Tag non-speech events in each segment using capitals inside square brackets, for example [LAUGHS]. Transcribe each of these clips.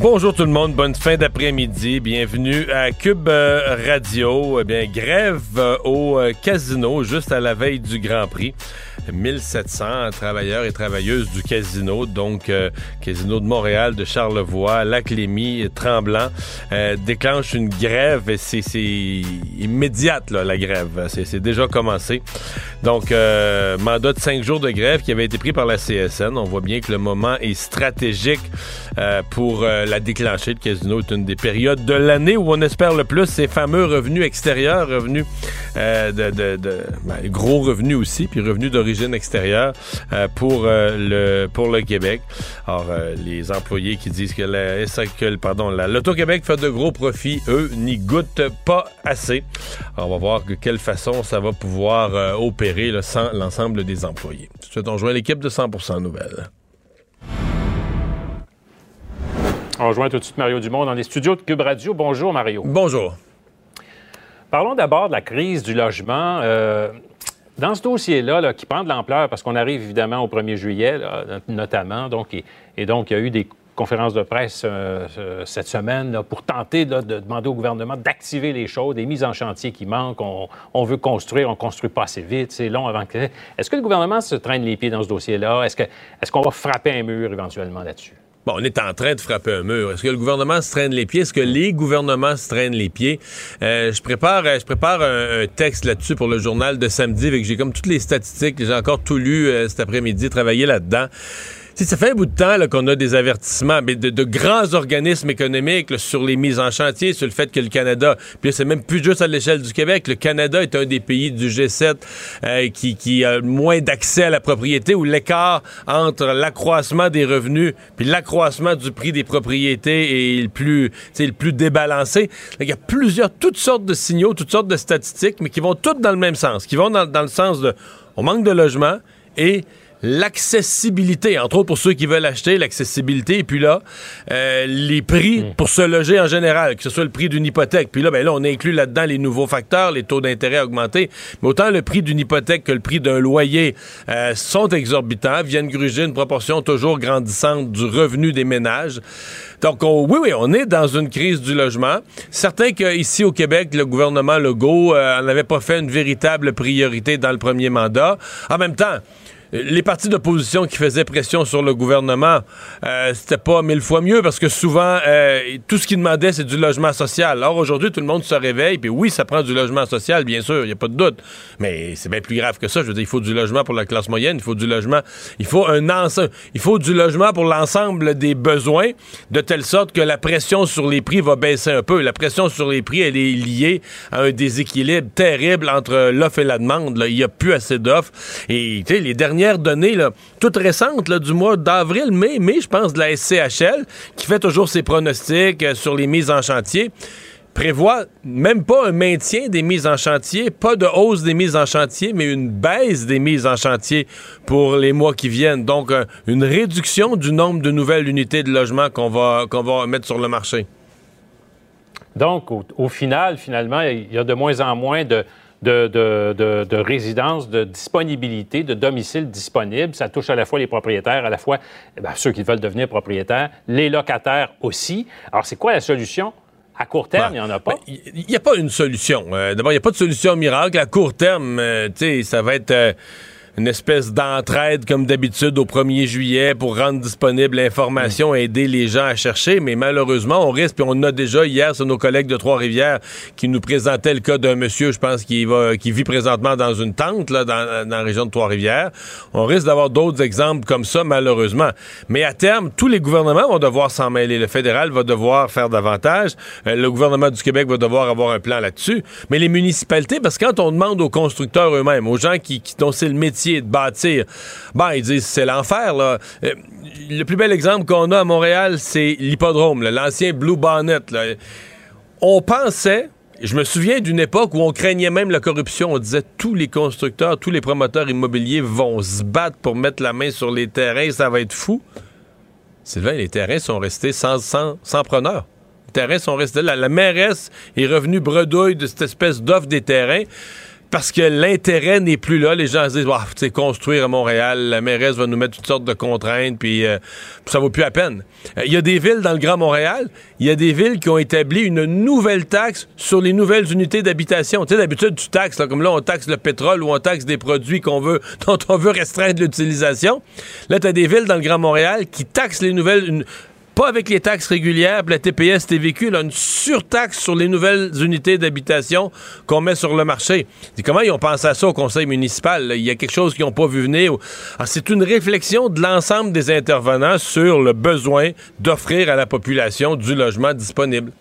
Bonjour tout le monde, bonne fin d'après-midi. Bienvenue à Cube euh, Radio. Eh bien, grève euh, au euh, casino juste à la veille du Grand Prix. 1700 travailleurs et travailleuses du casino, donc euh, casino de Montréal, de Charlevoix, Lac-Lémy, Tremblant, euh, déclenche une grève et c'est immédiate là, la grève. C'est déjà commencé. Donc, euh, mandat de cinq jours de grève qui avait été pris par la CSN. On voit bien que le moment est stratégique pour la déclencher. Le casino est une des périodes de l'année où on espère le plus ces fameux revenus extérieurs, revenus de, de, de ben, gros revenus aussi, puis revenus d'origine extérieure euh, pour, euh, le, pour le Québec. Alors, euh, les employés qui disent que la que, pardon, l'Auto-Québec fait de gros profits, eux, n'y goûtent pas assez. Alors, on va voir de quelle façon ça va pouvoir opérer sans l'ensemble des employés. Tout de suite, on joint l'équipe de 100% Nouvelles. On rejoint tout de suite Mario Dumont dans les studios de Cube Radio. Bonjour, Mario. Bonjour. Parlons d'abord de la crise du logement. Dans ce dossier-là, qui prend de l'ampleur, parce qu'on arrive évidemment au 1er juillet, notamment, donc, et, donc il y a eu des conférences de presse euh, euh, cette semaine pour tenter de demander au gouvernement d'activer les choses, des mises en chantier qui manquent. On, veut construire, on ne construit pas assez vite, c'est long avant que. Est-ce que le gouvernement se traîne les pieds dans ce dossier-là? Est-ce, qu'on va frapper un mur éventuellement là-dessus? Bon, on est en train de frapper un mur. Est-ce que le gouvernement se traîne les pieds? Est-ce que les gouvernements se traînent les pieds? Euh, je prépare, euh, je prépare un, texte là-dessus pour le journal de samedi, avec j'ai comme toutes les statistiques. J'ai encore tout lu euh, cet après-midi, travaillé là-dedans ça fait un bout de temps qu'on a des avertissements mais de, grands organismes économiques sur les mises en chantier, sur le fait que le Canada, puis c'est même plus juste à l'échelle du Québec, le Canada est un des pays du G7 euh, qui, qui, a moins d'accès à la propriété, où l'écart entre l'accroissement des revenus puis l'accroissement du prix des propriétés est le plus, le plus débalancé. Il y a plusieurs, toutes sortes de signaux, toutes sortes de statistiques, mais qui vont toutes dans le même sens, qui vont dans, dans le sens de on manque de logement et l'accessibilité, entre autres pour ceux qui veulent acheter, l'accessibilité, et puis là, euh, les prix mm. pour se loger en général, que ce soit le prix d'une hypothèque. Puis là, ben là, on inclut là-dedans les nouveaux facteurs, les taux d'intérêt augmentés, mais autant le prix d'une hypothèque que le prix d'un loyer euh, sont exorbitants, viennent gruger une proportion toujours grandissante du revenu des ménages. Donc, oui, oui, on est dans une crise du logement. Certains qu'ici au Québec, le gouvernement Legault euh, n'avait pas fait une véritable priorité dans le premier mandat. En même temps, les partis d'opposition qui faisaient pression sur le gouvernement, euh, c'était pas mille fois mieux parce que souvent, euh, tout ce qu'ils demandaient, c'est du logement social. Or, aujourd'hui, tout le monde se réveille, puis oui, ça prend du logement social, bien sûr, il n'y a pas de doute. Mais c'est bien plus grave que ça. Je veux dire, il faut du logement pour la classe moyenne, il faut du logement, il faut un ensemble, il faut du logement pour l'ensemble des besoins, de telle sorte que la pression sur les prix va baisser un peu. La pression sur les prix, elle est liée à un déséquilibre terrible entre l'offre et la demande. Il n'y a plus assez d'offres. Et, tu sais, les derniers dernière donnée, là, toute récente, du mois d'avril, mai, mai, je pense, de la SCHL, qui fait toujours ses pronostics euh, sur les mises en chantier, prévoit même pas un maintien des mises en chantier, pas de hausse des mises en chantier, mais une baisse des mises en chantier pour les mois qui viennent. Donc, euh, une réduction du nombre de nouvelles unités de logement qu'on va, qu'on va mettre sur le marché. Donc, au final, finalement, il y a de moins en moins de, de, de, de, résidence, de disponibilité, de domicile disponible. Ça touche à la fois les propriétaires, à la fois eh ceux qui veulent devenir propriétaires, les locataires aussi. Alors, c'est quoi la solution? À court terme, il n'y en a pas. Il n'y a pas une solution. Euh, d'abord, il n'y a pas de solution miracle. À court terme, euh, tu sais, ça va être... Euh, une espèce d'entraide comme d'habitude au 1er juillet pour rendre disponible l'information et aider les gens à chercher. Mais malheureusement, on risque, puis on a déjà hier, sur nos collègues de Trois-Rivières qui nous présentaient le cas d'un monsieur, je pense, qui, va, qui vit présentement dans une tente là, dans, la région de Trois-Rivières. On risque d'avoir d'autres exemples comme ça, malheureusement. Mais à terme, tous les gouvernements vont devoir s'en mêler. Le fédéral va devoir faire davantage. Euh, le gouvernement du Québec va devoir avoir un plan là-dessus. Mais les municipalités, parce que quand on demande aux constructeurs eux-mêmes, aux gens qui, qui dont c'est le métier de bâtir. Ben, ils disent c'est l'enfer. Euh, le plus bel exemple qu'on a à Montréal, c'est l'hippodrome, l'ancien Blue Bonnet. on pensait, je me souviens d'une époque où on craignait même la corruption. On disait tous les constructeurs, tous les promoteurs immobiliers vont se battre pour mettre la main sur les terrains, ça va être fou. Sylvain, les terrains sont restés sans, sans, sans preneur. Les terrains sont restés là. La mairesse est revenue bredouille de cette espèce d'offre des terrains parce que l'intérêt n'est plus là. Les gens se disent, ah, sais, construire à Montréal, la mairesse va nous mettre toutes sortes de contraintes, puis euh, ça vaut plus la peine. Euh, il y a des villes dans le Grand Montréal, il y a des villes qui ont établi une nouvelle taxe sur les nouvelles unités d'habitation. Tu sais, d'habitude, tu taxes, comme là, on taxe le pétrole ou on taxe des produits qu'on veut, [LAUGHS] dont on veut restreindre l'utilisation. Là, tu as des villes dans le Grand Montréal qui taxent les nouvelles, pas avec les taxes régulières, la TPS, TVQ, là, une surtaxe sur les nouvelles unités d'habitation qu'on met sur le marché. comment ils ont pensé à ça au conseil municipal? Il y a quelque chose qu'ils n'ont pas vu venir. Ah, c'est une réflexion de l'ensemble des intervenants sur le besoin d'offrir à la population du logement disponible.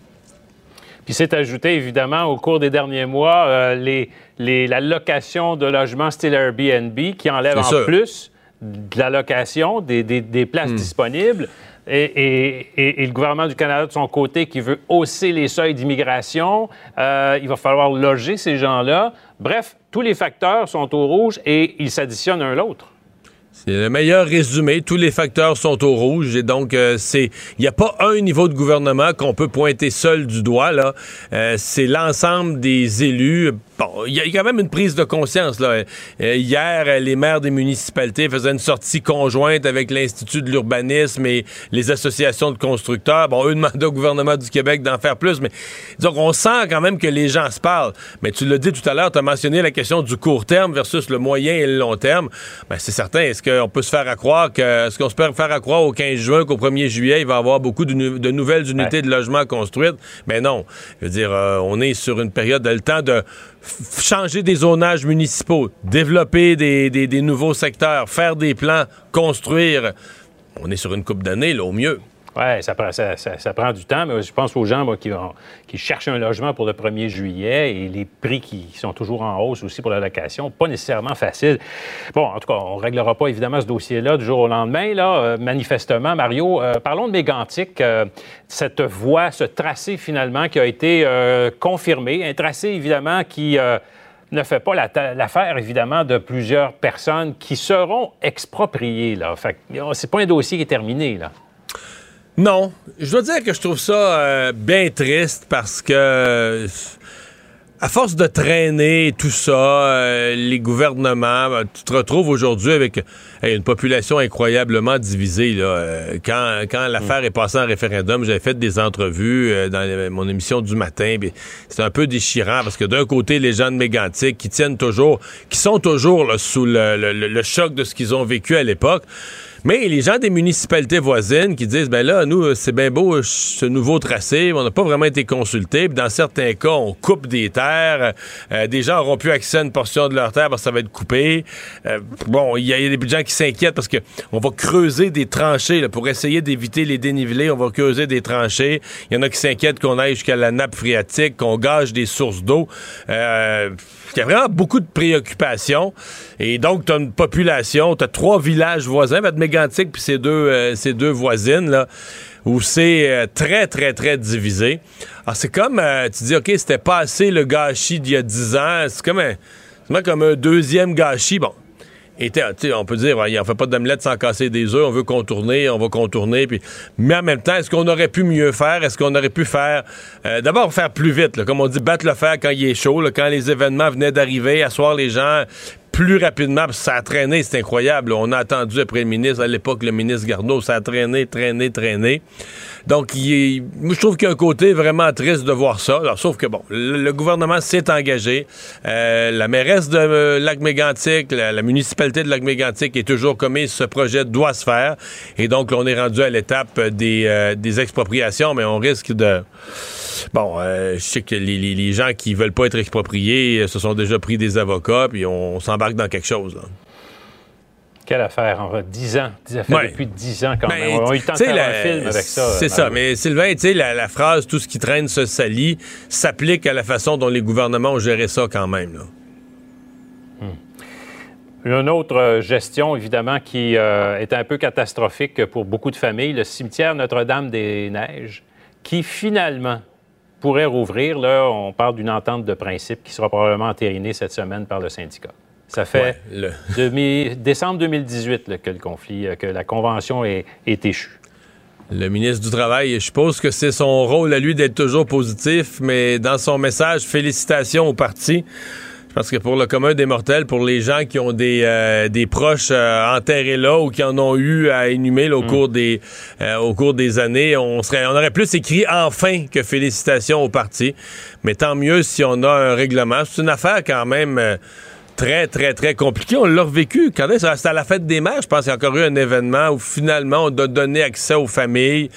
Puis c'est ajouté, évidemment, au cours des derniers mois, euh, les, les, la location de logements style Airbnb qui enlève en plus de la location des, places hmm. disponibles et, le gouvernement du Canada, de son côté, qui veut hausser les seuils d'immigration. Euh, il va falloir loger ces gens-là. Bref, tous les facteurs sont au rouge et ils s'additionnent un l'autre. C'est le meilleur résumé. Tous les facteurs sont au rouge et donc euh, c'est il n'y a pas un niveau de gouvernement qu'on peut pointer seul du doigt là. Euh, c'est l'ensemble des élus Bon, il y, a quand même une prise de conscience. Là. Euh, hier, les maires des municipalités faisaient une sortie conjointe avec l'Institut de l'urbanisme et les associations de constructeurs. Bon, eux demandaient au gouvernement du Québec d'en faire plus, mais donc on sent quand même que les gens se parlent. Mais tu l'as dit tout à l'heure, tu as mentionné la question du court terme versus le moyen et le long terme. Ben, c'est certain. Est-ce qu'on peut se faire à croire que, est-ce qu'on se peut faire à croire au 15 juin qu'au 1er juillet, il va y avoir beaucoup de, nouvelles unités de logement construites? Mais non. Je veux dire, euh, on est sur une période, de le temps de changer des zonages municipaux, développer des, nouveaux secteurs, faire des plans, construire. On est sur une coupe d'années, au mieux. Oui, ça prend, ça, prend du temps, mais je pense aux gens qui, qui, cherchent un logement pour le 1er juillet et les prix qui sont toujours en hausse aussi pour la location, pas nécessairement facile. Bon, en tout cas, on ne réglera pas évidemment ce dossier-là du jour au lendemain, là, euh, manifestement. Mario, euh, parlons de Mégantic, euh, cette voie, ce tracé finalement qui a été confirmé, un tracé évidemment qui ne fait pas l'affaire, évidemment, de plusieurs personnes qui seront expropriées. Fait c'est pas un dossier qui est terminé, là. Non. Je dois dire que je trouve ça euh, bien triste parce que à force de traîner tout ça, euh, les gouvernements, ben, tu te retrouves aujourd'hui avec une population incroyablement divisée. Là. Euh, quand quand l'affaire est passée en référendum, j'avais fait des entrevues dans mon émission du matin. C'est un peu déchirant parce que d'un côté, les gens de Mégantic qui tiennent toujours, qui sont toujours sous le choc de ce qu'ils ont vécu à l'époque. Mais les gens des municipalités voisines qui disent, ben là, nous, c'est bien beau ce nouveau tracé, on n'a pas vraiment été consultés. dans certains cas, on coupe des terres. Euh, des gens auront plus accès à une portion de leur terre parce que ça va être coupé. Euh, bon, il y, a des gens qui s'inquiètent parce que on va creuser des tranchées pour essayer d'éviter les dénivelés. On va creuser des tranchées. Il y en a qui s'inquiètent qu'on aille jusqu'à la nappe phréatique, qu'on gage des sources d'eau. Euh, il y a vraiment beaucoup de préoccupations. Et donc, tu as une population, tu as trois villages voisins, Mégantic puis ces deux, euh, deux voisines, là, où c'est euh, très, très, très divisé. Alors, c'est comme, euh, tu dis, OK, c'était pas assez le gâchis d'il y a dix ans. C'est comme un, comme un deuxième gâchis. Bon, on peut dire, en fait pas d'omelette sans casser des œufs, on veut contourner, on va contourner. Puis, mais en même temps, est-ce qu'on aurait pu mieux faire? Est-ce qu'on aurait pu faire, euh, d'abord faire plus vite, comme on dit, battre le fer quand il est chaud, quand les événements venaient d'arriver, asseoir les gens plus rapidement, ça a traîné, c'est incroyable. On a attendu après le ministre, à l'époque, le ministre Garneau, ça a traîné, traîné, traîné. Donc, il je trouve qu'il y a un côté vraiment triste de voir ça. Alors, sauf que, bon, le, gouvernement s'est engagé. Euh, la mairesse de euh, Lac-Mégantic, la, municipalité de Lac-Mégantic est toujours commise. Ce projet doit se faire. Et donc, on est rendu à l'étape des, euh, des expropriations, mais on risque de... Bon, je sais que les, gens qui veulent pas être expropriés se sont déjà pris des avocats, puis on, s'embarque dans quelque chose. Quelle affaire, en 10 ans. Ça fait depuis 10 ans quand ben, même. On a eu le temps de faire un film avec ça. C'est ça. Mais Sylvain, tu sais, la, phrase « tout ce qui traîne se salit » s'applique à la façon dont les gouvernements ont géré ça quand même. Là. Hmm. Une autre euh, gestion, évidemment, qui euh, est un peu catastrophique pour beaucoup de familles, le cimetière Notre-Dame-des-Neiges, qui finalement pourrait rouvrir. Là, on parle d'une entente de principe qui sera probablement entérinée cette semaine par le syndicat. Ça fait [LAUGHS] décembre 2018 que le conflit, que la convention est, est échue. Le ministre du Travail, je suppose que c'est son rôle à lui d'être toujours positif, mais dans son message, félicitations au parti. Parce que pour le commun des mortels, pour les gens qui ont des, euh, des proches euh, enterrés là ou qui en ont eu à inhumer au, mm. cours des, euh, au cours des années, on, serait, on aurait plus écrit enfin que félicitations au parti. Mais tant mieux si on a un règlement. C'est une affaire quand même très, très, très compliqué. On l'a revécu. Quand c'était à la fête des mères, je pense qu'il y a encore eu un événement où finalement on a donné accès aux familles,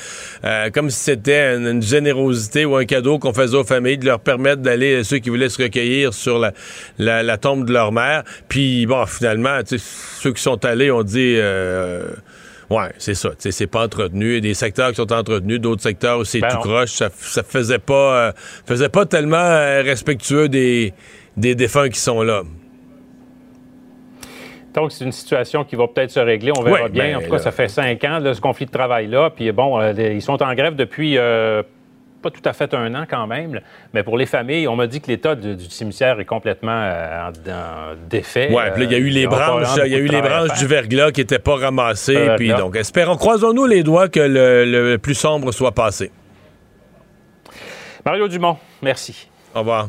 euh, comme si c'était une, générosité ou un cadeau qu'on faisait aux familles de leur permettre d'aller, ceux qui voulaient se recueillir sur la, la, tombe de leur mère. Puis bon, finalement, ceux qui sont allés ont dit... Euh, Ouais, c'est ça. C'est pas entretenu. Il y a des secteurs qui sont entretenus, d'autres secteurs où c'est ben tout croche. Ça, ça faisait pas, euh, faisait pas tellement euh, respectueux des, des défunts qui sont là. Donc, c'est une situation qui va peut-être se régler. On verra bien. Ben, en tout cas, ça fait cinq ans, ce conflit de travail-là. Puis, bon, euh, ils sont en grève depuis euh, pas tout à fait un an quand même. Mais pour les familles, on m'a dit que l'état du, cimetière est complètement euh, en, défait. Oui, puis il y a eu les branches, il y a eu les branches du verglas qui n'étaient pas ramassées. Puis, donc, espérons, croisons-nous les doigts que le plus sombre soit passé. Mario Dumont, merci. Au revoir.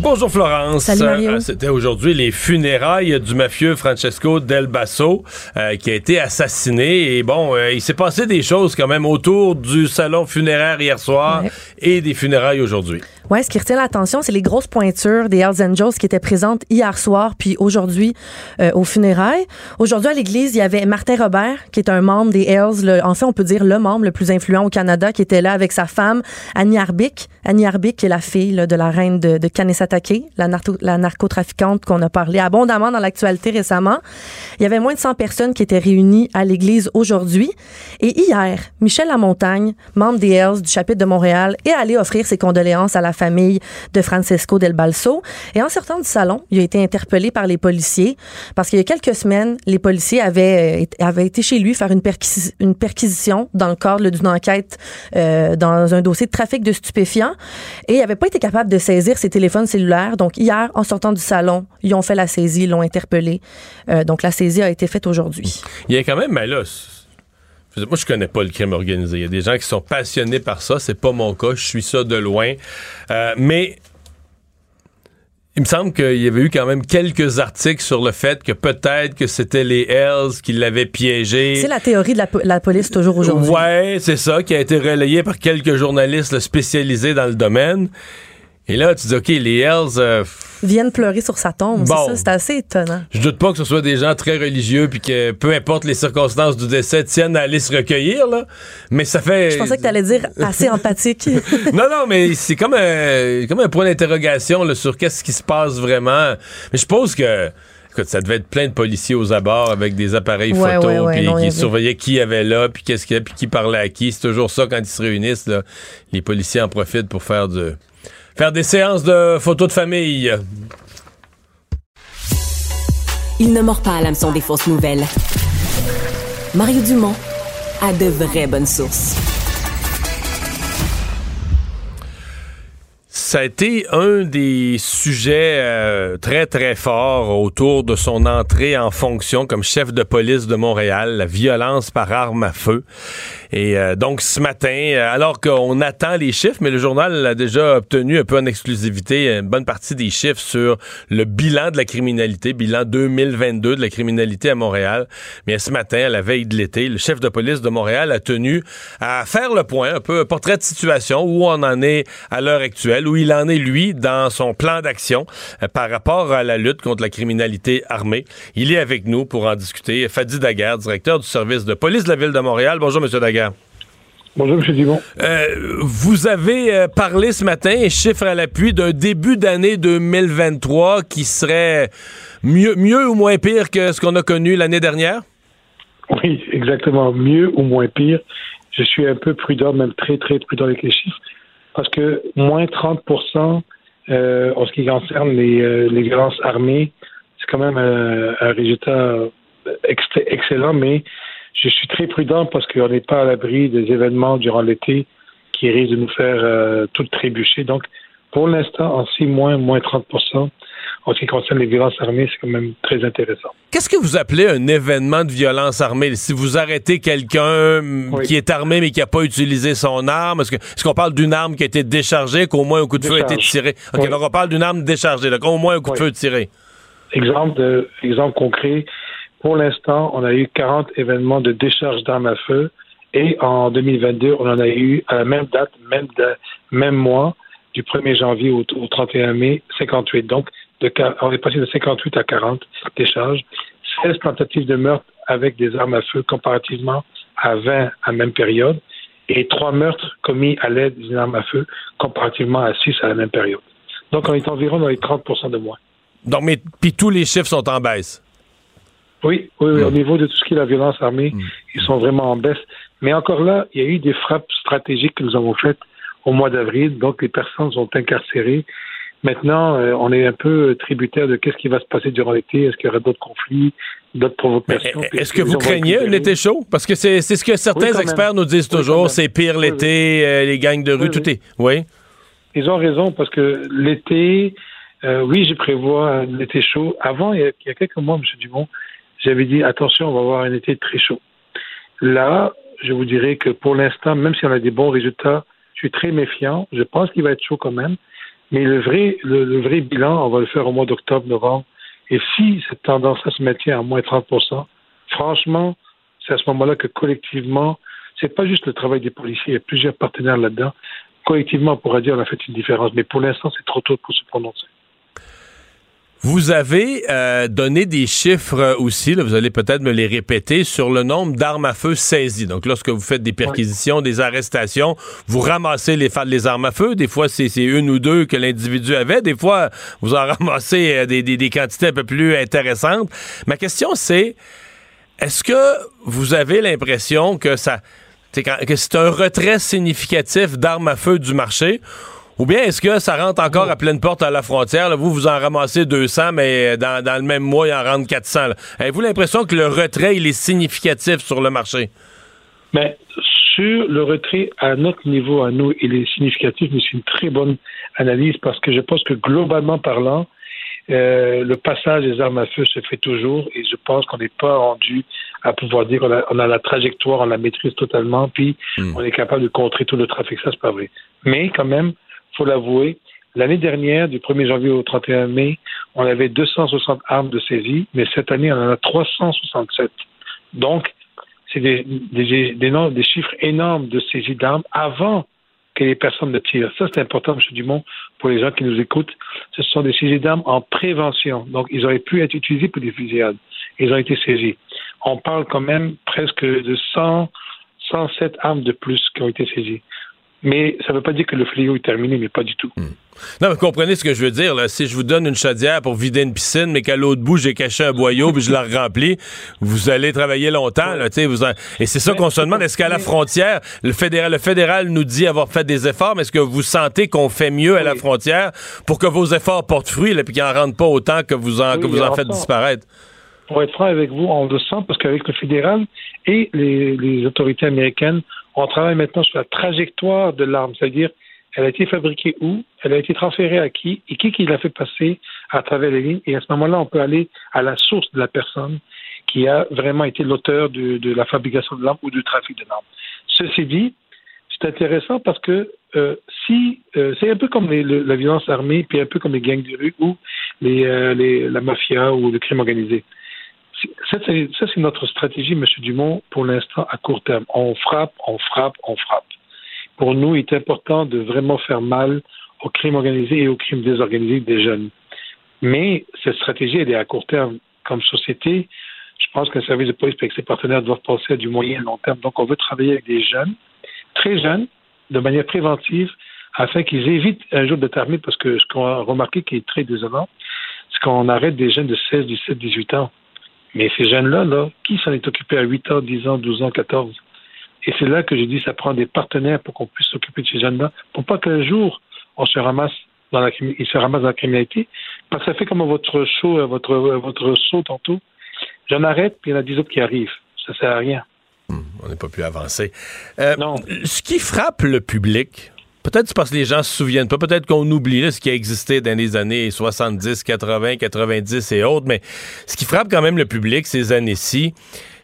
Bonjour Florence. Salut Mario. Euh, c'était aujourd'hui les funérailles du mafieux Francesco Del Basso euh, qui a été assassiné. Et bon, euh, il s'est passé des choses quand même autour du salon funéraire hier soir et des funérailles aujourd'hui. Ouais, ce qui retient l'attention, c'est les grosses pointures des Hells Angels qui étaient présentes hier soir puis aujourd'hui euh, aux funérailles. Aujourd'hui à l'église, il y avait Martin Robert qui est un membre des Hells, en fait on peut dire le membre le plus influent au Canada qui était là avec sa femme Annie Arbic. Annie Arbic qui est la fille de la reine de, de Kanesatake, la, la narcotrafiquante qu'on a parlé abondamment dans l'actualité récemment. Il y avait moins de 100 personnes qui étaient réunies à l'église aujourd'hui et hier, Michel Lamontagne, membre des Hells du chapitre de Montréal, est allé offrir ses condoléances à la famille de Francesco Del Balso. Et en sortant du salon, il a été interpellé par les policiers parce qu'il y a quelques semaines, les policiers avaient, euh, avaient été chez lui faire une, perquisition dans le cadre d'une enquête euh, dans un dossier de trafic de stupéfiants et il n'avaient pas été capable de saisir ses téléphones Donc hier, en sortant du salon, ils ont fait la saisie, ils l'ont interpellé. Euh, donc la saisie a été faite aujourd'hui. Il y a quand même, mais là, moi, je connais pas le crime organisé. Il y a des gens qui sont passionnés par ça. C'est pas mon cas. Je suis ça de loin. Euh, mais il me semble qu'il y avait eu quand même quelques articles sur le fait que peut-être que c'était les Hells qui l'avaient piégé. C'est la théorie de la, police toujours aujourd'hui. Ouais, c'est ça, qui a été relayé par quelques journalistes spécialisés dans le domaine. Et là, tu dis, OK, les Hells... Euh, Viennent pleurer sur sa tombe, c'est ça, c'est assez étonnant. Je doute pas que ce soit des gens très religieux puis que, peu importe les circonstances du décès, tiennent à aller se recueillir, là. Mais ça fait... Je pensais que tu allais dire assez [LAUGHS] empathique. non, non, mais c'est comme un, comme un point d'interrogation sur qu'est-ce qui se passe vraiment. Mais je suppose que... Écoute, ça devait être plein de policiers aux abords avec des appareils photo, puis qui surveillaient qui y avait là, puis qu'est-ce qu'il y a, puis qui parlait à qui. C'est toujours ça quand ils se réunissent. Là. Les policiers en profitent pour faire du, faire des séances de photos de famille. Il ne mord pas à l'hameçon des fausses nouvelles. Mario Dumont a de vraies bonnes sources. Ça a été un des sujets euh, très, très forts autour de son entrée en fonction comme chef de police de Montréal, la violence par arme à feu. Et euh, donc ce matin, euh, alors qu'on attend les chiffres, mais le journal a déjà obtenu un peu en exclusivité une bonne partie des chiffres sur le bilan de la criminalité, bilan 2022 de la criminalité à Montréal. Mais ce matin, à la veille de l'été, le chef de police de Montréal a tenu à faire le point, un peu un portrait de situation, où on en est à l'heure actuelle, où il en est, lui, dans son plan d'action euh, par rapport à la lutte contre la criminalité armée. Il est avec nous pour en discuter. Fadi Daguerre, directeur du service de police de la ville de Montréal. Bonjour, Monsieur Daguerre. Bonjour, M. Dumont. Euh, vous avez euh, parlé ce matin, chiffre à l'appui, d'un début d'année 2023 qui serait mieux, mieux ou moins pire que ce qu'on a connu l'année dernière? Oui, exactement. Mieux ou moins pire. je suis un peu prudent, même très, très prudent avec les chiffres, parce que moins 30% euh, en ce qui concerne les, euh, les violences armées, c'est quand même un, un résultat excellent, mais je suis très prudent parce qu'on n'est pas à l'abri des événements durant l'été qui risquent de nous faire euh, tout trébucher. Donc, pour l'instant, en six mois, moins 30% en ce qui concerne les violences armées, c'est quand même très intéressant. Qu'est-ce que vous appelez un événement de violence armée? Si vous arrêtez quelqu'un qui est armé mais qui n'a pas utilisé son arme, est-ce qu'on parle d'une arme qui a été déchargée, qu'au moins un coup de feu a été tiré? OK, donc on parle d'une arme déchargée, donc au moins un coup de feu tiré. Exemple, de, exemple concret, pour l'instant, on a eu 40 événements de décharge d'armes à feu et en 2022, on en a eu à la même date, même, mois, du 1er janvier au, 31 mai, 58. Donc, on est passé de 58 à 40 décharges, 16 tentatives de meurtre avec des armes à feu comparativement à 20 à même période et 3 meurtres commis à l'aide d'une arme à feu comparativement à 6 à la même période. Donc, on est environ dans les 30 de moins. Donc, mais puis tous les chiffres sont en baisse. Oui, oui, au niveau de tout ce qui est la violence armée, mm. ils sont vraiment en baisse. Mais encore là, il y a eu des frappes stratégiques que nous avons faites au mois d'avril, donc les personnes sont incarcérées. Maintenant, euh, on est un peu tributaire de qu'est-ce qui va se passer durant l'été. Est-ce qu'il y aura d'autres conflits, d'autres provocations? Est-ce que vous craignez un été chaud? Parce que c'est ce que certains experts nous disent toujours, c'est pire l'été, euh, les gangs de rue, tout est... Oui? Ils ont raison, parce que l'été, euh, oui, je prévois un été chaud. Avant, il y a, il y a quelques mois, M. Dumont, j'avais dit attention, on va avoir un été très chaud. Là, je vous dirais que pour l'instant, même si on a des bons résultats, je suis très méfiant. Je pense qu'il va être chaud quand même. Mais le vrai, le, vrai bilan, on va le faire au mois d'octobre, novembre. Et si cette tendance-là se maintient à moins 30% franchement, c'est à ce moment-là que collectivement, c'est pas juste le travail des policiers, il y a plusieurs partenaires là-dedans. Collectivement, on pourra dire qu'on a fait une différence. Mais pour l'instant, c'est trop tôt pour se prononcer. Vous avez euh, donné des chiffres aussi, là, vous allez peut-être me les répéter, sur le nombre d'armes à feu saisies. Donc, lorsque vous faites des perquisitions, des arrestations, vous ramassez les, les armes à feu. Des fois, c'est une ou deux que l'individu avait. Des fois, vous en [LAUGHS] ramassez euh, des, des, des quantités un peu plus intéressantes. Ma question, c'est, est-ce que vous avez l'impression que ça que c'est un retrait significatif d'armes à feu du marché ou bien est-ce que ça rentre encore à pleine porte à la frontière? Vous, vous en ramassez 200, mais dans, le même mois, il en rentre 400. Avez-vous l'impression que le retrait, il est significatif sur le marché? Mais sur le retrait à notre niveau, à nous, il est significatif, mais c'est une très bonne analyse parce que je pense que globalement parlant, euh, le passage des armes à feu se fait toujours et je pense qu'on n'est pas rendu à pouvoir dire qu'on a, on a, la trajectoire, on la maîtrise totalement, puis hmm. on est capable de contrer tout le trafic. Ça, c'est pas vrai. Mais quand même, faut l'avouer, l'année dernière, du 1er janvier au 31 mai, on avait 260 armes de saisie, mais cette année, on en a 367. Donc, c'est des, des, chiffres énormes de saisie d'armes avant que les personnes ne tirent. Ça, c'est important, M. Dumont, pour les gens qui nous écoutent. Ce sont des saisies d'armes en prévention. Donc, ils auraient pu être utilisés pour des fusillades. Ils ont été saisis. On parle quand même presque de 100, 107 armes de plus qui ont été saisies. Mais ça ne veut pas dire que le fléau est terminé, mais pas du tout. Hmm. Non, mais comprenez ce que je veux dire. Là. Si je vous donne une chaudière pour vider une piscine, mais qu'à l'autre bout, j'ai caché un boyau puis je la remplis, vous allez travailler longtemps. Là, vous Et c'est ça qu'on se demande. Est-ce qu'à la frontière, le fédéral, le fédéral nous dit avoir fait des efforts, mais est-ce que vous sentez qu'on fait mieux à la frontière pour que vos efforts portent fruit et qu'ils n'en rentrent pas autant que vous en, que vous en faites disparaître? Pour être franc avec vous, on le sent parce qu'avec le fédéral et les autorités américaines, on travaille maintenant sur la trajectoire de l'arme, c'est-à-dire elle a été fabriquée où, elle a été transférée à qui, et qui qui l'a fait passer à travers les lignes. Et à ce moment-là, on peut aller à la source de la personne qui a vraiment été l'auteur de, la fabrication de l'arme ou du trafic de l'arme. Ceci dit, c'est intéressant parce que euh, si euh, c'est un peu comme la violence armée, puis un peu comme les gangs de rue ou euh, les, la mafia ou le crime organisé. Ça, c'est notre stratégie, M. Dumont, pour l'instant, à court terme. On frappe, on frappe, on frappe. Pour nous, il est important de vraiment faire mal au crime organisé et au crime désorganisé des jeunes. Mais cette stratégie, elle est à court terme. Comme société, je pense qu'un service de police avec ses partenaires doivent penser à du moyen et long terme. Donc, on veut travailler avec des jeunes, très jeunes, de manière préventive, afin qu'ils évitent un jour d'être armés, parce que ce qu'on a remarqué qui est très désolant, c'est qu'on arrête des jeunes de 16, 17, 18 ans mais ces jeunes-là, là, qui s'en est occupé à 8 ans, 10 ans, 12 ans, 14? Et c'est là que j'ai dit ça prend des partenaires pour qu'on puisse s'occuper de ces jeunes-là, pour pas qu'un jour on se ramasse dans la ils se ramassent dans la criminalité. Parce que ça fait comme votre show, votre votre saut tantôt. J'en arrête, puis il y en a dix autres qui arrivent. Ça sert à rien. Hmm, on n'est pas pu avancer. Euh, non. Ce qui frappe le public, Peut-être parce que les gens se souviennent pas. Peut-être qu'on oublie ce qui a existé dans les années 70, 80, 90 et autres. Mais ce qui frappe quand même le public ces années-ci,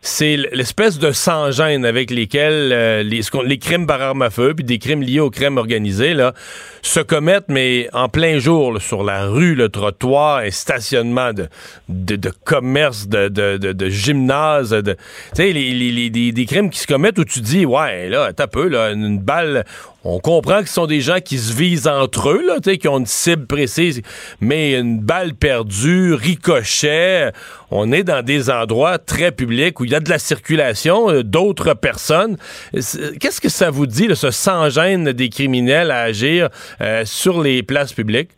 c'est l'espèce de sans-gêne avec lesquels euh, les, les, crimes par arme à feu, puis des crimes liés aux crimes organisés, là, se commettent, mais en plein jour, sur la rue, le trottoir, un stationnement de, de, commerce, de, de, de, gymnase, tu sais, les, les, des, des, crimes qui se commettent où tu dis, ouais, là, t'as peu, là, une balle, on comprend que ce sont des gens qui se visent entre eux, là, qui ont une cible précise, mais une balle perdue, ricochet, on est dans des endroits très publics où il y a de la circulation euh, d'autres personnes. Qu'est-ce que ça vous dit, ce sans-gêne des criminels à agir euh, sur les places publiques?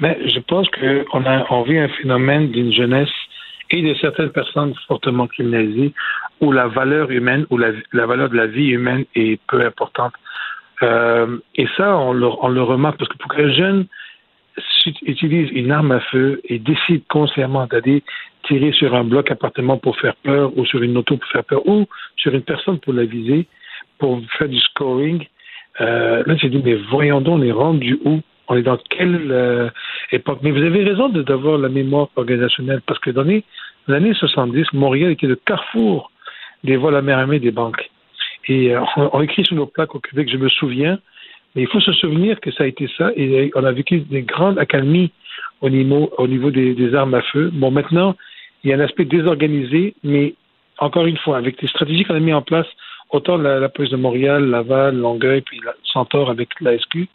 Mais je pense qu'on on vit un phénomène d'une jeunesse et de certaines personnes fortement criminalisées où la valeur humaine la, la valeur de la vie humaine est peu importante euh, et ça, on le, on le, remarque parce que pour qu'un jeune utilise une arme à feu et décide consciemment d'aller tirer sur un bloc appartement pour faire peur ou sur une auto pour faire peur ou sur une personne pour la viser, pour faire du scoring, euh, là j'ai dit mais voyons donc, on est rendu où? On est dans quelle euh, époque? Mais vous avez raison d'avoir la mémoire organisationnelle parce que dans les années 70, Montréal était le carrefour des vols à mer armée des banques. Et euh, on, écrit sur nos plaques au Québec, je me souviens, mais il faut se souvenir que ça a été ça, et on a vécu des grandes accalmies au niveau, au niveau des, armes à feu. Bon, maintenant, il y a un aspect désorganisé, mais encore une fois, avec les stratégies qu'on a mis en place, autant la, police de Montréal, Laval, Longueuil, puis la Centaure avec la SQ,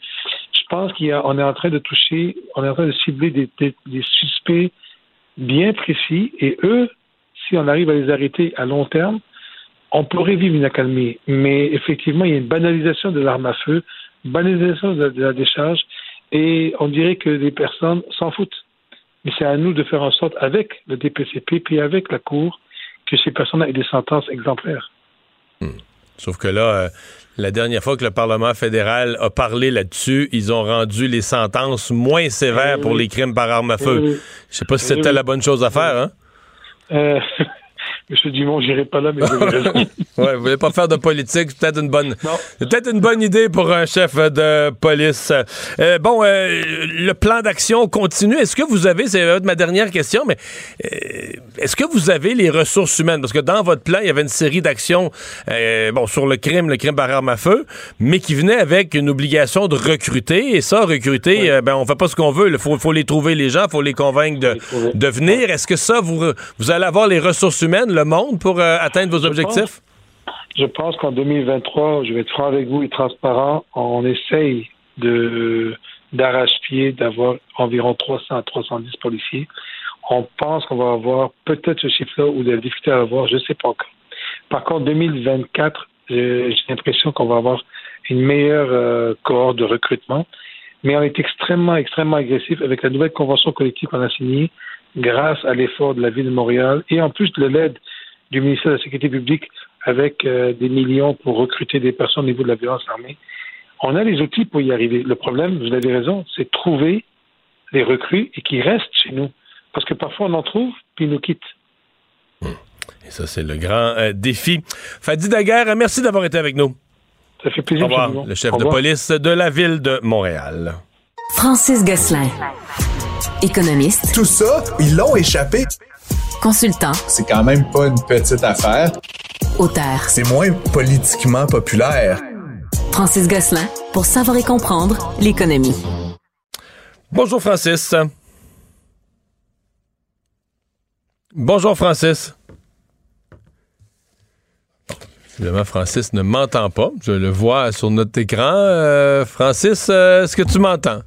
je pense qu'on est en train de toucher, on est en train de cibler des suspects bien précis, et eux, si on arrive à les arrêter à long terme, on pourrait vivre une accalmie, mais effectivement, il y a une banalisation de l'arme à feu, banalisation de la, décharge, et on dirait que les personnes s'en foutent. Mais c'est à nous de faire en sorte, avec le DPCP, puis avec la Cour, que ces personnes aient des sentences exemplaires. Hmm. Sauf que là, euh, la dernière fois que le Parlement fédéral a parlé là-dessus, ils ont rendu les sentences moins sévères pour les crimes par arme à feu. Je Je sais pas si c'était la bonne chose à faire, hein? Euh, [LAUGHS] Monsieur Dumont, j'irai pas là, mais vous avez raison. [LAUGHS] ouais, vous voulez pas faire de politique, c'est peut-être une bonne, peut-être une bonne idée pour un chef de police. Euh, bon, euh, le plan d'action continue. Est-ce que vous avez, c'est ma dernière question, mais euh, est-ce que vous avez les ressources humaines? Parce que dans votre plan, il y avait une série d'actions, bon, sur le crime, le crime par arme à feu, mais qui venait avec une obligation de recruter. Et ça, recruter, ben, on fait pas ce qu'on veut. Il faut, faut, les trouver les gens, faut les convaincre de, de venir. Est-ce que ça, vous, vous allez avoir les ressources humaines le monde pour euh, atteindre vos objectifs? je pense qu'en 2023, je vais être franc avec vous et transparent, on essaye de d'arrache-pied d'avoir environ 300 à 310 policiers. On pense qu'on va avoir peut-être ce chiffre-là ou des difficultés à avoir, je ne sais pas encore. Par contre, 2024, j'ai l'impression qu'on va avoir une meilleure euh, cohorte de recrutement, mais on est extrêmement, extrêmement agressif avec la nouvelle convention collective qu'on a signée grâce à l'effort de la ville de Montréal et en plus de l'aide du ministère de la Sécurité publique avec euh, des millions pour recruter des personnes au niveau de la violence armée. On a les outils pour y arriver. Le problème, vous avez raison, c'est trouver les recrues et qui restent chez nous. Parce que parfois on en trouve, puis ils nous quittent. Et ça, c'est le grand euh, défi. Fadi Daguerre, merci d'avoir été avec nous. Ça fait plaisir. Au revoir, le chef de police de la ville de Montréal. Francis Gosselin. Économiste. Tout ça, ils l'ont échappé. Consultant. C'est quand même pas une petite affaire. Auteur. C'est moins politiquement populaire. Francis Gosselin, pour savoir et comprendre l'économie. Bonjour Francis. Bonjour Francis. Évidemment, Francis ne m'entend pas. Je le vois sur notre écran. Euh, Francis, euh, est-ce que tu m'entends?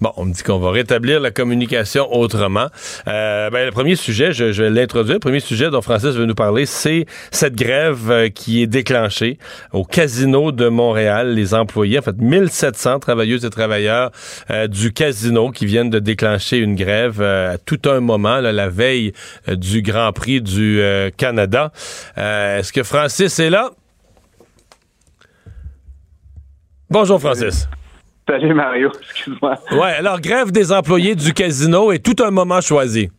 Bon, on me dit qu'on va rétablir la communication autrement. Euh, ben, le premier sujet, je, vais l'introduire. Le premier sujet dont Francis veut nous parler, c'est cette grève euh, qui est déclenchée au casino de Montréal. Les employés, en fait, 1700 travailleuses et travailleurs euh, du casino qui viennent de déclencher une grève à tout un moment, la veille du Grand Prix du Canada. Est-ce que Francis est là? Bonjour, Francis. Salut, Mario. [LAUGHS] Excuse-moi. Ouais, alors, grève des employés du casino est tout un moment choisi.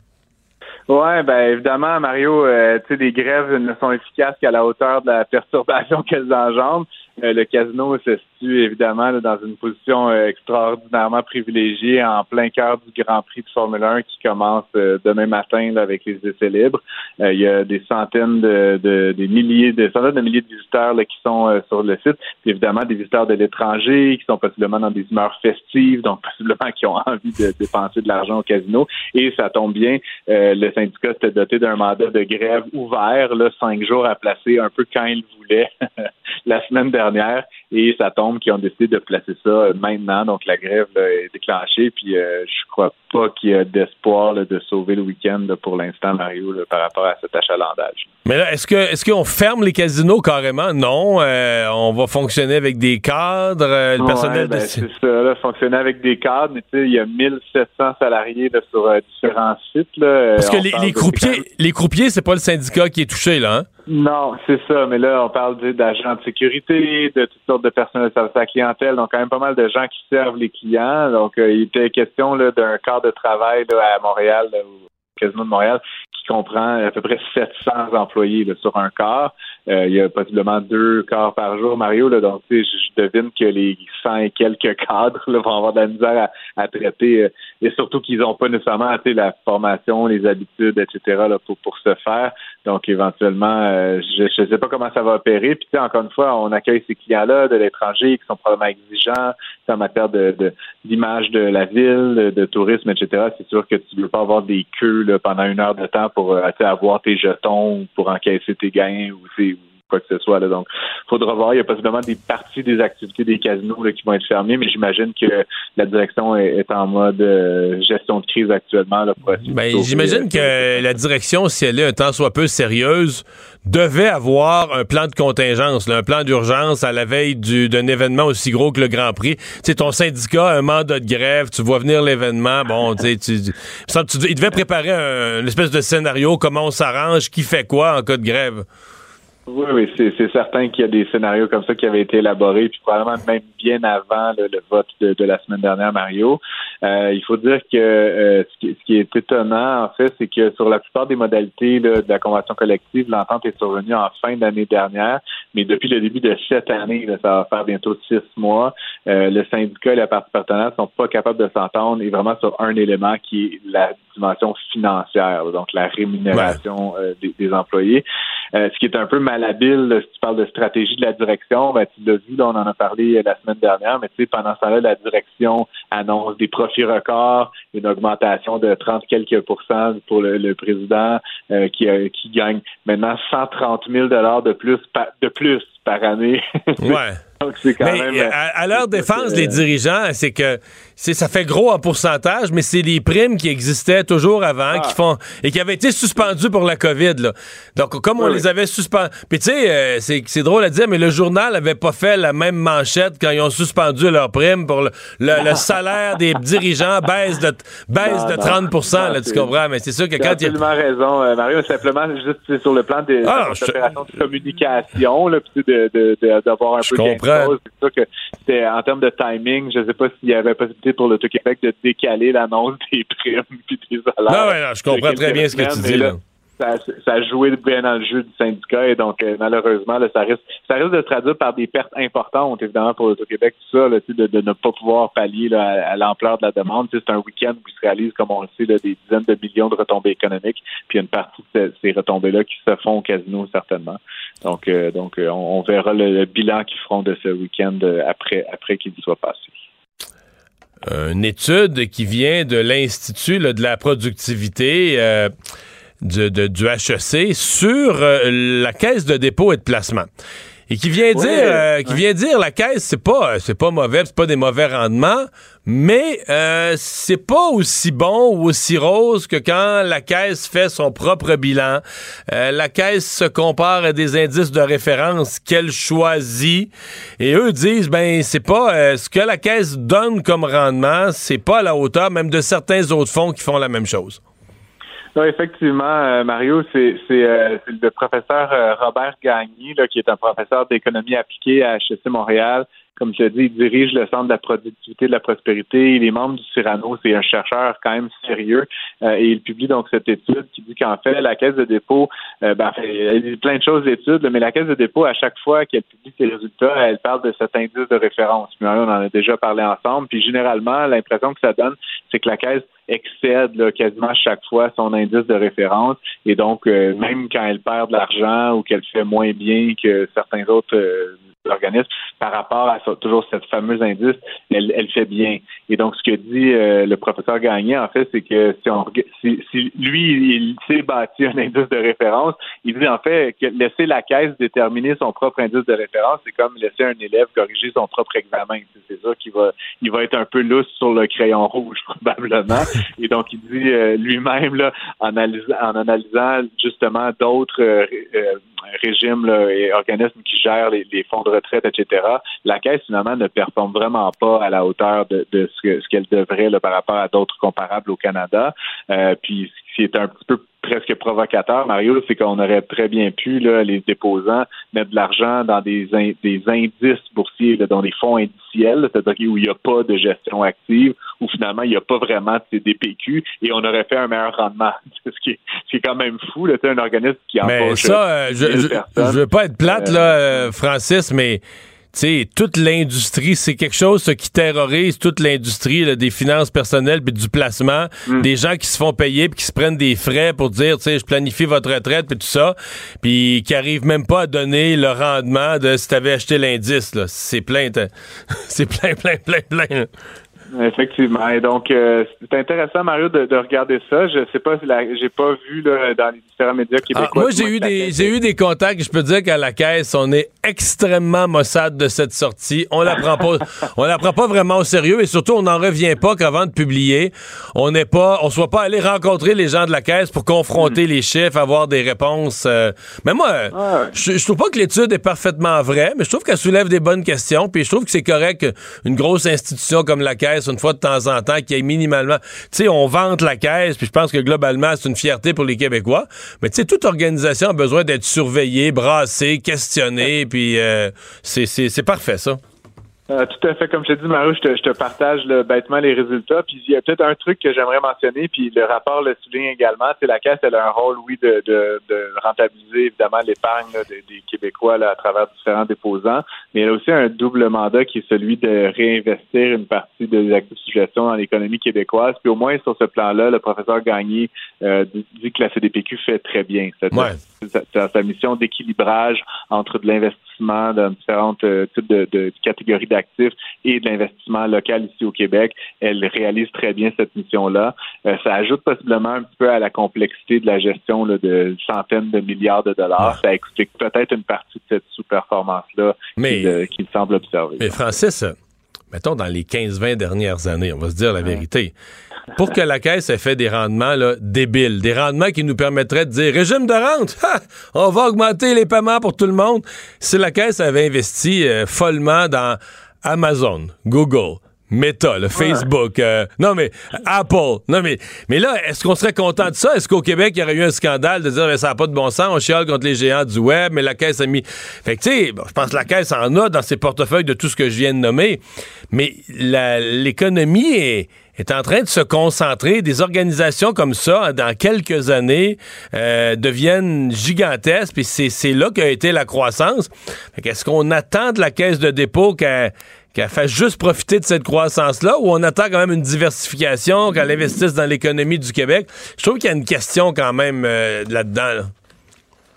Ouais, ben évidemment, Mario, euh, tu sais, les grèves ne sont efficaces qu'à la hauteur de la [LAUGHS] perturbation qu'elles engendrent. Euh, le casino se situe évidemment dans une position euh, extraordinairement privilégiée en plein cœur du Grand Prix de Formule 1 qui commence euh, demain matin avec les essais libres. il y a des centaines de, des milliers, des centaines de milliers de visiteurs qui sont sur le site. Évidemment, des visiteurs de l'étranger qui sont possiblement dans des humeurs festives, donc [LAUGHS] possiblement qui ont envie de dépenser de l'argent au casino. Et ça tombe bien, le syndicat s'était doté d'un mandat de grève ouvert, là, cinq jours à placer un peu quand il voulait [LAUGHS] la semaine dernière et ça tombe qu'ils ont décidé de placer ça euh, maintenant. Donc la grève est déclenchée. Puis euh, je crois pas qu'il y a d'espoir de sauver le week-end pour l'instant, Mario, par rapport à cet achalandage. Mais là, est-ce que est-ce qu'on ferme les casinos carrément? Non. Euh, on va fonctionner avec des cadres, le personnel ben, C'est ça, là, fonctionner avec des cadres, mais tu sais, il y a 1700 salariés sur différents sites. Parce que les, les croupiers, les croupiers, c'est pas le syndicat qui est touché, là, hein? Non, c'est ça. Mais là, on parle d'agents de sécurité, de toutes sortes de personnels de service à la clientèle. Donc, quand même pas mal de gens qui servent les clients. Donc, euh, il était question d'un cadre de travail à Montréal, au Casino de Montréal, qui comprend à peu près 700 employés sur un quart. Euh, il y a possiblement deux quarts par jour, Mario. Là, donc, je, je devine que les 100 et quelques [LAUGHS] cadres là, vont avoir de la misère à, traiter. Euh, et surtout qu'ils n'ont pas nécessairement la formation, les habitudes, etc. Là, pour, pour se faire. Donc, éventuellement, euh, je ne sais pas comment ça va opérer. Puis, encore une fois, on accueille ces clients-là de l'étranger qui sont probablement exigeants en matière de d'image de, la ville, de, tourisme, etc. C'est sûr que tu ne veux pas avoir des queues là, pendant une heure de temps pour avoir tes jetons, pour encaisser tes gains ou, quoi que ce soit. Là. Donc, faudra voir. Il y a possiblement des parties des activités des casinos qui vont être fermées, mais j'imagine que la direction est, en mode euh, gestion de crise actuellement. Là, ben, j'imagine que la direction, si elle est un tant soit peu sérieuse, devait avoir un plan de contingence, un plan d'urgence à la veille d'un événement aussi gros que le Grand Prix. Tu sais, ton syndicat a un mandat de grève, tu vois venir l'événement, bon, tu sais, il devait préparer un, une espèce de scénario, comment on s'arrange, qui fait quoi en cas de grève. Oui, oui, c'est certain qu'il y a des scénarios comme ça qui avaient été élaborés, puis probablement même bien avant le, vote de, la semaine dernière, Mario. Euh, il faut dire que euh, ce, qui, est étonnant, en fait, c'est que sur la plupart des modalités de la convention collective, l'entente est survenue en fin d'année dernière, mais depuis le début de cette année, ça va faire bientôt six mois, euh, le syndicat et la partie partenaire sont pas capables de s'entendre et vraiment sur un élément qui est la dimension financière, donc la rémunération des, employés. ce qui est un peu malhabile, si tu parles de stratégie de la direction, ben, tu l'as vu, on en a parlé la semaine dernière, mais tu sais, pendant ce temps-là, la direction annonce des profits records, une augmentation de 30 quelques pourcents pour le, président euh, qui, qui gagne maintenant 130 000 dollars de plus, de plus par année. [LAUGHS] ouais. Mais à, leur défense, les dirigeants, c'est que ça fait gros en pourcentage, mais c'est les primes qui existaient toujours avant, qui ah. font et qui avaient été suspendues pour la COVID. Là. Donc, comme on les avait suspendus. Puis tu sais, euh, c'est drôle à dire, mais le journal n'avait pas fait la même manchette quand ils ont suspendu leurs primes pour le, [LAUGHS] salaire des dirigeants baisse de baisse de 30 là, tu comprends? Mais c'est sûr que quand il y a. absolument raison, euh, Mario. Simplement, juste sur le plan des ah, opérations de communication, là, puis d'avoir un peu c'est sûr que c'était en termes de timing, je ne sais pas s'il y avait possibilité pour l'Auto-Québec de décaler l'annonce des primes [LAUGHS] et des salaires. Non, ouais, je comprends très bien ce que tu dis. Là. Ça, ça, joué bien dans le jeu du syndicat et donc euh, malheureusement ça risque ça risque de se traduire par des pertes importantes évidemment pour l'Auto-Québec tout ça de, de, ne pas pouvoir pallier à, l'ampleur de la demande c'est un week-end où se réalise comme on le sait des dizaines de millions de retombées économiques puis une partie de ces retombées là qui se font au casino certainement donc, euh, donc euh, on, verra le, bilan qu'ils feront de ce week-end après, après qu'il soit passé. Une étude qui vient de l'Institut de la productivité du, du HEC sur la caisse de dépôt et de placement. Et qui vient dire euh, qui vient dire la caisse c'est pas c'est pas mauvais c'est pas des mauvais rendements mais euh, c'est pas aussi bon ou aussi rose que quand la caisse fait son propre bilan. Euh, la caisse se compare à des indices de référence qu'elle choisit. Et eux disent ben c'est pas ce que la caisse donne comme rendement c'est pas à la hauteur même de certains autres fonds qui font la même chose effectivement, euh, Mario, c'est euh, le professeur euh, Robert Gagné, qui est un professeur d'économie appliquée à HEC Montréal, comme as dit, il dirige le centre de la productivité de la prospérité. Il est membre du Cyrano, c'est un chercheur quand même sérieux. Euh, et il publie donc cette étude qui dit qu'en fait, la Caisse de dépôt, euh, ben, elle dit plein de choses d'études, mais la Caisse de dépôt, à chaque fois qu'elle publie ses résultats, elle parle de cet indice de référence. Puis, on en a déjà parlé ensemble. Puis généralement, l'impression que ça donne, c'est que la Caisse excède là, quasiment chaque fois son indice de référence. Et donc, euh, même quand elle perd de l'argent ou qu'elle fait moins bien que certains autres euh, organismes, par rapport à toujours cette fameuse indice, elle, elle fait bien. Et donc, ce que dit euh, le professeur Gagné, en fait, c'est que si, on, si, si lui, il s'est bâti un indice de référence, il dit en fait que laisser la caisse déterminer son propre indice de référence, c'est comme laisser un élève corriger son propre examen. C'est ça qu'il va, il va être un peu lousse sur le crayon rouge, [LAUGHS] probablement. Et donc, il dit euh, lui-même, là, en, analysant, en analysant justement d'autres euh, régimes là, et organismes qui gèrent les, les fonds de retraite, etc., la Caisse, finalement, ne performe vraiment pas à la hauteur de, ce qu'elle devrait par rapport à d'autres comparables au Canada. Euh, puis, qui est un petit peu presque provocateur, Mario, c'est qu'on aurait très bien pu, là, les déposants, mettre de l'argent dans des, des indices boursiers, là, dans des fonds indiciels, c'est-à-dire où il n'y a pas de gestion active, où finalement il n'y a pas vraiment de CDPQ, et on aurait fait un meilleur rendement. [LAUGHS] ce, qui est, ce quand même fou, là, un organisme qui embauche. Mais ça, euh, je, je, je, veux pas être plate, là, euh, Francis, mais sais, toute l'industrie, c'est quelque chose qui terrorise toute l'industrie des finances personnelles puis du placement, Mm. des gens qui se font payer puis qui se prennent des frais pour dire, tu sais, je planifie votre retraite puis tout ça, puis qui arrivent même pas à donner le rendement de si t'avais acheté l'indice. là. C'est plein, [LAUGHS] c'est plein, plein, plein, plein. Effectivement. Et donc, euh, c'est intéressant, Mario, de, de regarder ça. Je sais pas j'ai pas vu là, dans les différents médias québécois. Ah, moi, j'ai eu des, j'ai eu des contacts. Je peux dire qu'à la caisse, on est extrêmement maussade de cette sortie. On la prend pas, [LAUGHS] on la prend pas vraiment au sérieux et surtout, on n'en revient pas qu'avant de publier, on n'est pas, on soit pas allé rencontrer les gens de la caisse pour confronter les chiffres, avoir des réponses. euh. Mais moi, Ouais. je, je trouve pas que l'étude est parfaitement vraie, mais je trouve qu'elle soulève des bonnes questions. Puis je trouve que c'est correct qu'une grosse institution comme la caisse, une fois de temps en temps, qui ait minimalement, tu sais, on vante la caisse. Puis je pense que globalement, c'est une fierté pour les Québécois. Mais tu sais, toute organisation a besoin d'être surveillée, brassée, questionnée. Puis euh, c'est parfait ça. Euh, tout à fait. Comme je te dis, Mario, je te, je te partage là, bêtement les résultats. Puis il y a peut-être un truc que j'aimerais mentionner, puis le rapport le souligne également. C'est la Caisse, elle a un rôle, oui, de, de, de rentabiliser évidemment l'épargne des, des Québécois là, à travers différents déposants, mais elle a aussi un double mandat qui est celui de réinvestir une partie des actifs sous gestion dans l'économie québécoise. Puis au moins sur ce plan-là, le professeur Gagné euh, dit dit que la CDPQ fait très bien. Ouais. Sa- sa, mission d'équilibrage entre de l'investissement dans différentes euh, types de, de catégories d'actifs et de l'investissement local ici au Québec. Elle réalise très bien cette mission-là. Euh, ça ajoute possiblement un petit peu à la complexité de la gestion là, de centaines de milliards de dollars. Ça explique peut-être une partie de cette sous-performance-là qu'il euh, qu'il semble observer. Mais Francis, euh, mettons dans les 15-20 dernières années, on va se dire la vérité. Pour que la caisse ait fait des rendements là, débiles, des rendements qui nous permettraient de dire régime de rente, [LAUGHS] ha! on va augmenter les paiements pour tout le monde. Si la caisse avait investi euh, follement dans Amazon, Google, Meta, le Facebook, euh, non mais Apple, non mais mais là, est-ce qu'on serait content de ça? Est-ce qu'au Québec il y aurait eu un scandale de dire mais ça n'a pas de bon sens, on chiale contre les géants du web, mais la caisse a mis, fait que tu sais, bon, je pense que la caisse en a dans ses portefeuilles de tout ce que je viens de nommer, mais l'économie est est en train de se concentrer. Des organisations comme ça, dans quelques années, euh, deviennent gigantesques. Puis c'est, là qu'a été la croissance. Fait qu'est-ce qu'on attend de la caisse de dépôt qu'elle, qu'elle fasse juste profiter de cette croissance-là ou on attend quand même une diversification, qu'elle investisse dans l'économie du Québec? Je trouve qu'il y a une question quand même euh, là-dedans. là.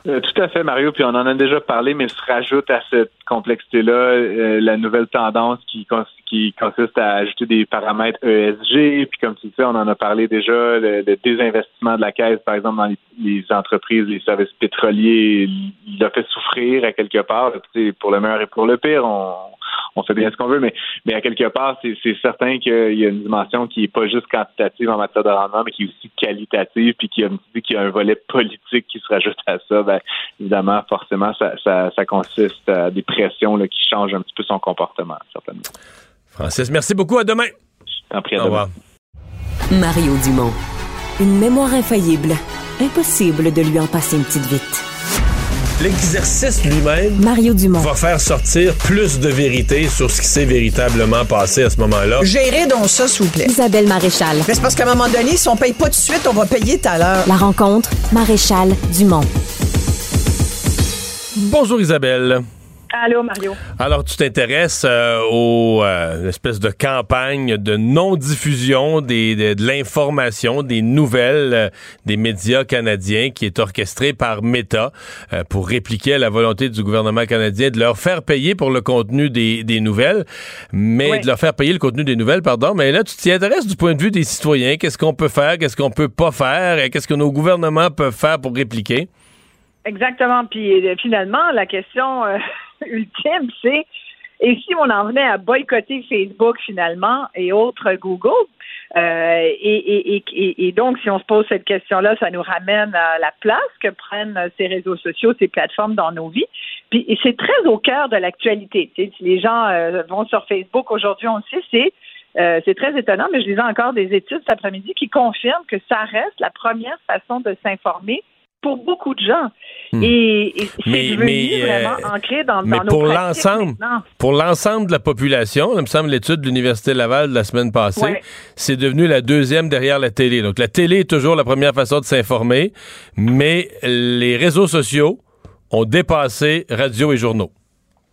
Euh, tout à fait, Mario. Puis on en a déjà parlé, mais se rajoute à cette complexité-là euh, la nouvelle tendance qui, qui consiste à ajouter des paramètres ESG. Puis comme tu sais, on en a parlé déjà, le, le désinvestissement de la caisse, par exemple, dans les, entreprises, les services pétroliers, il a fait souffrir à quelque part. Puis, pour le meilleur et pour le pire, on, on bien ce qu'on veut, mais, mais à quelque part, c'est certain qu'il y a une dimension qui est pas juste quantitative en matière de rendement, mais qui est aussi qualitative, puis qui a, qu'il y a un volet politique qui se rajoute à ça. Ben, évidemment, forcément, ça, ça, ça consiste à des pressions là, qui changent un petit peu son comportement, certainement. Francis, merci beaucoup. À demain. T'en prie, à Au demain. revoir. Mario Dumont. Une mémoire infaillible. Impossible de lui en passer une petite vite. l'exercice lui-même Mario Dumont. va faire sortir plus de vérité sur ce qui s'est véritablement passé à ce moment-là. Gérez donc ça, s'il vous plaît. Isabelle Maréchal. Mais c'est parce qu'à un moment donné, si on paye pas tout de suite, on va payer tout à l'heure. La rencontre, Maréchal Dumont. Bonjour Isabelle. Allô, Mario. Alors, tu t'intéresses euh, aux euh, espèces de campagne de non-diffusion des, de, de l'information, des nouvelles euh, des médias canadiens qui est orchestrée par Meta euh, pour répliquer à la volonté du gouvernement canadien de leur faire payer pour le contenu des, des nouvelles, mais Oui. de leur faire payer le contenu des nouvelles, pardon. Mais là, tu t'y intéresses du point de vue des citoyens. Qu'est-ce qu'on peut faire? Qu'est-ce qu'on peut pas faire? Et Qu'est-ce que nos gouvernements peuvent faire pour répliquer? Exactement. Puis finalement, la question euh, [LAUGHS] ultime, c'est et si on en venait à boycotter Facebook finalement et autres Google? Euh, et, et, et, et- donc, si on se pose cette question-là, ça nous ramène à la place que prennent ces réseaux sociaux, ces plateformes dans nos vies. Puis c'est très au cœur de l'actualité. Si les gens euh, vont sur Facebook aujourd'hui, on le sait, c'est euh, c'est très étonnant, mais je lisais encore des études cet après-midi qui confirment que ça reste la première façon de s'informer pour beaucoup de gens. Hmm. Et, et c'est Mais- devenu euh, vraiment ancré dans, mais dans nos pour l'ensemble. Pour l'ensemble de la population, il me semble l'étude de l'Université Laval de la semaine passée, Ouais. c'est devenu la deuxième derrière la télé. Donc la télé est toujours la première façon de s'informer, mais les réseaux sociaux ont dépassé radio et journaux.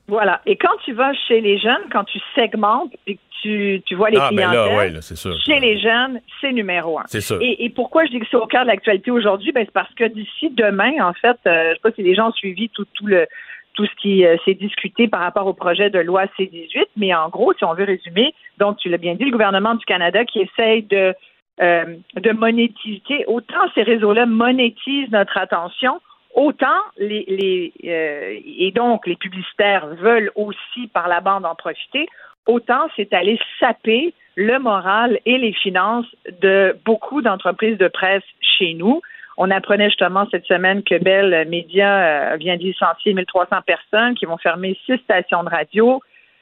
Voilà. Et quand tu vas chez les jeunes, quand tu segmentes et que tu, tu vois les ah, ben clientèles, là, ouais, là, c'est sûr. chez les jeunes, c'est numéro un. C'est sûr. Et, et pourquoi je dis que c'est au cœur de l'actualité aujourd'hui? Ben, c'est parce que d'ici demain, en fait, euh, je sais pas si les gens ont suivi tout, tout le tout ce qui euh, s'est discuté par rapport au projet de loi C-18, mais en gros, si on veut résumer, donc tu l'as bien dit, le gouvernement du Canada qui essaye de, euh, de monétiser, autant ces réseaux-là monétisent notre attention, autant les, les euh, et donc les publicitaires veulent aussi par la bande en profiter, autant c'est aller saper le moral et les finances de beaucoup d'entreprises de presse chez nous. On apprenait justement cette semaine que Bell Media euh, vient de licencier 1300 personnes qui vont fermer six stations de radio.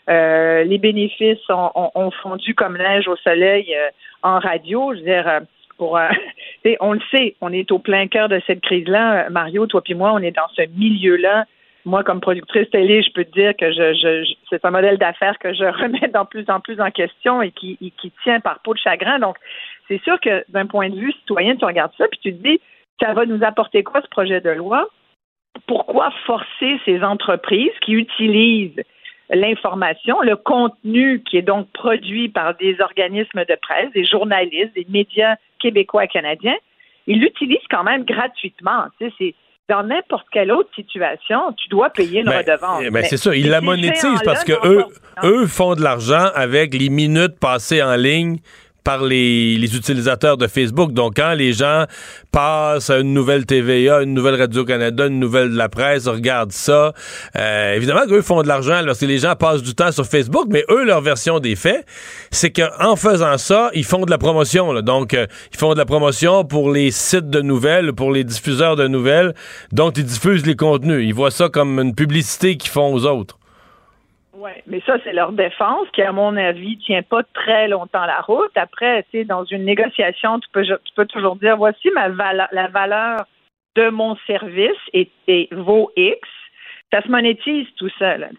Euh, les bénéfices ont, ont- ont fondu comme neige au soleil euh, en radio. Je veux dire, euh, pour, euh, [LAUGHS] on le sait, on est au plein cœur de cette crise-là. Euh, Mario, toi puis moi, on est dans ce milieu-là. Moi, comme productrice télé, je peux te dire que je, je- c'est un modèle d'affaires que je [LAUGHS] remets de plus en plus en question et qui, tient par peau de chagrin. Donc, c'est sûr que d'un point de vue citoyen, tu regardes ça puis tu te dis, ça va nous apporter quoi ce projet de loi? Pourquoi forcer ces entreprises qui utilisent l'information, le contenu qui est donc produit par des organismes de presse, des journalistes, des médias québécois et canadiens, ils l'utilisent quand même gratuitement. Tu sais, dans n'importe quelle autre situation, tu dois payer une Ben, redevance. ben, Mais c'est ça, ils la monétisent parce que eux, eux font de l'argent avec les minutes passées en ligne par les, les utilisateurs de Facebook. Donc, quand les gens passent à une nouvelle TVA, une nouvelle Radio-Canada, une nouvelle de la presse, regardent ça, euh, évidemment qu'eux font de l'argent parce que les gens passent du temps sur Facebook, mais eux, leur version des faits, c'est qu'en faisant ça, ils font de la promotion. là. Donc, euh, ils font de la promotion pour les sites de nouvelles, pour les diffuseurs de nouvelles, dont ils diffusent les contenus. Ils voient ça comme une publicité qu'ils font aux autres. Oui, mais ça, c'est leur défense qui, à mon avis, tient pas très longtemps la route. Après, tu sais, dans une négociation, tu peux, tu peux toujours dire voici ma la valeur de mon service et, vaut X. Ça se monétise tout seul.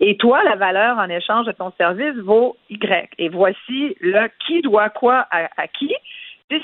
Et toi, la valeur en échange de ton service vaut Y. Et voici le qui doit quoi à, à qui.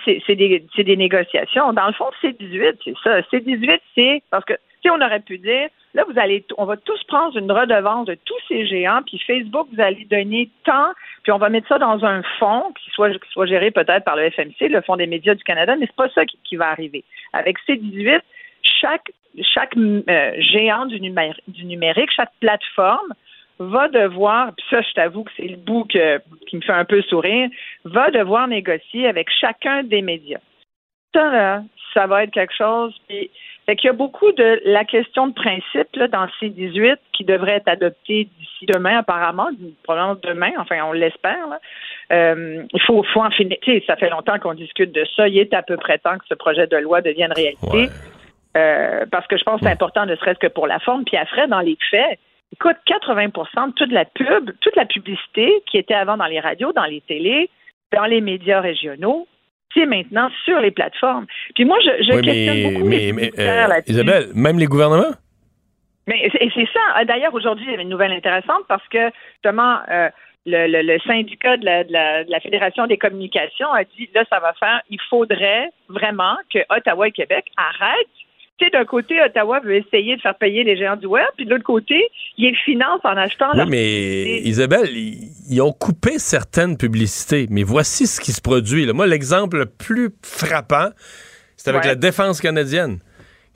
C'est c'est des, c'est des négociations. Dans le fond, C18, c'est ça. C18, c'est parce que, tu on aurait pu dire, là, vous allez, on va tous prendre une redevance de tous ces géants, puis Facebook, vous allez donner tant, puis on va mettre ça dans un fonds qui soit, qui soit géré peut-être par le FMC, le Fonds des médias du Canada, mais c'est pas ça qui, va arriver. Avec C18, chaque, chaque euh, géant du, numé- du numérique, chaque plateforme va devoir, puis ça, je t'avoue que c'est le bout qui me fait un peu sourire, va devoir négocier avec chacun des médias. Ça, là, ça va être quelque chose. Puis, fait qu'il y a beaucoup de la question de principe là, dans C18 qui devrait être adoptée d'ici demain, apparemment, probablement demain, enfin, on l'espère. Euh, il faut, faut en finir. Ça fait longtemps qu'on discute de ça. Il est à peu près temps que ce projet de loi devienne réalité. Ouais. Euh, parce que je pense que c'est important, ne serait-ce que pour la forme. Puis après, dans les faits, écoute, 80 de toute la pub, toute la publicité qui était avant dans les radios, dans les télés, dans les médias régionaux, maintenant sur les plateformes. Puis moi, je, je Oui, questionne mais, beaucoup mais, mais, euh. Isabelle, même les gouvernements? Mais c'est ça. D'ailleurs, aujourd'hui, il y avait une nouvelle intéressante parce que justement, euh, le, le, le, syndicat de la, de, la, de la, Fédération des communications a dit là, ça va faire, il faudrait vraiment que Ottawa et Québec arrêtent. Tu sais, d'un côté, Ottawa veut essayer de faire payer les géants du web, puis de l'autre côté, il les finance en achetant. Oui, mais Isabelle, ils ont coupé certaines publicités, mais voici ce qui se produit. Là. Moi, l'exemple le plus frappant, c'est avec Ouais. la défense canadienne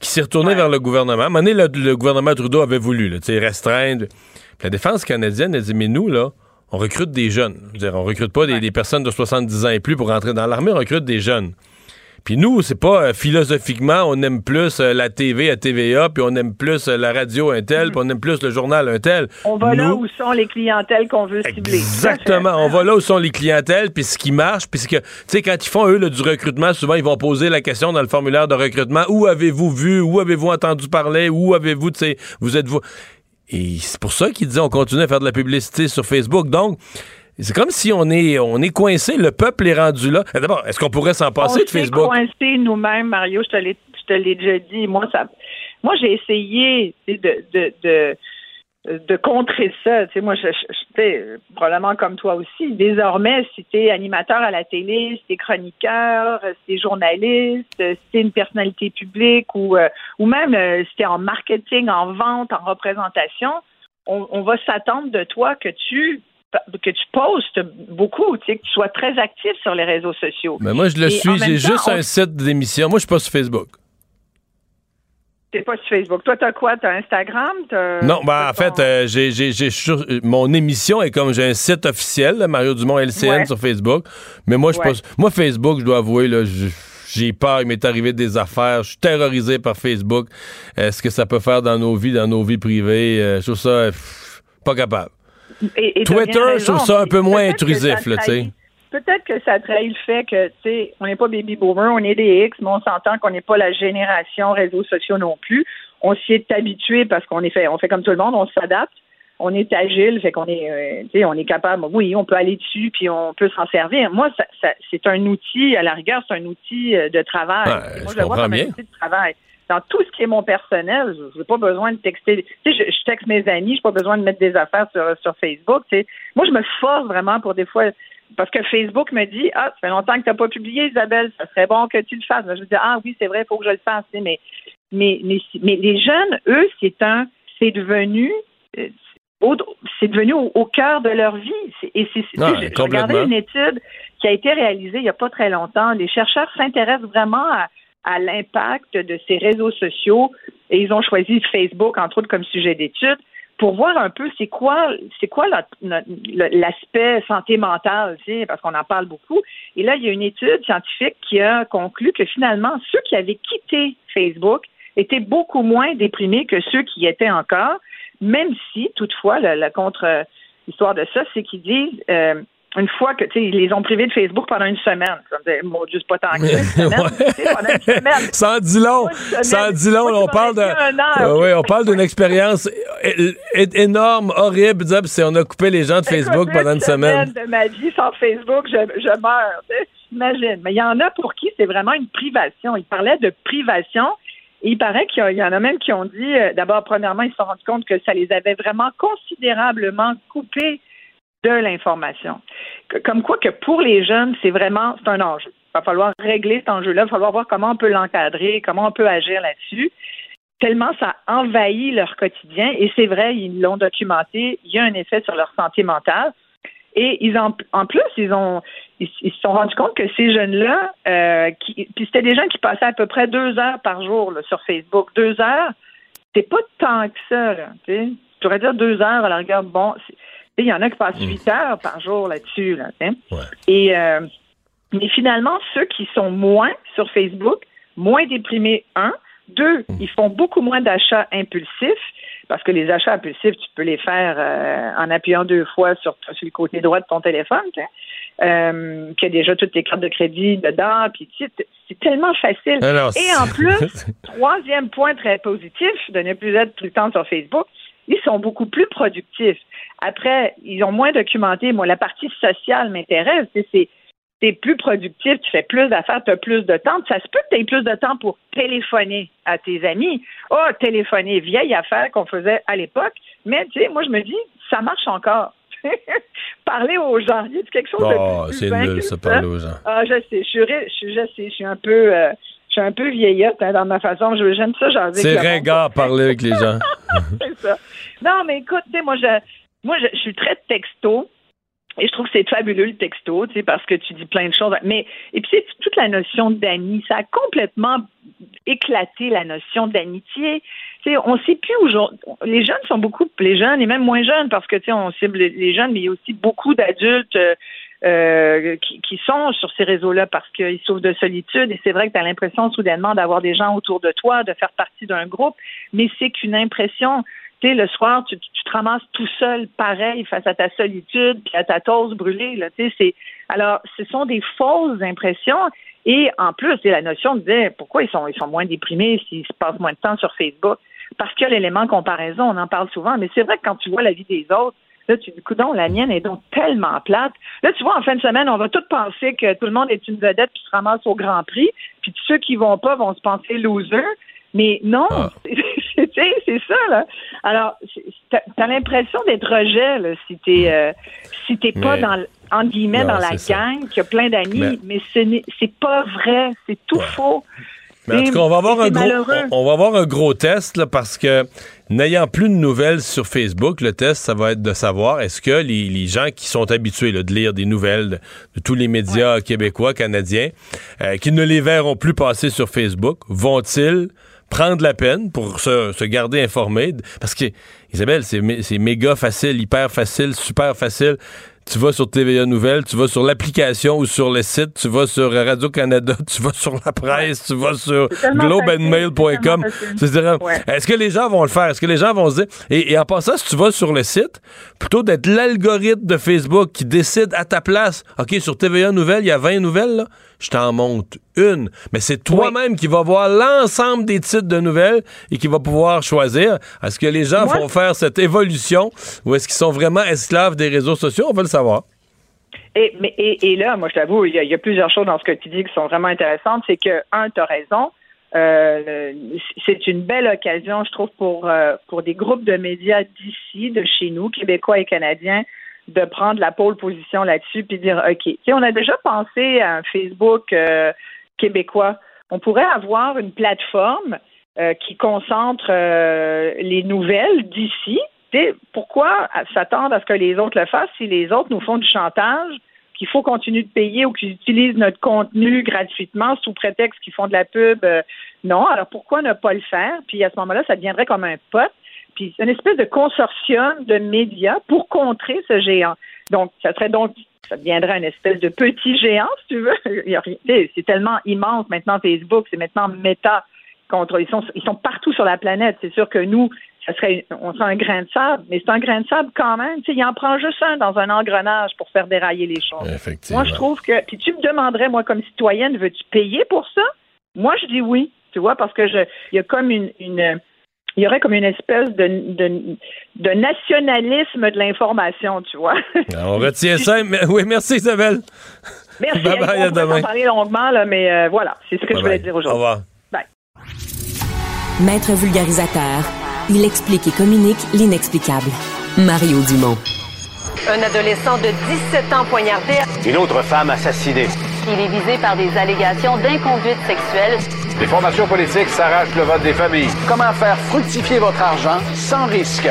qui s'est retournée Ouais. vers le gouvernement. À un moment donné, le, le gouvernement Trudeau avait voulu là, restreindre. Puis la défense canadienne a dit Mais nous, là, on recrute des jeunes. Je veux dire, on recrute pas des, des personnes de 70 ans et plus pour rentrer dans l'armée, on recrute des jeunes. Puis nous, c'est pas euh, philosophiquement, on aime plus euh, la TV à TVA, puis on aime plus euh, la radio un tel, puis on aime plus le journal un tel. On va là où sont les clientèles qu'on veut cibler. Exactement. On va là où sont les clientèles, puis ce qui marche, puis ce que, tu sais, quand ils font, eux, là, du recrutement, souvent, ils vont poser la question dans le formulaire de recrutement, où avez-vous vu, où avez-vous entendu parler, où avez-vous, tu sais, vous êtes-vous... Et c'est pour ça qu'ils disaient, on continue à faire de la publicité sur Facebook. Donc, c'est comme si on est, on est coincé, le peuple est rendu là. D'abord, est-ce qu'on pourrait s'en passer on de Facebook? s'est coincés nous-mêmes, Mario, je te l'ai, déjà dit. Moi, ça, moi, j'ai essayé de, de, de, de contrer ça. Tu sais, moi, je, je- probablement comme toi aussi. Désormais, si tu es animateur à la télé, si tu es chroniqueur, si tu es journaliste, si tu es une personnalité publique ou, euh, ou même euh, si tu es en marketing, en vente, en représentation, on, on va s'attendre de toi que tu que tu postes beaucoup, tu sais, que tu sois très actif sur les réseaux sociaux. Mais moi, je le Et suis, j'ai juste on- un site d'émission. Moi, je suis pas sur Facebook. T'es pas sur Facebook. Toi, t'as quoi? T'as Instagram? Non, ben, en fait, euh, j'ai, j'ai, euh, mon émission est comme j'ai un site officiel, là, Mario Dumont LCN Ouais. sur Facebook. Mais moi, je Ouais. moi, Facebook, je dois avouer, là, j'ai peur, il m'est arrivé des affaires. Je suis terrorisé par Facebook. Euh, ce que ça peut faire dans nos vies, dans nos vies privées? euh, je trouve ça pff, pas capable. Et- et t'as Twitter, je trouve ça un peu moins intrusif, là, tu sais. Peut-être que ça trahit le fait que, tu sais, on n'est pas baby boomer, on est des X, mais on s'entend qu'on n'est pas la génération réseaux sociaux non plus. On s'y est habitué parce qu'on est fait, on fait comme tout le monde, on s'adapte. On est agile, fait qu'on est, euh, tu sais, on est capable. Oui, on peut aller dessus, puis on peut s'en servir. Moi, ça, ça- c'est un outil, à la rigueur, c'est un outil euh, de travail. Ouais, Moi, je je le vois comme bien. un outil de travail. Dans tout ce qui est mon personnel, je n'ai pas besoin de texter. Tu sais, je, je texte mes amis, je n'ai pas besoin de mettre des affaires sur, sur Facebook. Tu sais. Moi, je me force vraiment pour des fois, parce que Facebook me dit Ah, ça fait longtemps que tu n'as pas publié, Isabelle, ça serait bon que tu le fasses. Là, je dis Ah oui, c'est vrai, il faut que je le fasse. tu sais, Mais, mais, mais, mais les jeunes, eux, c'est un c'est devenu euh, au- c'est devenu au, au cœur de leur vie. Et c'est, complètement. regardais une étude qui a été réalisée il n'y a pas très longtemps. Les chercheurs s'intéressent vraiment à, à l'impact de ces réseaux sociaux et ils ont choisi Facebook, entre autres, comme sujet d'étude pour voir un peu c'est quoi c'est quoi l'aspect santé mentale, tu sais, parce qu'on en parle beaucoup. Et là, il y a une étude scientifique qui a conclu que finalement, ceux qui avaient quitté Facebook étaient beaucoup moins déprimés que ceux qui y étaient encore, même si, toutefois, la, contre-histoire de ça, c'est qu'ils disent euh, une fois que, tu sais, ils les ont privés de Facebook pendant une semaine. Comme, dire, mon Dieu, c'est pas tant que ça. [LAUGHS] Sans dit long. Sans dit long. On parle de. dit Ah oui, on parle d'une expérience énorme, horrible. C'est on a coupé les gens de Facebook pendant une semaine. de ma vie sans Facebook, je, je meurs. tu sais, Imagine. Mais il y en a pour qui c'est vraiment une privation. Il parlait de privation. Et il paraît qu'il y en a même qui ont dit, euh, d'abord, premièrement, ils se sont rendus compte que ça les avait vraiment considérablement coupés de l'information. Comme quoi que pour les jeunes, c'est vraiment, c'est un enjeu. Il va falloir régler cet enjeu-là. Il va falloir voir comment on peut l'encadrer, comment on peut agir là-dessus tellement ça envahit leur quotidien. Et c'est vrai, ils l'ont documenté, il y a un effet sur leur santé mentale. Et ils en, plus, ils ont ils, se sont rendus compte que ces jeunes-là, euh, qui, puis c'était des gens qui passaient à peu près deux heures par jour sur Facebook. Deux heures, c'est pas tant que ça. Tu pourrais dire deux heures à la rigueur. Bon, il y en a qui passent huit heures par jour là-dessus. Là. Et euh, mais finalement, ceux qui sont moins sur Facebook, moins déprimés, un. Deux, ils font beaucoup moins d'achats impulsifs parce que les achats impulsifs, tu peux les faire euh, en appuyant deux fois sur, sur le côté droit de ton téléphone. Euh, puis il y a déjà toutes tes cartes de crédit dedans, puis c'est- c'est tellement facile. Alors, Et en plus, [LAUGHS] troisième point très positif de ne plus être tout le temps sur Facebook, ils sont beaucoup plus productifs. Après, ils ont moins documenté. Moi, la partie sociale m'intéresse. C'est tu es plus productif, tu fais plus d'affaires, tu as plus de temps. Ça se peut que tu aies plus de temps pour téléphoner à tes amis. Oh, téléphoner, vieille affaire qu'on faisait à l'époque. Mais tu sais, moi, je me dis, ça marche encore. [LAUGHS] parler aux gens. Il y a quelque chose de Oh, plus c'est nul, ça, parler aux gens. Ah, je sais, je suis, ri- je suis, je sais, je suis un peu, euh, je suis un peu vieillotte hein, dans ma façon. Je- J'aime ça. C'est ringard parler avec les gens. [LAUGHS] c'est ça. Non, mais écoute, tu sais, moi, je, moi, je, je suis très texto. Et je trouve que c'est fabuleux le texto, tu sais, parce que tu dis plein de choses. Mais et puis c'est toute la notion d'amis, ça a complètement éclaté la notion d'amitié. Tu sais, on sait plus aujourd'hui. Les jeunes sont beaucoup, les jeunes et même moins jeunes, parce que tu sais, on cible les jeunes, mais il y a aussi beaucoup d'adultes. euh, euh, qui, qui sont sur ces réseaux-là parce qu'ils souffrent de solitude et c'est vrai que tu as l'impression soudainement d'avoir des gens autour de toi, de faire partie d'un groupe, mais c'est qu'une impression. Tu sais, le soir, tu, tu te ramasses tout seul, pareil, face à ta solitude, puis à ta toast brûlée. Là, tu sais, alors, ce sont des fausses impressions. Et en plus, la notion de pourquoi ils sont, ils sont moins déprimés s'ils se passent moins de temps sur Facebook. Parce qu'il y a l'élément comparaison, on en parle souvent, mais c'est vrai que quand tu vois la vie des autres, Là, tu dis, coudon, la mienne est donc tellement plate. Là, tu vois, en fin de semaine, on va tous penser que tout le monde est une vedette qui se ramasse au Grand Prix, puis ceux qui vont pas vont se penser loser. Mais non, Ah. [LAUGHS] c'est ça, là. Alors, t'as as, l'impression d'être rejet, là, si t'es euh, si t'es pas dans, entre guillemets, Non, dans la gang, qui a plein d'amis, Mais- mais, ce n'est- c'est pas vrai, c'est tout faux. Mais en tout cas, on va avoir un gros, on va avoir un gros test là, parce que n'ayant plus de nouvelles sur Facebook, le test, ça va être de savoir est-ce que les, les gens qui sont habitués là, de lire des nouvelles de, de tous les médias québécois, canadiens, euh, qui ne les verront plus passer sur Facebook, vont-ils prendre la peine pour se, se garder informés? Parce que, Isabelle, c'est méga facile, hyper facile, super facile. Tu vas sur TVA Nouvelles, tu vas sur l'application ou sur le site, tu vas sur Radio-Canada, [LAUGHS] tu vas sur la presse, tu vas sur globeandmail.com. C'est-à-dire, Ouais. est-ce que les gens vont le faire? Est-ce que les gens vont se dire... Et, et en passant, si tu vas sur le site, plutôt d'être l'algorithme de Facebook qui décide à ta place, OK, sur TVA Nouvelles, il y a 20 nouvelles, là, je t'en monte une. Mais c'est toi-même qui vas voir l'ensemble des titres de nouvelles et qui va pouvoir choisir. Est-ce que les gens Moi- vont faire cette évolution ou est-ce qu'ils sont vraiment esclaves des réseaux sociaux? On va le savoir. Et, mais, et, et là, moi, je t'avoue, il y, a, il y a plusieurs choses dans ce que tu dis qui sont vraiment intéressantes. C'est que, un, tu as raison. Euh, c'est une belle occasion, je trouve, pour, euh, pour des groupes de médias d'ici, de chez nous, québécois et canadiens, de prendre la pole position là-dessus puis dire OK. Tu sais, on a déjà pensé à un Facebook euh, québécois. On pourrait avoir une plateforme euh, qui concentre euh, les nouvelles d'ici. Pourquoi s'attendre à ce que les autres le fassent si les autres nous font du chantage, qu'il faut continuer de payer ou qu'ils utilisent notre contenu gratuitement sous prétexte qu'ils font de la pub? Non. Alors pourquoi ne pas le faire? Puis à ce moment-là, ça deviendrait comme un pote. Puis c'est une espèce de consortium de médias pour contrer ce géant. Donc, ça serait donc, ça deviendrait une espèce de petit géant, si tu veux. [LAUGHS] C'est tellement immense maintenant Facebook, c'est maintenant Meta contre. Ils sont, ils sont partout sur la planète. C'est sûr que nous, ça serait, on serait un grain de sable, mais c'est un grain de sable quand même. Tu sais, il en prend juste un dans un engrenage pour faire dérailler les choses. Effectivement. Moi, je trouve que. Puis tu me demanderais, moi, comme citoyenne, veux-tu payer pour ça? Moi, je dis oui. Tu vois, parce que je, il y a comme une, une il y aurait comme une espèce de, de, de nationalisme de l'information, tu vois. [LAUGHS] On retient ça. Mais- Oui, merci Isabelle. Merci. Bye bye, à on demain. en parler longuement, là, mais euh, voilà, c'est ce que je voulais dire Au aujourd'hui. revoir. Bye. Maître vulgarisateur, il explique et communique l'inexplicable. Mario Dumont. Un adolescent de 17 ans poignardé. Une autre femme assassinée. Il est visé par des allégations d'inconduite sexuelle. Les formations politiques s'arrachent le vote des familles. Comment faire fructifier votre argent sans risque?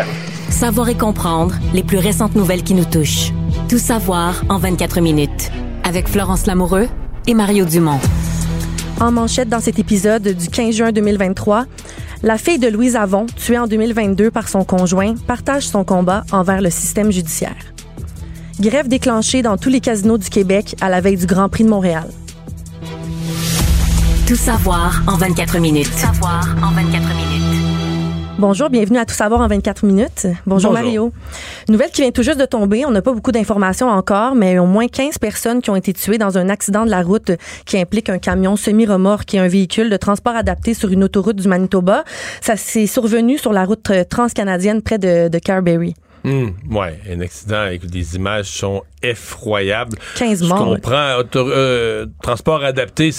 Savoir et comprendre les plus récentes nouvelles qui nous touchent. Tout savoir en 24 minutes. Avec Florence Lamoureux et Mario Dumont. En manchette dans cet épisode du 15 juin 2023, la fille de Louise Avon, tuée en 2022 par son conjoint, partage son combat envers le système judiciaire. Grève déclenchée dans tous les casinos du Québec à la veille du Grand Prix de Montréal. Tout savoir en 24 minutes. savoir en 24 minutes. Bonjour, bienvenue à Tout savoir en 24 minutes. Bonjour, Bonjour. Mario. Nouvelle qui vient tout juste de tomber. On n'a pas beaucoup d'informations encore, mais au moins 15 personnes qui ont été tuées dans un accident de la route qui implique un camion semi-remorque et un véhicule de transport adapté sur une autoroute du Manitoba. Ça s'est survenu sur la route euh, transcanadienne près de, de Carberry. Hum, ouais, un accident avec des images sont effroyables. 15 Je morts. comprends. auto- euh, transport adapté,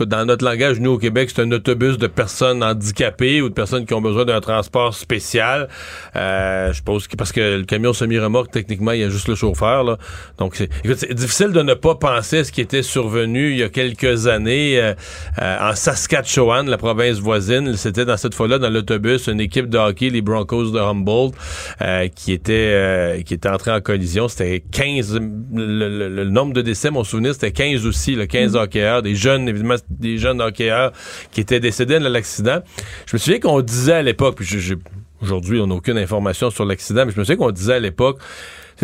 dans notre langage, nous au Québec, c'est un autobus de personnes handicapées ou de personnes qui ont besoin d'un transport spécial. Euh, je suppose que parce que le camion semi-remorque, techniquement, il y a juste le chauffeur. Là. Donc, c'est, écoute, c'est difficile de ne pas penser à ce qui était survenu il y a quelques années euh, euh, en Saskatchewan, la province voisine. C'était dans cette fois-là dans l'autobus une équipe de hockey, les Broncos de Humboldt, euh, qui était euh, qui était entrée en collision. C'était 15 le, le- le nombre de décès, mon souvenir, c'était 15 aussi, le 15 hockeyeurs, des jeunes évidemment des jeunes hockeyeurs qui étaient décédés dans l'accident. Je me souviens qu'on disait à l'époque, aujourd'hui on n'a aucune information sur l'accident, mais je me souviens qu'on disait à l'époque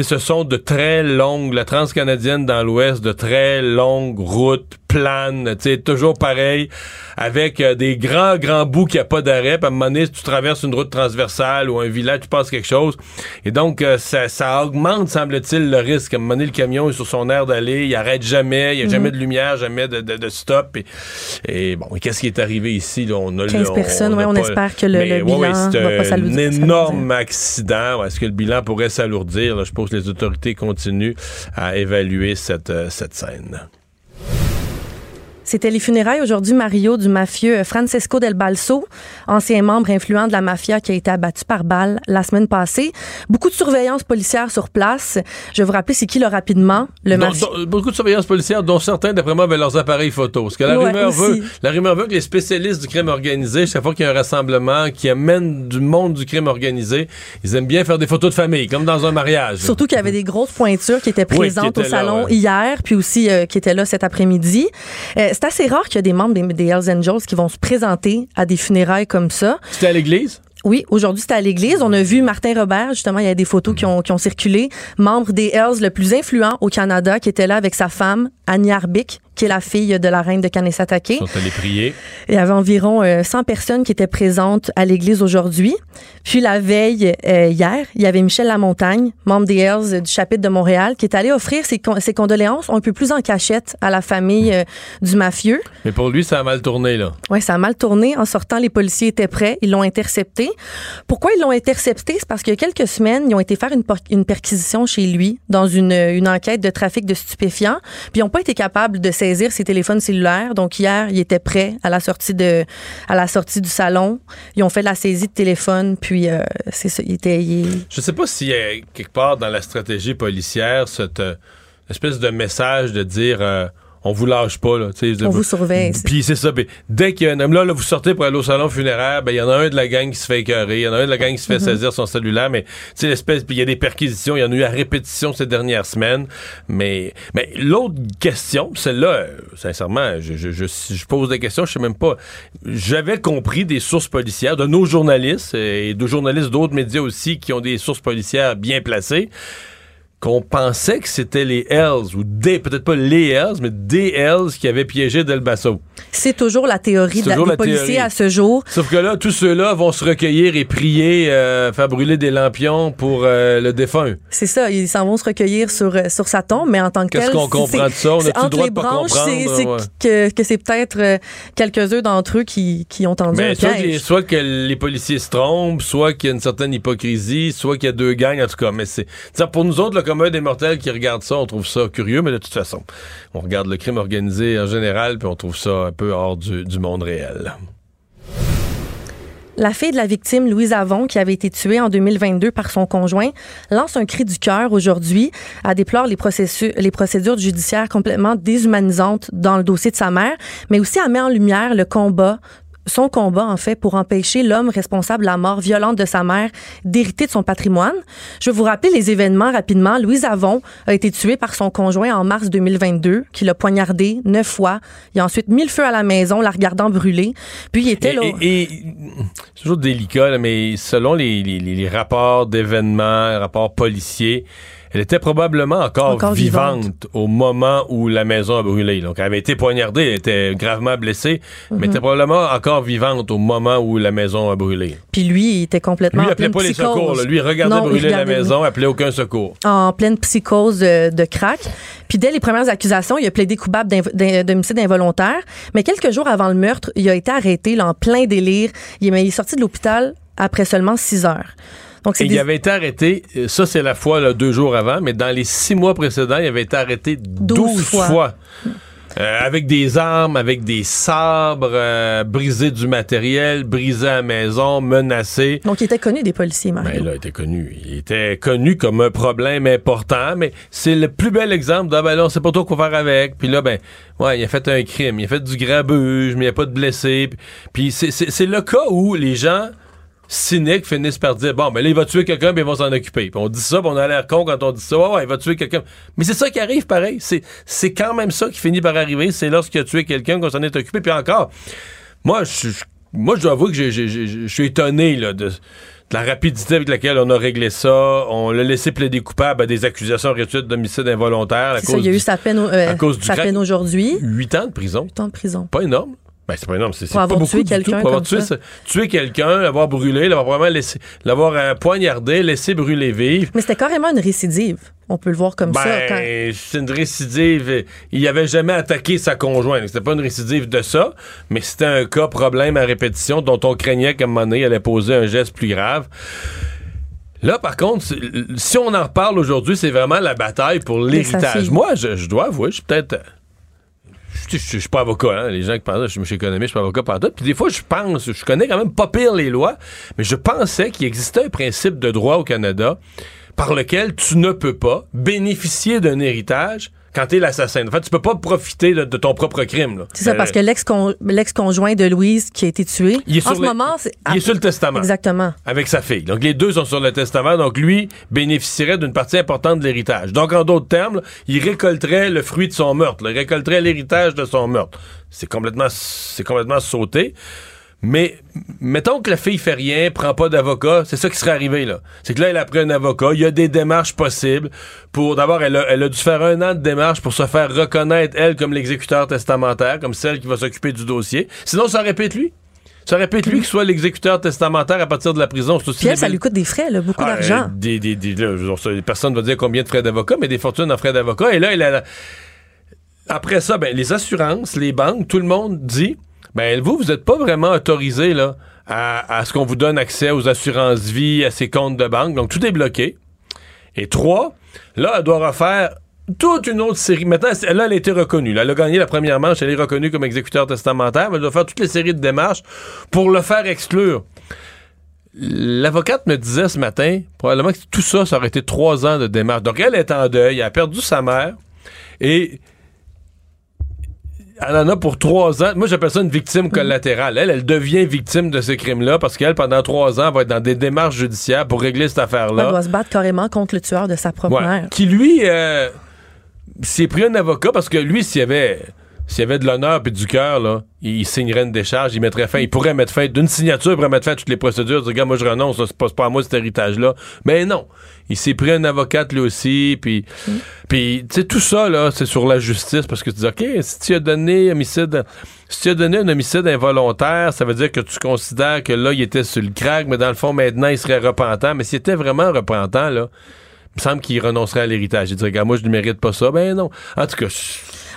ce sont de très longues, la transcanadienne dans l'ouest, de très longues routes tu sais, toujours pareil, avec euh, des grands, grands bouts qui a pas d'arrêt. Puis à un moment donné, si tu traverses une route transversale ou un village, tu passes quelque chose. Et donc, euh, ça, ça augmente, semble-t-il, le risque. À un moment donné, le camion est sur son air d'aller, il arrête jamais, il n'y a Mhm. jamais de lumière, jamais de, de, de stop. Et, et bon, qu'est-ce qui est arrivé ici? Là? On a, 15 on- personnes, on ouais, on espère que le- Mais le ouais, ouais, bilan c'est va pas un énorme accident. Ouais, Est-ce que le bilan pourrait s'alourdir? Je suppose que les autorités continuent à évaluer cette, euh, cette scène. C'était les funérailles aujourd'hui, Mario, du mafieux Francesco Del Balso, ancien membre influent de la mafia qui a été abattu par balle la semaine passée. Beaucoup de surveillance policière sur place. Je vais vous rappeler c'est qui là rapidement. Le mafieux. beaucoup de surveillance policière, dont certains, d'après moi, avaient leurs appareils photo. Parce que la, Ouais, rumeur aussi. veut, la rumeur veut que les spécialistes du crime organisé, chaque fois qu'il y a un rassemblement qui amène du monde du crime organisé, ils aiment bien faire des photos de famille, comme dans un mariage. Surtout qu'il y avait des grosses pointures qui étaient Oui, qui présentes au là, salon ouais. hier, puis aussi euh, qui étaient là cet après-midi. Euh, c'est assez rare qu'il y ait des membres des, des Hells Angels qui vont se présenter à des funérailles comme ça. C'était à l'église? Oui, aujourd'hui, c'était à l'église. On a vu Martin Robert, justement, il y a des photos qui ont, qui ont circulé. Membre des Hells le plus influent au Canada, qui était là avec sa femme, Annie Arbic, qui est la fille de la reine de Kanesatake. Ils sont allés prier. Il y avait environ euh, 100 personnes qui étaient présentes à l'église aujourd'hui. Puis la veille, euh, hier, il y avait Michel Lamontagne, membre des Hells du chapitre de Montréal, qui est allé offrir ses, con- ses condoléances un peu plus en cachette à la famille euh, du mafieux. Mais pour lui, ça a mal tourné, là. Oui, ça a mal tourné. En sortant, les policiers étaient prêts. Ils l'ont intercepté. Pourquoi ils l'ont intercepté? C'est parce qu'il y a quelques semaines, ils ont été faire une perquisition chez lui dans une, une enquête de trafic de stupéfiants. Puis ils n'ont pas été capables de saisir ses téléphones cellulaires. Donc hier, ils étaient prêts à la sortie de, à la sortie du salon. Ils ont fait la saisie de téléphone. Puis euh, c'est ça. Je sais pas y a quelque part dans la stratégie policière cette euh, espèce de message de dire euh, on vous lâche pas là, On vous surveille, Puis c'est ça. puis dès qu'il y a un homme là, là, vous sortez pour aller au salon funéraire, ben il y en a un de la gang qui se fait écœurer, il y en a un de la gang qui se fait Mhm. saisir son cellulaire, mais tu sais l'espèce, puis il y a des perquisitions, il y en a eu à répétition ces dernières semaines. Mais mais l'autre question, celle-là, euh, sincèrement, je, je, je, je pose des questions, je sais même pas. J'avais compris des sources policières de nos journalistes euh, et de journalistes d'autres médias aussi qui ont des sources policières bien placées qu'on pensait que c'était les Hells, ou des, peut-être pas les Hells, mais des Hells qui avaient piégé Del Basso. c'est toujours la théorie de la- des la policiers théorie. à ce jour. Sauf que là, tous ceux-là vont se recueillir et prier, euh, faire brûler des lampions pour euh, le défunt. C'est ça, ils s'en vont se recueillir sur, euh, sur sa tombe, mais en tant que Qu'est-ce qu'on comprend de ça? On c'est a-tu le entre droit les de pas branches, c'est comprendre? c'est Ouais. que, que c'est peut-être euh, quelques-uns d'entre eux qui, qui ont tendu Mais un soit, piège. soit que les policiers se trompent, soit qu'il y a une certaine hypocrisie, soit qu'il y a deux gangs, en tout cas. Mais c'est. Pour nous autres, le commun des mortels qui regardent ça, on trouve ça curieux, mais de toute façon, on regarde le crime organisé en général, puis on trouve ça un peu hors du, du monde réel. La fille de la victime, Louise Avon, qui avait été tuée en 2022 par son conjoint, lance un cri du cœur aujourd'hui. Elle déplore les, les procédures judiciaires complètement déshumanisantes dans le dossier de sa mère, mais aussi elle met en lumière le combat son combat, en fait, pour empêcher l'homme responsable de la mort violente de sa mère d'hériter de son patrimoine. Je vais vous rappeler les événements rapidement. Louise Avon a été tuée par son conjoint en mars 2022, qui l'a poignardé neuf fois. Il a ensuite mis le feu à la maison, la regardant brûler. Puis il était là. et- et- c'est toujours délicat, là, mais selon les, les- les- rapports d'événements, rapports policiers, elle était probablement encore, Encore vivante, vivante. au moment où la maison a brûlé. Donc, elle avait été poignardée, elle était gravement blessée, mais Mhm. elle était probablement encore vivante au moment où la maison a brûlé. Puis lui, il était complètement Lui, il en appelait pleine pas les secours. là. Lui, il regardait Non, il brûler la maison, appelait aucun secours. en pleine psychose de, de crack. Puis dès les premières accusations, il a plaidé coupable d'homicide involontaire. Mais quelques jours avant le meurtre, il a été arrêté là, en plein délire. Il mais il est sorti de l'hôpital après seulement six heures. Donc, c'est Et des- il avait été arrêté, euh, ça c'est la fois là, deux jours avant, mais dans les six mois précédents, il avait été arrêté 12, fois. fois. Euh, avec des armes, avec des sabres, euh, briser du matériel, briser la maison, menacer. Donc, il était connu des policiers, Mario. Ben là, il était connu. Il était connu comme un problème important, mais c'est le plus bel exemple de, ah, ben là, on sait pas trop quoi faire avec. Puis là, ben, ouais, il a fait un crime. Il a fait du grabuge, mais il n'y a pas de blessés. Puis- c'est le cas où les gens cyniques finissent par dire, bon, ben là, il va tuer quelqu'un, puis ils vont s'en occuper. Puis on dit ça, puis on a l'air con quand on dit ça. Ouais, ouais, il va tuer quelqu'un. Mais c'est ça qui arrive, pareil. C'est c'est quand même ça qui finit par arriver. C'est lorsqu'il a tué quelqu'un qu'on s'en est occupé. Puis encore, moi, je, moi, je dois avouer que je suis étonné là, de, de la rapidité avec laquelle on a réglé ça. On l'a laissé plaider coupable à des accusations réduites d'homicide involontaire. à C'est ça, cause il y a du- eu sa peine, euh, à cause du sa crack. peine aujourd'hui. Huit ans de prison. Huit ans de prison. Pas énorme. Ben, c'est pas énorme. C'est pas beaucoup tué quelqu'un. Pour avoir tué, tué quelqu'un, l'avoir brûlé, l'avoir probablement laissé, l'avoir euh, poignardé, laissé brûler vif. Mais c'était carrément une récidive. On peut le voir comme ça. quand- Ben, c'est une récidive. Il avait jamais attaqué sa conjointe. C'était pas une récidive de ça, mais c'était un cas problème à répétition dont on craignait qu'à un moment donné, il allait poser un geste plus grave. Là, par contre, si on en reparle aujourd'hui, c'est vraiment la bataille pour l'héritage. Moi, je, je dois avouer, je suis peut-être. Je, suis pas avocat, hein. Les gens qui pensent, je suis économiste, je suis pas avocat partout. Puis des fois, je pense, je connais quand même pas pire les lois, mais je pensais qu'il existait un principe de droit au Canada par lequel tu ne peux pas bénéficier d'un héritage quand t'es l'assassin. En fait, tu peux pas profiter de, de ton propre crime. C'est ça, Euh, parce que l'ex-con- l'ex-conjoint de Louise qui a été tué, il est en sur ce le- moment, c'est... il est sur le testament. Exactement. avec sa fille. Donc les deux sont sur le testament, donc lui bénéficierait d'une partie importante de l'héritage. Donc en d'autres termes, là, il récolterait le fruit de son meurtre, là. il récolterait l'héritage de son meurtre. C'est complètement c'est complètement sauté. Mais mettons que la fille fait rien, prend pas d'avocat, c'est ça qui serait arrivé là. C'est que là elle a pris un avocat, il y a des démarches possibles pour d'abord elle a, elle a dû faire un an de démarches pour se faire reconnaître elle comme l'exécuteur testamentaire, comme celle qui va s'occuper du dossier. Sinon ça répète lui. Ça répète lui qui soit l'exécuteur testamentaire à partir de la prison. C'est aussi elle, ça lui coûte des frais, là, beaucoup ah, d'argent. euh, des, là, personne ne va dire combien de frais d'avocat, mais des fortunes en frais d'avocat. Et là, il a- après ça, ben, les assurances, les banques, tout le monde dit ben vous, vous n'êtes pas vraiment autorisé là, à, ce qu'on vous donne accès aux assurances vie, à ces comptes de banque. Donc, tout est bloqué. Et trois, là, elle doit refaire toute une autre série. Maintenant, là, elle a été reconnue. Là, elle a gagné la première manche, elle est reconnue comme exécuteur testamentaire, mais elle doit faire toutes les séries de démarches pour le faire exclure. L'avocate me disait ce matin, probablement que tout ça, ça aurait été trois ans de démarche. Donc, elle est en deuil, elle a perdu sa mère et elle en a pour trois ans. Moi, j'appelle ça une victime collatérale. Elle, elle devient victime de ce crime-là parce qu'elle, pendant trois ans, va être dans des démarches judiciaires pour régler cette Elle affaire-là. doit se battre carrément contre le tueur de sa propre Ouais. mère. Qui, lui, euh, s'est pris un avocat parce que lui, s'il y avait. S'il y avait de l'honneur et du cœur, là, il, signerait une décharge, il mettrait fin, il pourrait mettre fin d'une signature, il pourrait mettre fin à toutes les procédures, dire, regarde, moi je renonce, c'est pas, pas à moi cet héritage-là. Mais non, il s'est pris un avocat lui aussi, puis, puis tu sais, tout ça, là, c'est sur la justice, parce que tu dis, OK, si tu as donné homicide, si tu as donné un homicide involontaire, ça veut dire que tu considères que là, il était sur le crack, mais dans le fond, maintenant, il serait repentant. Mais s'il était vraiment repentant, là, il me semble qu'il renoncerait à l'héritage. Il dirait, regarde, moi, je ne mérite pas ça. Ben non. En tout cas,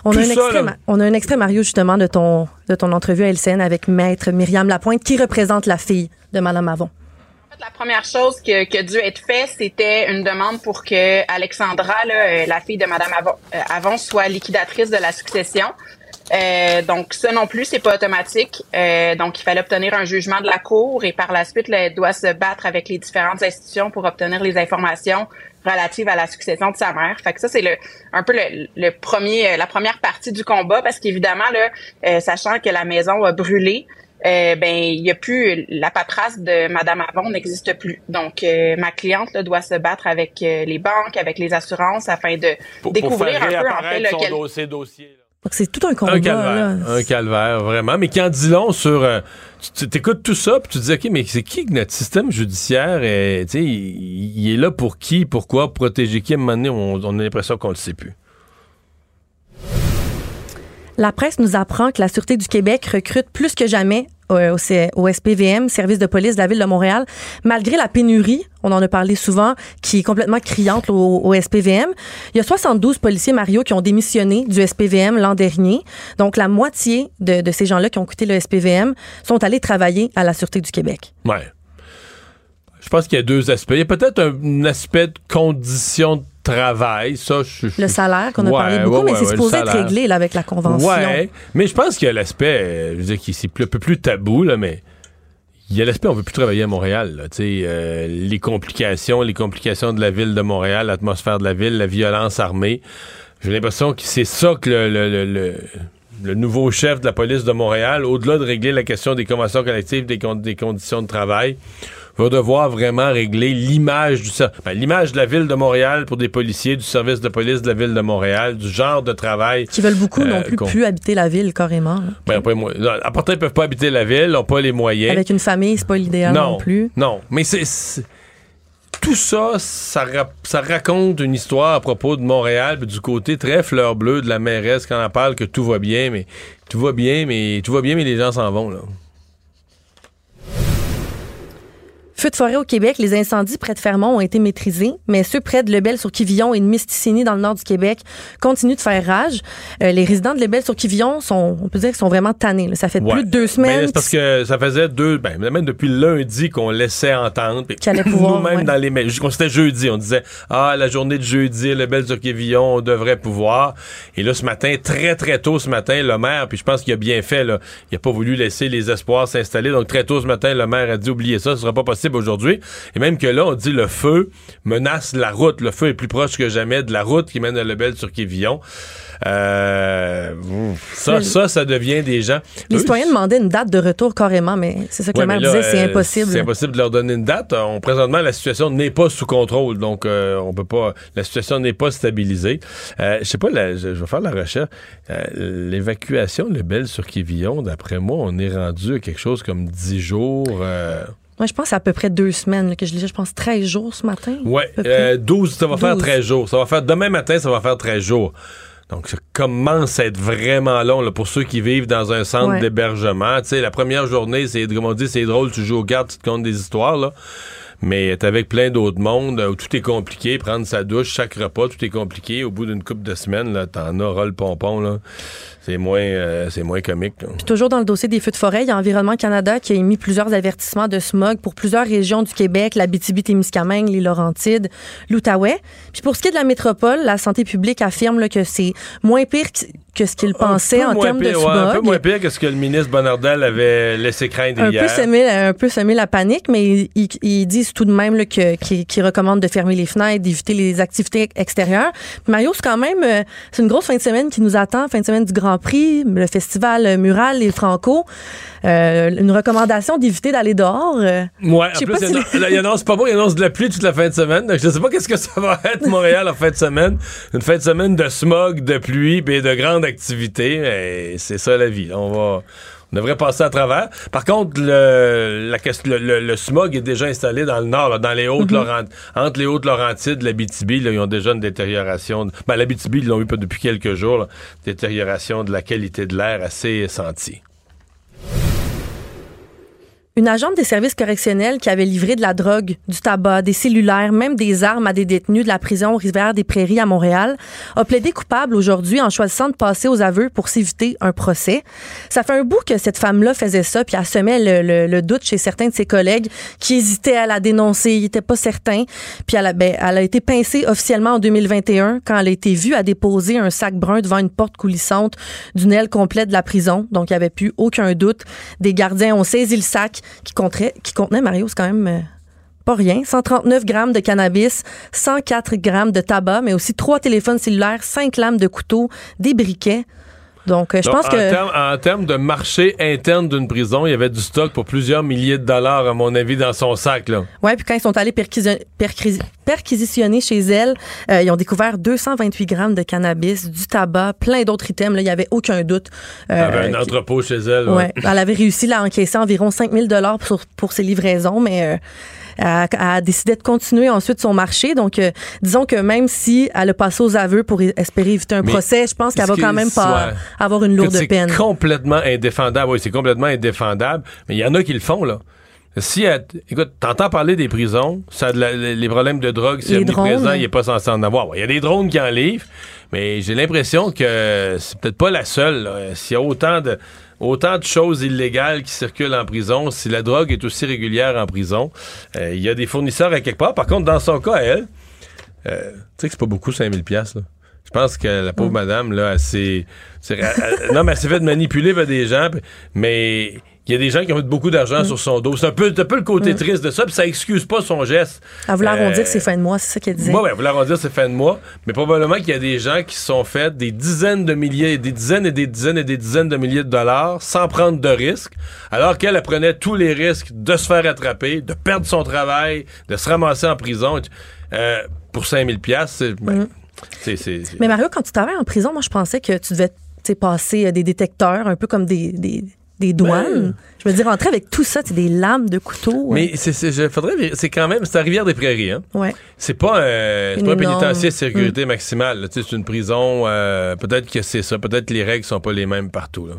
On a, un ça, extrait, on a un extrait, Mario, justement, de ton, de ton entrevue à LCN avec Maître Myriam Lapointe, qui représente la fille de Madame Avon. La première chose qui a dû être faite, c'était une demande pour que Alexandra, là, euh, la fille de Madame Avon, euh, Avon, soit liquidatrice de la succession. Euh, donc ça non plus, c'est pas automatique. Euh, donc il fallait obtenir un jugement de la cour et par la suite, là, elle doit se battre avec les différentes institutions pour obtenir les informations relatives à la succession de sa mère. Fait que ça c'est le un peu le, le premier, euh, la première partie du combat parce qu'évidemment là, euh, sachant que la maison a brûlé, euh, ben il y a plus la paperasse de Madame Avon n'existe plus. Donc euh, ma cliente là, doit se battre avec euh, les banques, avec les assurances afin de pour, pour découvrir faire un peu en fait son quel- dossier, dossier. C'est tout un combat. Un calvaire. là. Un calvaire, vraiment. Mais qui en dit long sur. euh, tu t'écoutes tout ça, puis tu te dis, OK, mais c'est qui que notre système judiciaire est. Tu sais, il, il est là pour qui, pourquoi, pour protéger qui? À un moment donné, on, on a l'impression qu'on le sait plus. La presse nous apprend que la Sûreté du Québec recrute plus que jamais euh, au, SPVM, service de police de la ville de Montréal, malgré la pénurie, on en a parlé souvent, qui est complètement criante au, SPVM. Il y a 72 policiers, Mario, qui ont démissionné du SPVM l'an dernier. Donc, la moitié de, ces gens-là qui ont quitté le SPVM sont allés travailler à la Sûreté du Québec. Ouais. Je pense qu'il y a deux aspects. Il y a peut-être un, aspect de conditions de travail, ça, je, je- Le salaire qu'on a Ouais, parlé beaucoup, ouais, mais c'est supposé être réglé là, avec la convention. Ouais, mais je pense qu'il y a l'aspect, euh, je veux dire, qui c'est un peu plus tabou, là, mais il y a l'aspect, on veut plus travailler à Montréal, là, euh, les complications, les complications de la ville de Montréal, l'atmosphère de la ville, la violence armée. J'ai l'impression que c'est ça que le, le- le- le- le nouveau chef de la police de Montréal, au-delà de régler la question des conventions collectives, des, con- des conditions de travail, va devoir vraiment régler l'image du ben, l'image de la ville de Montréal pour des policiers, du service de police de la ville de Montréal, du genre de travail. Qui veulent beaucoup non Euh, plus qu'on- plus habiter la ville carrément. ben, après, moi, non, à part ça, ils peuvent pas habiter la ville, n'ont pas les moyens. Avec une famille, c'est pas l'idéal non, plus. Non, mais c'est. Tout ça, ça, ra- ça raconte une histoire à propos de Montréal, puis du côté très fleur bleue de la mairesse quand elle parle que tout va bien, mais tout va bien, mais tout va bien, mais les gens s'en vont là. Feu de forêt au Québec, les incendies près de Fermont ont été maîtrisés, mais ceux près de Lebel-sur-Quivillon et de Misticini dans le nord du Québec continuent de faire rage. Euh, les résidents de Lebel-sur-Quivillon sont, on peut dire qu'ils sont vraiment tannés. là. Ça fait Ouais. plus de deux Mais semaines. c'est parce que ça faisait deux, ben, même depuis lundi qu'on laissait entendre. [LAUGHS] Nous-mêmes ouais. dans les mails, on- c'était jeudi, on disait ah la journée de jeudi, le bel sur Quévillon, on devrait pouvoir. Et là ce matin, très très tôt ce matin, le maire, puis je pense qu'il a bien fait là, il a pas voulu laisser les espoirs s'installer. Donc très tôt ce matin, le maire a dit oubliez ça, ce sera pas possible aujourd'hui. Et même que là, on dit le feu menace la route. Le feu est plus proche que jamais de la route qui mène à Lebel sur Quévillon. Euh, ça, ça, ça devient des gens. Les Eux, citoyens demandaient une date de retour carrément, mais c'est ça que Ouais, le maire là, disait, c'est euh, impossible. C'est impossible de leur donner une date. Euh, On, présentement, la situation n'est pas sous contrôle, donc euh, on peut pas. La situation n'est pas stabilisée. Je sais pas, la- je, je vais faire la recherche. L'évacuation de Belle sur Quévillon, d'après moi, on est rendu à quelque chose comme 10 jours. Moi, je pense à peu près deux semaines là, que je pense 13 jours ce matin. Ouais, près. euh, 12, ça va faire 12. 13 jours. Ça va faire demain matin, ça va faire 13 jours. Donc, ça commence à être vraiment long là, pour ceux qui vivent dans un centre Ouais. d'hébergement. Tu sais, la première journée, c'est comme on dit, c'est drôle, tu joues aux cartes, tu te comptes des histoires, là. Mais t'es avec plein d'autres mondes où tout est compliqué, prendre sa douche, chaque repas, tout est compliqué. Au bout d'une couple de semaines, là, t'en auras le pompon, là. C'est moins, euh, c'est moins comique. Puis toujours dans le dossier des feux de forêt, il y a Environnement Canada qui a émis plusieurs avertissements de smog pour plusieurs régions du Québec, la témiscamingue les Laurentides, l'Outaouais. Puis pour ce qui est de la métropole, la santé publique affirme là, que c'est moins pire que, ce qu'il pensait en termes de pire, ouais, un peu moins pire que ce que le ministre Bonardel avait laissé craindre un hier. peu, semer, un peu semer la panique, mais ils, ils disent tout de même qu'ils, recommandent de fermer les fenêtres, d'éviter les activités extérieures. Mario, c'est quand même euh, c'est une grosse fin de semaine qui nous attend, fin de semaine du Grand Prix, le festival euh, Mural, les Franco. Euh, une recommandation d'éviter d'aller dehors. euh. Ouais, en plus, il, si il annonce pas bon, il annonce de la pluie toute la fin de semaine. Donc, je sais pas qu'est-ce que ça va être, Montréal, en fin de semaine. Une fin de semaine de smog, de pluie, et de grandes activités. C'est ça la vie. On va. On devrait passer à travers. Par contre, le, la, le, le- le smog est déjà installé dans le nord, là, dans les hautes Mhm. Laurent- entre les hautes Laurentides, l'Abitibi, là, ils ont déjà une détérioration. de- ben, l'Abitibi, ils l'ont eu depuis quelques jours, là, détérioration de la qualité de l'air assez sentie. Une agente des services correctionnels qui avait livré de la drogue, du tabac, des cellulaires, même des armes à des détenus de la prison Rivière des Prairies à Montréal, a plaidé coupable aujourd'hui en choisissant de passer aux aveux pour s'éviter un procès. Ça fait un bout que cette femme-là faisait ça, puis elle semait le, le- le doute chez certains de ses collègues qui hésitaient à la dénoncer, ils n'étaient pas certains. Puis elle a, ben, elle a été pincée officiellement en 2021 quand elle a été vue à déposer un sac brun devant une porte coulissante d'une aile complète de la prison. Donc il n'y avait plus aucun doute. Des gardiens ont saisi le sac qui, contenait, qui contenait, Mario, c'est quand même euh, pas rien, 139 grammes de cannabis, 104 grammes de tabac, mais aussi trois téléphones cellulaires, cinq lames de couteau, des briquets. Donc, euh, je Donc, pense en que... termes- en termes de marché interne d'une prison, il y avait du stock pour plusieurs milliers de dollars, à mon avis, dans son sac. Ouais, puis quand ils sont allés perquisi- perquisi- perquisitionner chez elle, euh, ils ont découvert 228 grammes de cannabis, du tabac, plein d'autres items. Là, il y avait aucun doute. Y euh, avait un qui- entrepôt chez elle. Ouais. Elle avait réussi là, à encaisser environ 5000 dollars pour, pour ses livraisons, mais euh, elle a décidé de continuer ensuite son marché. Donc, euh, disons que même si elle a passé aux aveux pour espérer éviter un Mais procès, je pense qu'elle va quand même pas avoir une lourde c'est peine. complètement indéfendable? Oui, c'est complètement indéfendable. Mais il y en a qui le font, là. Si, elle- écoute, t'entends parler des prisons, ça a de la- les problèmes de drogue, c'est omniprésent, il est pas censé en avoir. Ouais, Il y a des drones qui en livrent, mais j'ai l'impression que c'est peut-être pas la seule. S'il y a autant de autant de choses illégales qui circulent en prison, si la drogue est aussi régulière en prison, euh, il y a des fournisseurs à quelque part. Par contre, dans son cas, elle, euh, tu sais que c'est pas beaucoup, 5000 pièces Je pense que la pauvre madame, là, elle s'est... non, mais elle s'est fait manipuler par des gens, mais il y a des gens qui ont mis beaucoup d'argent sur son dos. C'est un peu, c'est un peu le côté Mm. triste de ça, puis ça excuse pas son geste. Elle voulait Euh, arrondir ses fins de mois, c'est ça qu'elle disait. Ouais, ouais, vous l'arrondir, c'est fin de mois. Mais probablement qu'il y a des gens qui se sont fait des dizaines de milliers, des dizaines et des dizaines et des dizaines de milliers de dollars sans prendre de risques, alors qu'elle elle prenait tous les risques de se faire attraper, de perdre son travail, de se ramasser en prison. Euh, pour 5000 pièces, c'est ben, c'est- c'est- c'est- Mais Mario, quand tu travailles en prison, moi, je pensais que tu devais passer euh, des détecteurs, un peu comme des, des, des douanes. Je veux dire, entrer avec tout ça, c'est des lames de couteau. Ben. Mais c'est, c'est, quand même, c'est à Rivière-des-Prairies, hein? Ouais. C'est pas, euh, c'est pas un pénitencier de sécurité maximale. Tu sais, C'est une prison. euh, peut-être que c'est ça. Peut-être que les règles sont pas les mêmes partout. Là.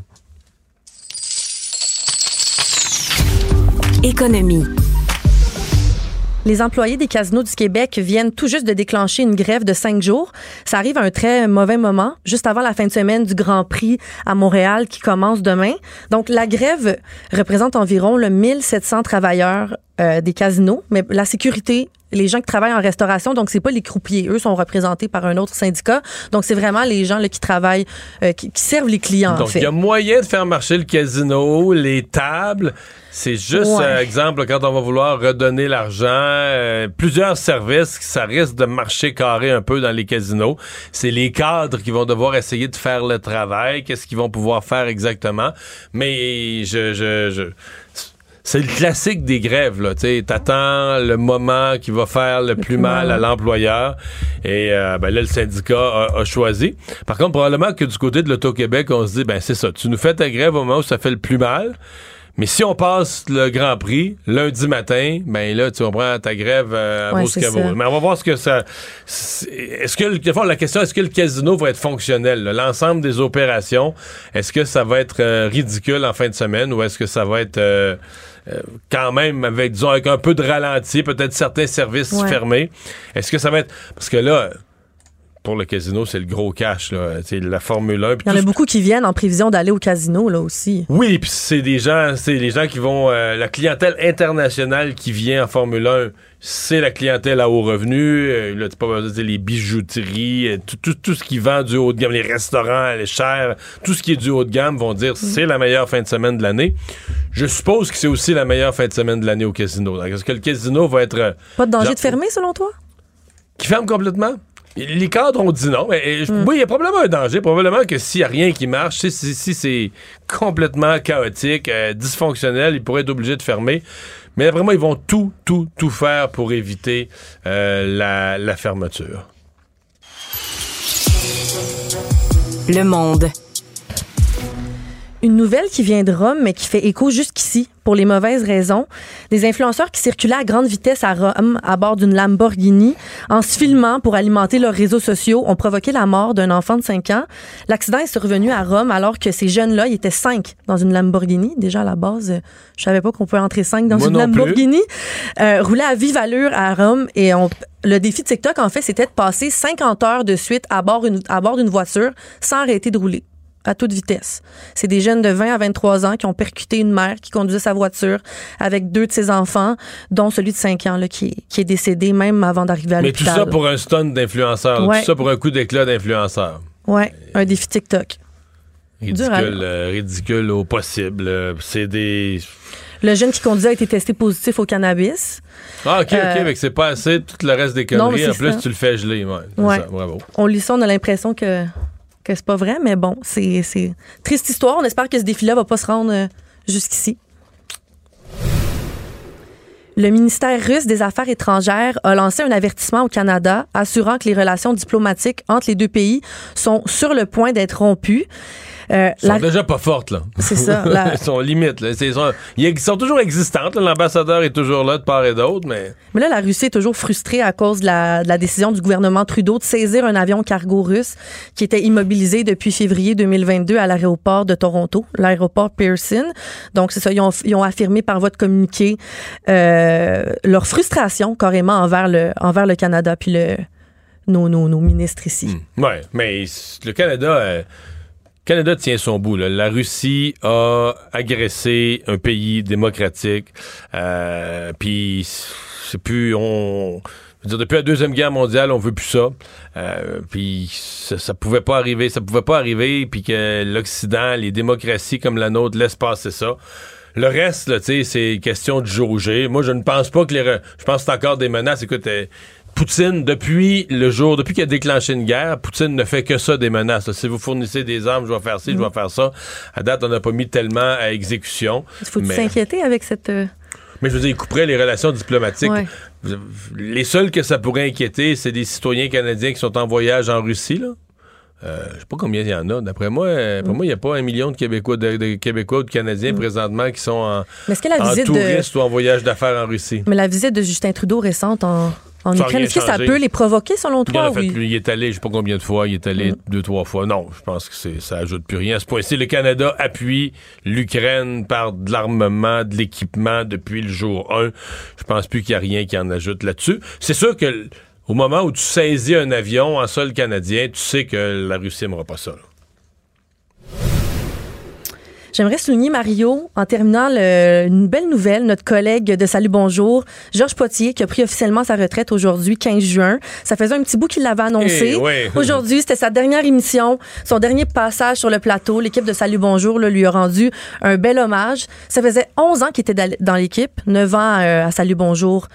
Économie. Les employés des casinos du Québec viennent tout juste de déclencher une grève de cinq jours. Ça arrive à un très mauvais moment, juste avant la fin de semaine du Grand Prix à Montréal qui commence demain. Donc, la grève représente environ le 1700 travailleurs euh, des casinos, mais la sécurité, les gens qui travaillent en restauration, donc c'est pas les croupiers, eux sont représentés par un autre syndicat. Donc, c'est vraiment les gens là, qui travaillent, euh, qui, qui servent les clients, en Donc, fait. il y a moyen de faire marcher le casino, les tables. C'est juste, Ouais. euh, exemple, quand on va vouloir redonner l'argent, euh, plusieurs services, ça risque de marcher carré un peu dans les casinos. C'est les cadres qui vont devoir essayer de faire le travail. Qu'est-ce qu'ils vont pouvoir faire exactement? Mais je, je, je c'est le classique des grèves, là. Tu t'attends le moment qui va faire le, plus mal à l'employeur. Et euh, ben là, le syndicat a, a choisi. Par contre, probablement que du côté de l'Auto-Québec, on se dit, ben c'est ça. Tu nous fais ta grève au moment où ça fait le plus mal. Mais si on passe le Grand Prix lundi matin, ben là, tu comprends ta grève euh, à Ouais. Mais on va voir ce que ça. Est-ce que, le- la question, est-ce que le casino va être fonctionnel? L'ensemble des opérations, est-ce que ça va être euh, ridicule en fin de semaine ou est-ce que ça va être euh, euh, quand même avec, disons, avec un peu de ralenti, peut-être certains services Ouais. fermés? Est-ce que ça va être. Parce que là. Pour le casino, c'est le gros cash, là. C'est la Formule 1. puis Il y en a beaucoup qui viennent en prévision d'aller au casino, là aussi. oui, puis c'est des gens, c'est les gens qui vont, euh, la clientèle internationale qui vient en Formule 1, c'est la clientèle à haut revenu. Euh, là, pas dire les bijouteries, euh, tout, tout, tout ce qui vend du haut de gamme, les restaurants, les chers, tout ce qui est du haut de gamme vont dire c'est la meilleure fin de semaine de l'année. Je suppose que c'est aussi la meilleure fin de semaine de l'année au casino. Est-ce que le casino va être euh, Pas de danger genre- de fermer, selon toi? qui ferme complètement? Les cadres ont dit non. Mais, euh, je- Oui, il y a probablement un danger. Probablement que s'il n'y a rien qui marche, si, si- si c'est complètement chaotique, euh, dysfonctionnel, ils pourraient être obligés de fermer. Mais vraiment, ils vont tout, tout, tout faire pour éviter euh, la, la fermeture. Le monde. Une nouvelle qui vient de Rome, mais qui fait écho jusqu'ici, pour les mauvaises raisons. Des influenceurs qui circulaient à grande vitesse à Rome à bord d'une Lamborghini en se filmant pour alimenter leurs réseaux sociaux ont provoqué la mort d'un enfant de 5 ans. L'accident est survenu à Rome alors que ces jeunes-là, ils étaient 5 dans une Lamborghini. Déjà, à la base, je savais pas qu'on pouvait entrer 5 dans Moi une. Lamborghini. Euh, roulaient à vive allure à Rome et on, le défi de TikTok, en fait, c'était de passer 50 heures de suite à bord, une- à bord d'une voiture sans arrêter de rouler à toute vitesse. C'est des jeunes de 20 à 23 ans qui ont percuté une mère qui conduisait sa voiture avec deux de ses enfants, dont celui de 5 ans là, qui, est, qui est décédé même avant d'arriver à Mais tout l'hôpital. ça pour un stun d'influenceur. Ouais. Tout ça pour un coup d'éclat d'influenceur. Ouais, un défi TikTok. Ridicule, euh, ridicule au possible. Euh, C'est des... Le jeune qui conduisait a été testé positif au cannabis. Ah, OK, OK, Euh, mais c'est pas assez tout le reste des conneries. En plus, ça. tu le fais geler. Ouais, c'est Ouais. ça, bravo. On lit ça, on a l'impression que, que c'est pas vrai, mais bon, c'est triste histoire. On espère que ce défi-là va pas se rendre euh, jusqu'ici. Le ministère russe des Affaires étrangères a lancé un avertissement au Canada assurant que les relations diplomatiques entre les deux pays sont sur le point d'être rompues. Euh, Ils sont la- déjà pas fortes, là. C'est ça, [LAUGHS] la- Ils sont limites, là. Ils sont, ils sont toujours existantes. L'ambassadeur est toujours là de part et d'autre, mais... Mais là, la Russie est toujours frustrée à cause de la, de la décision du gouvernement Trudeau de saisir un avion cargo russe qui était immobilisé depuis février 2022 à l'aéroport de Toronto, l'aéroport Pearson. Donc, c'est ça, ils ont, ils ont affirmé par voie de communiqué euh, leur frustration carrément envers le, envers le Canada puis le, nos, nos, nos ministres ici. Ouais, mais c- le Canada, euh, Canada tient son bout. Là. La Russie a agressé un pays démocratique. Euh, Puis c'est plus on. dire, depuis la deuxième guerre mondiale, on veut plus ça. Euh, puis ça, pouvait pas arriver, ça pouvait pas arriver, puis que l'Occident, les démocraties comme la nôtre laissent passer ça. Le reste, tu sais, c'est question de jauger. Moi, je ne pense pas que les, je pense que c'est encore des menaces. Écoute, euh, Poutine, depuis le jour, depuis qu'il a déclenché une guerre, Poutine ne fait que ça des menaces. là. Si vous fournissez des armes, je vais faire ci, je vais faire ça. À date, on n'a pas mis tellement à exécution. Faut-tu Mais- s'inquiéter avec cette. euh, mais je veux dire, il couperait les relations diplomatiques. Ouais. Les seuls que ça pourrait inquiéter, c'est des citoyens canadiens qui sont en voyage en Russie, là. Euh, je sais pas combien il y en a. D'après moi, euh, pour moi, il n'y a pas un million de Québécois, de, de Québécois ou de Canadiens présentement qui sont en, Mais que la en visite de. touriste ou en voyage d'affaires en Russie? Mais la visite de Justin Trudeau récente en, en Ukraine, rien est-ce que ça peut les provoquer selon Il en a toi? fait oui? plus. Il est allé, je sais pas combien de fois, il est allé deux, trois fois. Non, je pense que c'est, ça ajoute plus rien. À ce point-ci, le Canada appuie l'Ukraine par de l'armement, de l'équipement depuis le jour 1. Je pense plus qu'il y a rien qui en ajoute là-dessus. C'est sûr que au moment où tu saisis un avion en sol canadien, tu sais que la Russie n'aimera pas ça. là. J'aimerais souligner, Mario, en terminant le- une belle nouvelle, notre collègue de Salut Bonjour, Georges Potier, qui a pris officiellement sa retraite aujourd'hui, 15 juin. Ça faisait un petit bout qu'il l'avait annoncé. Eh, ouais. [LAUGHS] Aujourd'hui, c'était sa dernière émission, son dernier passage sur le plateau. L'équipe de Salut Bonjour là, lui a rendu un bel hommage. Ça faisait 11 ans qu'il était dans- dans l'équipe, 9 ans euh, à Salut Bonjour.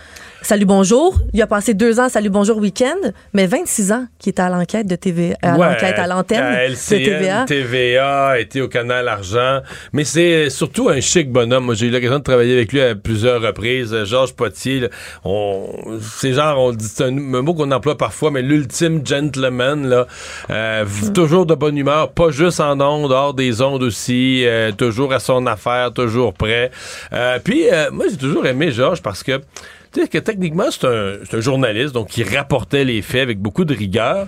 Salut Bonjour. Il a passé deux ans à Salut Bonjour Week-end, mais 26 ans qu'il était à l'enquête de TVA, à Ouais, l'enquête à l'antenne à de TVA. TVA, était au Canal Argent. Mais c'est surtout un chic bonhomme. Moi, j'ai eu l'occasion de travailler avec lui à plusieurs reprises. Euh, Georges Potier, là, on, c'est genre, on dit, c'est un, un mot qu'on emploie parfois, mais l'ultime gentleman, là. Euh, v- Toujours de bonne humeur, pas juste en ondes, hors des ondes aussi. euh, toujours à son affaire, toujours prêt. Euh, puis, euh, moi, j'ai toujours aimé Georges parce que, sais, que techniquement, c'est un, journaliste, donc il rapportait les faits avec beaucoup de rigueur.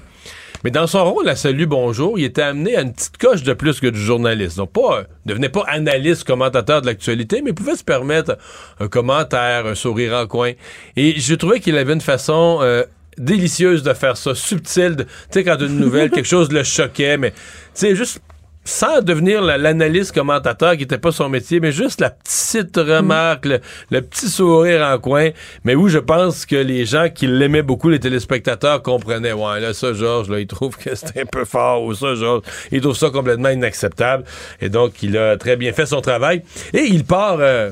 Mais dans son rôle à Salut Bonjour, il était amené à une petite coche de plus que du journaliste. Donc, pas, euh, devenait pas analyste, commentateur de l'actualité, mais pouvait se permettre un commentaire, un sourire en coin. Et je trouvais qu'il avait une façon euh, délicieuse de faire ça, subtile. de- Tu sais, quand une nouvelle, [LAUGHS] quelque chose le choquait, mais tu sais, juste sans devenir la- l'analyste commentateur qui n'était pas son métier, mais juste la petite remarque, le, le petit sourire en coin, mais où je pense que les gens qui l'aimaient beaucoup, les téléspectateurs, comprenaient, ouais, là, ça, Georges, là, il trouve que c'est un peu fort, ou ça, Georges, il trouve ça complètement inacceptable, et donc, il a très bien fait son travail, et il part... euh,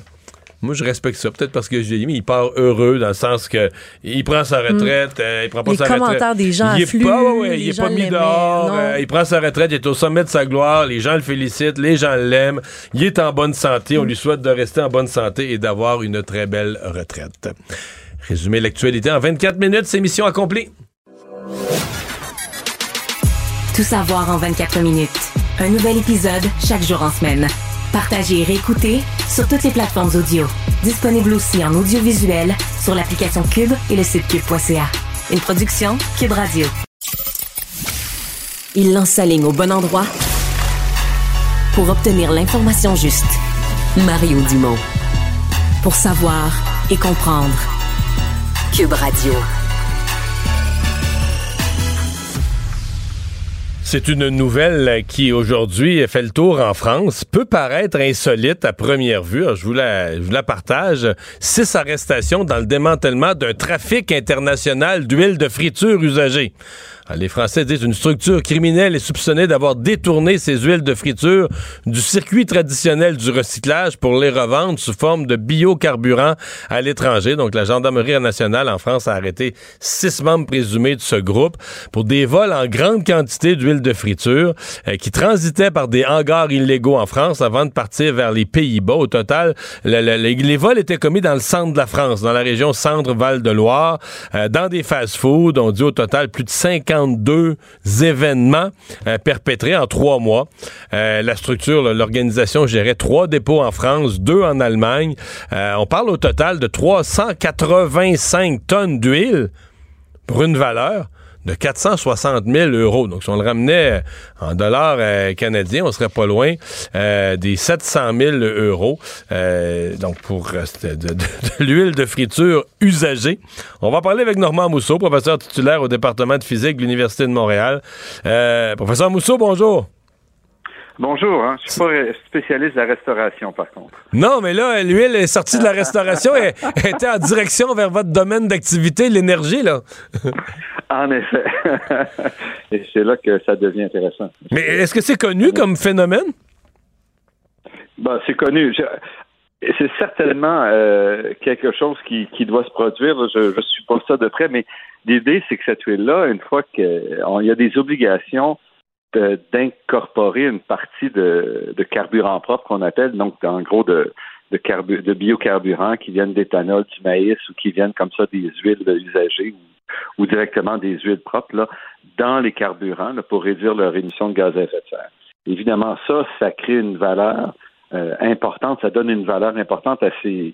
moi, je respecte ça. Peut-être parce que j'ai dit, mais il part heureux dans le sens que il prend sa retraite, euh, il prend pas Les sa retraite. commentaires des gens il est affluent, pas, ouais, il est pas mis dehors. euh, il prend sa retraite, il est au sommet de sa gloire. Les gens le félicitent, les gens l'aiment. Il est en bonne santé. On lui souhaite de rester en bonne santé et d'avoir une très belle retraite. Résumer l'actualité en 24 minutes, c'est mission accomplie. Tout savoir en 24 minutes. Un nouvel épisode chaque jour en semaine. Partagez et réécoutez sur toutes les plateformes audio. Disponible aussi en audiovisuel sur l'application Cube et le site cube.ca. Une production Cube Radio. Il lance sa ligne au bon endroit pour obtenir l'information juste. Mario Dumont. Pour savoir et comprendre. Cube Radio. C'est une nouvelle qui aujourd'hui fait le tour en France. Peut paraître insolite à première vue. Je, vous la, je vous la partage. Six arrestations dans le démantèlement d'un trafic international d'huile de friture usagée. Alors, les Français disent une structure criminelle est soupçonnée d'avoir détourné ces huiles de friture du circuit traditionnel du recyclage pour les revendre sous forme de biocarburant à l'étranger. Donc, la Gendarmerie nationale en France a arrêté six membres présumés de ce groupe pour des vols en grande quantité d'huile de friture euh, qui transitaient par des hangars illégaux en France avant de partir vers les Pays-Bas. Au total, le- le- le- les vols étaient commis dans le centre de la France, dans la région centre-Val-de-Loire, euh, dans des fast-foods. On dit au total plus de 52 événements euh, perpétrés en trois mois. Euh, la structure, l'organisation gérait trois dépôts en France, deux en Allemagne. Euh, on parle au total de 385 tonnes d'huile pour une valeur de 460 000 euros. Donc, si on le ramenait en dollars euh, canadiens, on serait pas loin euh, des 700 000 euros. Euh, donc, pour de, de- l'huile de friture usagée. On va parler avec Normand Mousseau, professeur titulaire au département de physique de l'Université de Montréal. Professeur Mousseau, bonjour. Bonjour, hein. je suis pas spécialiste de la restauration par contre. Non, mais là, l'huile est sortie de la [LAUGHS] restauration et [LAUGHS] était en direction vers votre domaine d'activité, l'énergie, là. [LAUGHS] En effet. et c'est là que ça devient intéressant. Mais est-ce que c'est connu comme phénomène? Ben, c'est connu. Je- C'est certainement euh, quelque chose qui, qui doit se produire. Je ne suis pas ça de près, mais l'idée, c'est que cette huile-là, une fois qu'il y a des obligations d'incorporer une partie de, carburant propre qu'on appelle, donc en gros de, de, carbu- de biocarburants qui viennent d'éthanol, du maïs ou qui viennent comme ça des huiles usagées ou, directement des huiles propres là, dans les carburants pour réduire leur émission de gaz à effet de serre. Évidemment, ça, ça crée une valeur euh, importante, ça donne une valeur importante à ces,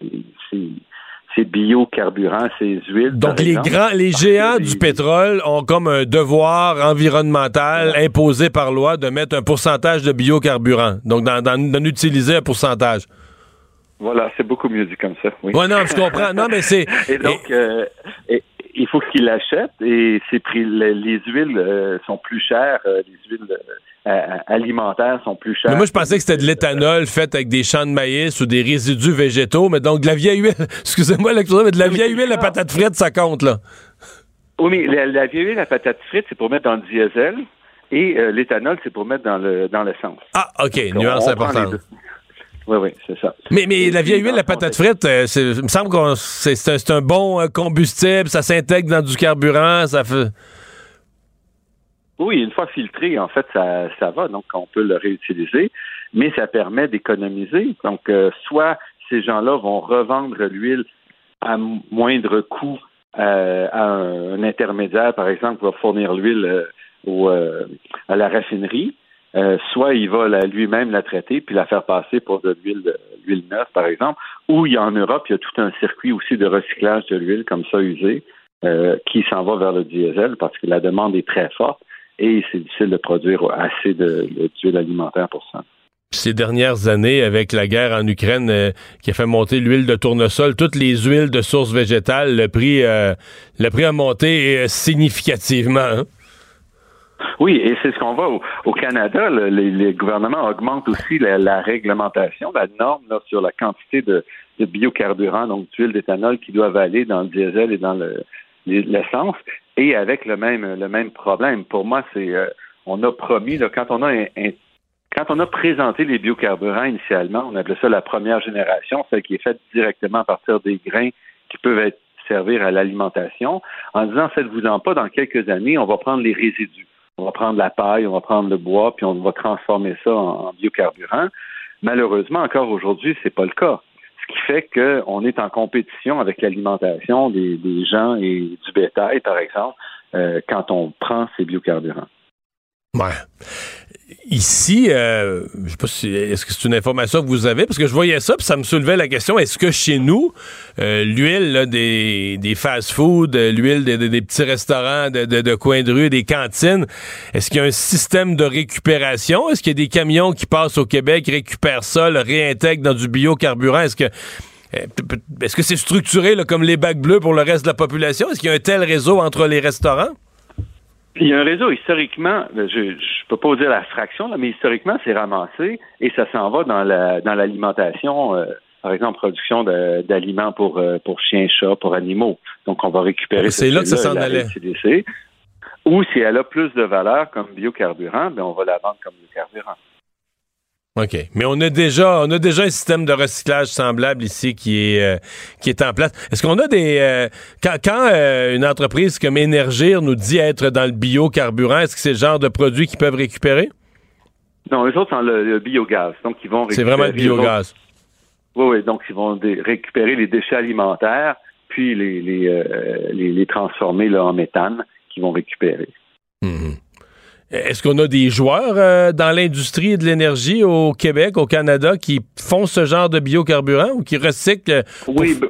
ces biocarburants, ces huiles. Donc, les grands, les géants du pétrole ont comme un devoir environnemental imposé par loi de mettre un pourcentage de biocarburant. Donc, d'en, utiliser un pourcentage. Voilà, c'est beaucoup mieux dit comme ça. Oui. Ouais, non, je comprends. Non, mais c'est. [LAUGHS] Et donc, euh, et- il faut qu'ils l'achètent et ces prix, les, les huiles euh, sont plus chères, euh, les huiles euh, alimentaires sont plus chères. Mais moi, je pensais que c'était de l'éthanol fait avec des champs de maïs ou des résidus végétaux, mais donc de la vieille huile. [LAUGHS] Excusez-moi, mais de la vieille huile à patate frite, ça compte, là. Oui, mais la, la vieille huile à patate frite, c'est pour mettre dans le diesel et l'éthanol, c'est pour mettre dans le dans l'essence. Ah, OK, Donc, nuance importante. Oui, oui, c'est ça. Mais, mais la vieille huile, la patate frite, euh, il me semble que c'est, un- bon euh, combustible, ça s'intègre dans du carburant, ça fait. Oui, une fois filtré, en fait, ça, ça va, donc on peut le réutiliser, mais ça permet d'économiser. Donc, euh, soit ces gens-là vont revendre l'huile à moindre coût euh, à un, un intermédiaire, par exemple, qui va fournir l'huile euh, à la raffinerie, euh, soit il va lui-même la traiter puis la faire passer pour de l'huile de l'huile neuve, par exemple, ou il y a en Europe, il y a tout un circuit aussi de recyclage de l'huile comme ça usée euh, qui s'en va vers le diesel parce que la demande est très forte et c'est difficile de produire assez d'huile alimentaire pour ça. Ces dernières années, avec la guerre en Ukraine euh, qui a fait monter l'huile de tournesol, toutes les huiles de source végétale, le prix, euh, le prix a monté euh, significativement. hein? Oui, et c'est ce qu'on voit au, Canada. le- les, gouvernements augmentent aussi la, réglementation, la norme sur la quantité de, biocarburants, donc d'huile d'éthanol, qui doivent aller dans le diesel et dans le, les- l'essence, et avec le même le même problème. Pour moi, c'est euh, on a promis quand on a un- quand on a présenté les biocarburants initialement, on appelait ça la première génération, celle qui est faite directement à partir des grains qui peuvent être servir à l'alimentation, en disant faites-vous-en pas, dans quelques années, on va prendre les résidus. On va prendre la paille, on va prendre le bois, puis on va transformer ça en, biocarburant. Malheureusement, encore aujourd'hui, c'est pas le cas. Ce qui fait qu'on est en compétition avec l'alimentation des, des gens et du bétail, par exemple, euh, quand on prend ces biocarburants. Ouais. Ici, euh, je sais pas si est-ce que c'est une information que vous avez? Parce que je voyais ça puis ça me soulevait la question est-ce que chez nous euh, l'huile des, des fast-food, euh, l'huile des, des- petits restaurants de, de, de coin de rue, des cantines, est-ce qu'il y a un système de récupération? Est-ce qu'il y a des camions qui passent au Québec, récupèrent ça, le réintègrent dans du biocarburant? Est-ce que euh, est-ce que c'est structuré là, comme les bacs bleus pour le reste de la population? Est-ce qu'il y a un tel réseau entre les restaurants? Il y a un réseau historiquement, ben, je ne peux pas dire la fraction, là, mais historiquement, c'est ramassé et ça s'en va dans la dans l'alimentation, euh, par exemple, production d'aliments pour euh, pour chiens, chats, pour animaux. Donc, on va récupérer. C'est cette là que ça s'en allait. Ou si elle a plus de valeur comme biocarburant, ben on va la vendre comme biocarburant. OK. Mais on a déjà on a déjà un système de recyclage semblable ici qui est euh, qui est en place. Est-ce qu'on a des euh, quand, quand euh, une entreprise comme Énergir nous dit être dans le biocarburant, est-ce que c'est le genre de produit qu'ils peuvent récupérer? Non, eux autres, sont le, le biogaz. Donc, ils vont C'est vraiment le biogaz. Oui, oui. Donc, ils vont récupérer les déchets alimentaires, puis les, les, les, les transformer là, en méthane qu'ils vont récupérer. Mhm. Est-ce qu'on a des joueurs euh, dans l'industrie de l'énergie au Québec, au Canada, qui font ce genre de biocarburant ou qui recyclent? pour- Oui, ben,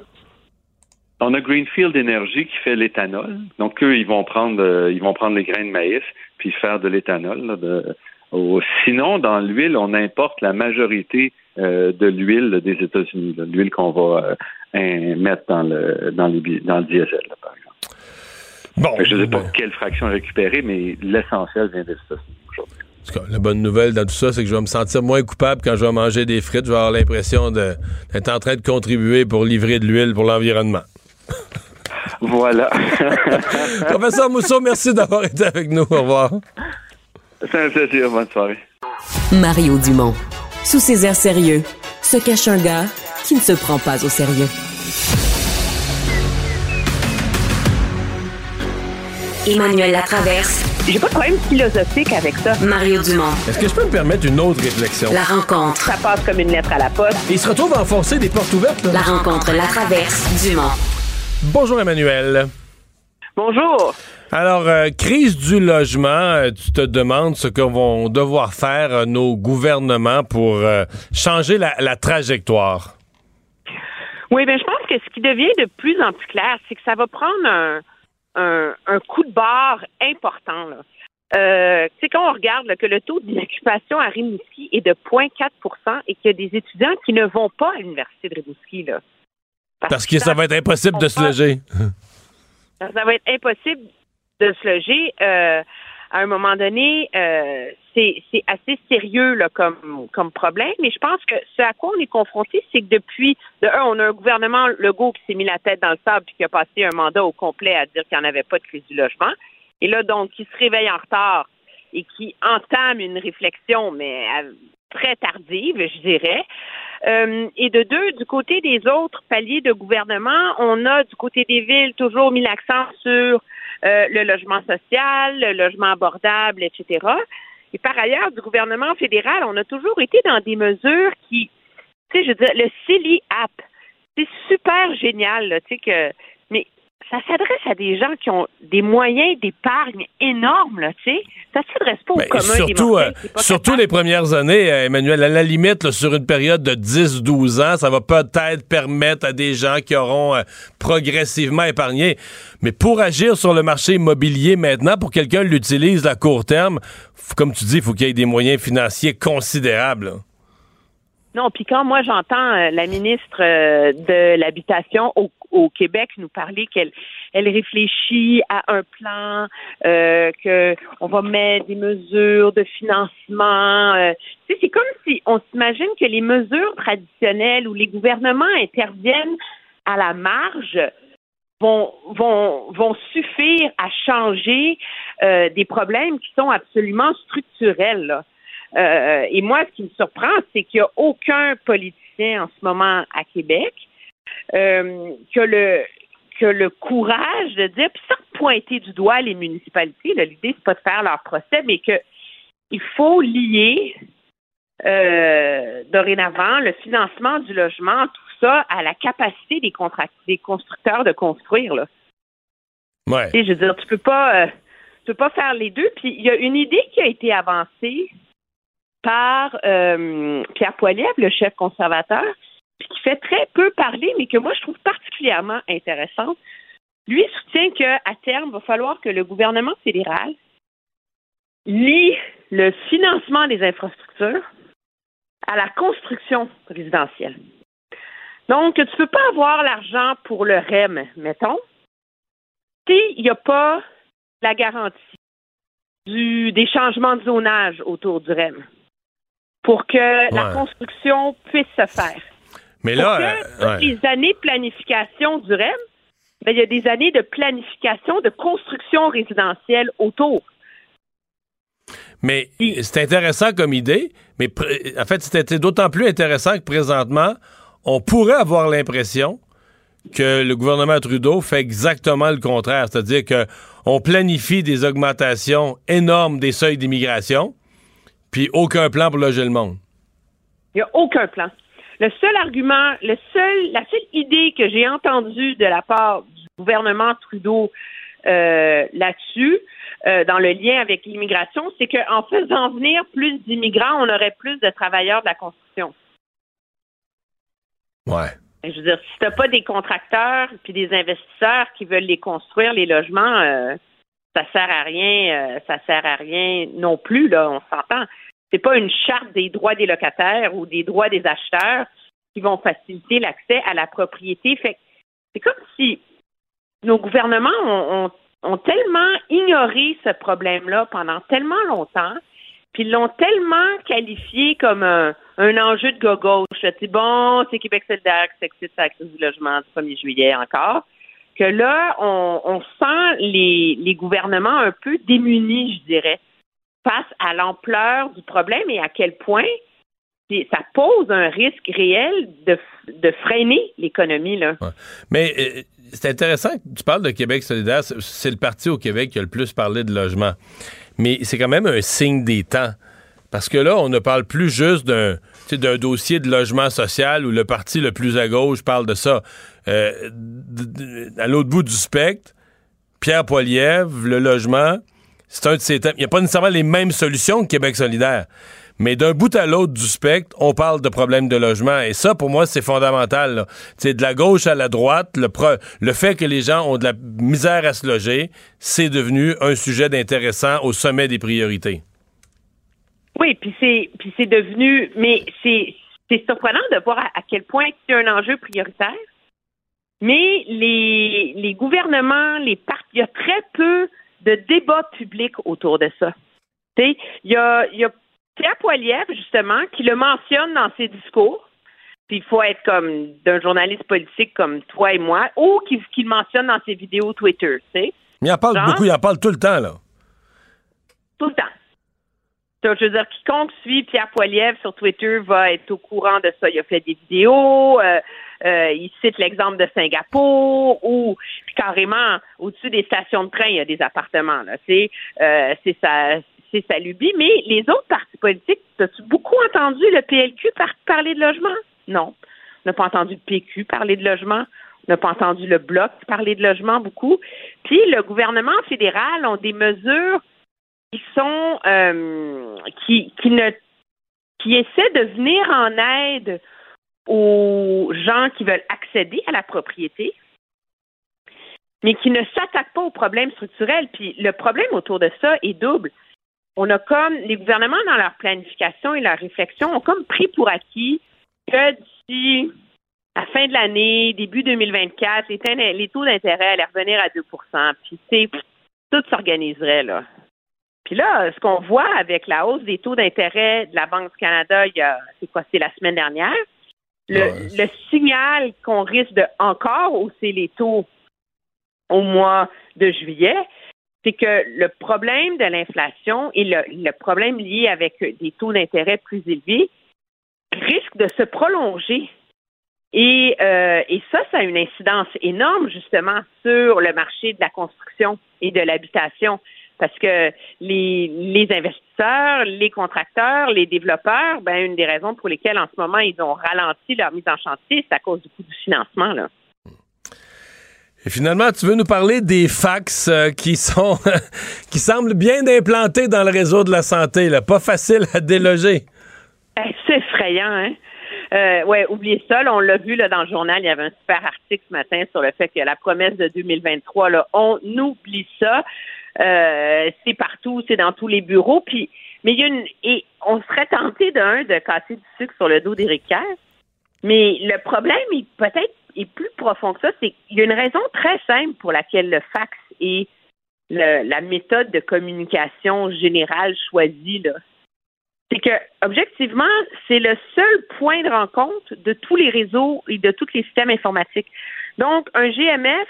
on a Greenfield Energy qui fait l'éthanol. Donc eux, ils vont prendre, euh, ils vont prendre les grains de maïs puis faire de l'éthanol. de- Sinon, dans l'huile, on importe la majorité euh, de l'huile des États-Unis, l'huile qu'on va euh, mettre dans le dans, les dans le diesel, là, par exemple. Bon, je ne sais pas ben. quelle fraction récupérer, mais l'essentiel vient des États-Unis aujourd'hui. En tout cas, la bonne nouvelle dans tout ça, c'est que je vais me sentir moins coupable quand je vais manger des frites. Je vais avoir l'impression de- d'être en train de contribuer pour livrer de l'huile pour l'environnement. Voilà. [LAUGHS] Professeur Mousseau, merci d'avoir été avec nous. Au revoir. C'est un plaisir. Bonne soirée. Mario Dumont. Sous ses airs sérieux, se cache un gars qui ne se prend pas au sérieux. Emmanuel Latraverse. J'ai pas de problème philosophique avec ça. Mario Dumont. Est-ce que je peux me permettre une autre réflexion? La rencontre. Ça passe comme une lettre à la poste. Il se retrouve à enfoncer des portes ouvertes. là. La rencontre Latraverse. Dumont. Bonjour Emmanuel. Bonjour. Alors, euh, crise du logement, euh, tu te demandes ce que vont devoir faire euh, nos gouvernements pour euh, changer la, la trajectoire. Oui, bien, je pense que ce qui devient de plus en plus clair, c'est que ça va prendre un, un, un coup de barre important. Là. Euh, tu sais, quand on regarde là, que le taux d'inoccupation à Rimouski est de 0,4% et qu'il y a des étudiants qui ne vont pas à l'université de Rimouski, là. Parce que ça va être impossible de se loger. Ça va être impossible de se loger. Euh, à un moment donné, euh, c'est assez sérieux là, comme, comme problème. Mais je pense que ce à quoi on est confronté, c'est que depuis, de un, on a un gouvernement Legault qui s'est mis la tête dans le sable et qui a passé un mandat au complet à dire qu'il n'y en avait pas de crise du logement. Et là, donc, qui se réveille en retard et qui entame une réflexion, mais euh, très tardive, je dirais. Euh, et de deux, du côté des autres paliers de gouvernement, on a du côté des villes toujours mis l'accent sur euh, le logement social, le logement abordable, etc. Et par ailleurs, du gouvernement fédéral, on a toujours été dans des mesures qui, tu sais, je veux dire, le CELI App, c'est super génial, tu sais, que, ça s'adresse à des gens qui ont des moyens d'épargne énormes, là, tu sais. Ça s'adresse pas au Ben, commun des surtout euh, surtout les premières années, euh, Emmanuel, à la limite, là, sur une période de 10-12 ans, ça va peut-être permettre à des gens qui auront euh, progressivement épargné. Mais pour agir sur le marché immobilier maintenant, pour que quelqu'un l'utilise à court terme, comme tu dis, il faut qu'il y ait des moyens financiers considérables. là. Non, puis quand moi j'entends euh, la ministre euh, de l'habitation au, au Québec nous parler qu'elle elle réfléchit à un plan, euh, que on va mettre des mesures de financement. euh, c'est comme si on s'imagine que les mesures traditionnelles où les gouvernements interviennent à la marge vont vont suffire à changer euh, des problèmes qui sont absolument structurels. Et moi, ce qui me surprend, c'est qu'il n'y a aucun politicien en ce moment à Québec euh, qui a le que le courage de dire, puis sans pointer du doigt les municipalités, là, l'idée c'est pas de faire leur procès, mais que il faut lier euh, dorénavant le financement du logement, tout ça, à la capacité des, constructeurs de construire. Là. Ouais. Je veux dire, tu peux pas, euh, tu peux pas faire les deux. Puis il y a une idée qui a été avancée par euh, Pierre Poilievre, le chef conservateur, puis qui fait très peu parler, mais que moi je trouve particulièrement intéressante. Lui soutient qu'à terme, il va falloir que le gouvernement fédéral lie le financement des infrastructures à la construction résidentielle. Donc, tu ne peux pas avoir l'argent pour le REM, mettons, s'il n'y a pas la garantie du, des changements de zonage autour du REM pour que la construction puisse se faire. Mais là, que euh, ouais. les années de planification du REM, ben, il y a des années de planification de construction résidentielle autour. Mais c'est intéressant comme idée, mais en fait, c'était d'autant plus intéressant que présentement, on pourrait avoir l'impression que le gouvernement Trudeau fait exactement le contraire, c'est-à-dire que on planifie des augmentations énormes des seuils d'immigration, puis aucun plan pour loger le monde. Il n'y a aucun plan. Le seul argument, le seul, la seule idée que j'ai entendue de la part du gouvernement Trudeau euh, là-dessus, euh, dans le lien avec l'immigration, c'est qu'en faisant venir plus d'immigrants, on aurait plus de travailleurs de la construction. Ouais. Je veux dire, si tu n'as pas des contracteurs puis des investisseurs qui veulent les construire, les logements, euh, ça sert à rien, euh, ça sert à rien non plus, là, on s'entend. C'est pas une charte des droits des locataires ou des droits des acheteurs qui vont faciliter l'accès à la propriété. Fait c'est comme si nos gouvernements ont, tellement ignoré ce problème-là pendant tellement longtemps puis l'ont tellement qualifié comme un, enjeu de gauche. Tu bon, c'est Québec solidaire qui s'excite à la du logement du 1er juillet encore. Que là, on, on sent les, les gouvernements un peu démunis, je dirais, face à l'ampleur du problème et à quel point ça pose un risque réel de, de freiner l'économie. Mais euh, c'est intéressant que tu parles de Québec solidaire. C'est le parti au Québec qui a le plus parlé de logement. Mais c'est quand même un signe des temps. Parce que là, on ne parle plus juste d'un d'un dossier de logement social où le parti le plus à gauche parle de ça. Euh, à l'autre bout du spectre, Pierre Poilievre, le logement, c'est un de ces thèmes. Il n'y a pas nécessairement les mêmes solutions que Québec solidaire. Mais d'un bout à l'autre du spectre, on parle de problèmes de logement. Et ça, pour moi, c'est fondamental. C'est de la gauche à la droite. Le, le fait que les gens ont de la misère à se loger, c'est devenu un sujet d'intéressant au sommet des priorités. Oui, puis c'est devenu, mais c'est surprenant de voir à, quel point c'est un enjeu prioritaire. Mais les les gouvernements, les partis, il y a très peu de débats publics autour de ça. Il y a, y a Pierre Poilievre, justement, qui le mentionne dans ses discours. Puis il faut être comme d'un journaliste politique comme toi et moi, ou qu'il le mentionne dans ses vidéos Twitter, tu sais. Mais il en parle beaucoup, il en parle tout le temps, là. Tout le temps. Donc, je veux dire, quiconque suit Pierre Poilievre sur Twitter va être au courant de ça. Il a fait des vidéos, euh, euh, il cite l'exemple de Singapour, où carrément, au-dessus des stations de train, il y a des appartements. Là. C'est, euh, c'est sa, c'est sa lubie. Mais les autres partis politiques, as-tu beaucoup entendu le PLQ parler de logement? Non. On n'a pas entendu le PQ parler de logement. On n'a pas entendu le Bloc parler de logement beaucoup. Puis le gouvernement fédéral ont des mesures qui sont euh, qui, qui ne qui essaient de venir en aide aux gens qui veulent accéder à la propriété, mais qui ne s'attaquent pas aux problèmes structurels. Puis le problème autour de ça est double on a comme les gouvernements dans leur planification et leur réflexion ont comme pris pour acquis que d'ici la fin de l'année, début 2024, les, taux d'intérêt allaient revenir à 2% Puis tout s'organiserait là. Puis là, ce qu'on voit avec la hausse des taux d'intérêt de la Banque du Canada, il y a c'est quoi, c'est la semaine dernière. Le, le signal qu'on risque de encore hausser les taux au mois de juillet, c'est que le problème de l'inflation et le, problème lié avec des taux d'intérêt plus élevés risque de se prolonger. Et, euh, et ça, ça a une incidence énorme justement sur le marché de la construction et de l'habitation. Parce que les, les investisseurs, les contracteurs, les développeurs, ben, une des raisons pour lesquelles en ce moment ils ont ralenti leur mise en chantier, c'est à cause du coût du financement. Là. Et finalement, tu veux nous parler des fax euh, qui sont [LAUGHS] qui semblent bien implantés dans le réseau de la santé, là. pas facile à déloger. Eh, c'est effrayant, hein? Euh, ouais, oubliez ça. on l'a vu là, dans le journal, il y avait un super article ce matin sur le fait que la promesse de 2023, là, on oublie ça. Euh, c'est partout, c'est dans tous les bureaux. Puis, mais il y a une et on serait tenté d'un de casser du sucre sur le dos d'Éric Kerr. Mais le problème, il peut-être est plus profond que ça. C'est qu'il y a une raison très simple pour laquelle le fax est la méthode de communication générale choisie. C'est que, objectivement, c'est le seul point de rencontre de tous les réseaux et de tous les systèmes informatiques. Donc, un GMF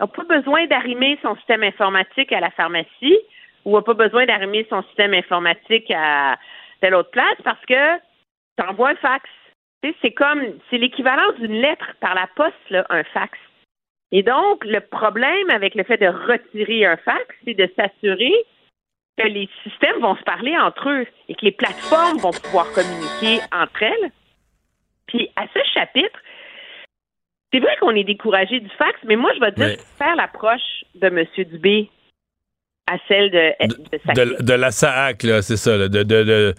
n'a pas besoin d'arrimer son système informatique à la pharmacie ou n'a pas besoin d'arrimer son système informatique à telle autre place parce que tu envoies un fax c'est comme, c'est l'équivalent d'une lettre par la poste, un fax. Et donc, le problème avec le fait de retirer un fax, c'est de s'assurer que les systèmes vont se parler entre eux et que les plateformes vont pouvoir communiquer entre elles. Puis, à ce chapitre, c'est vrai qu'on est découragé du fax, mais moi, je vais dire faire l'approche de M. Dubé à celle de, de, de, la SAAC, là, c'est ça, de, de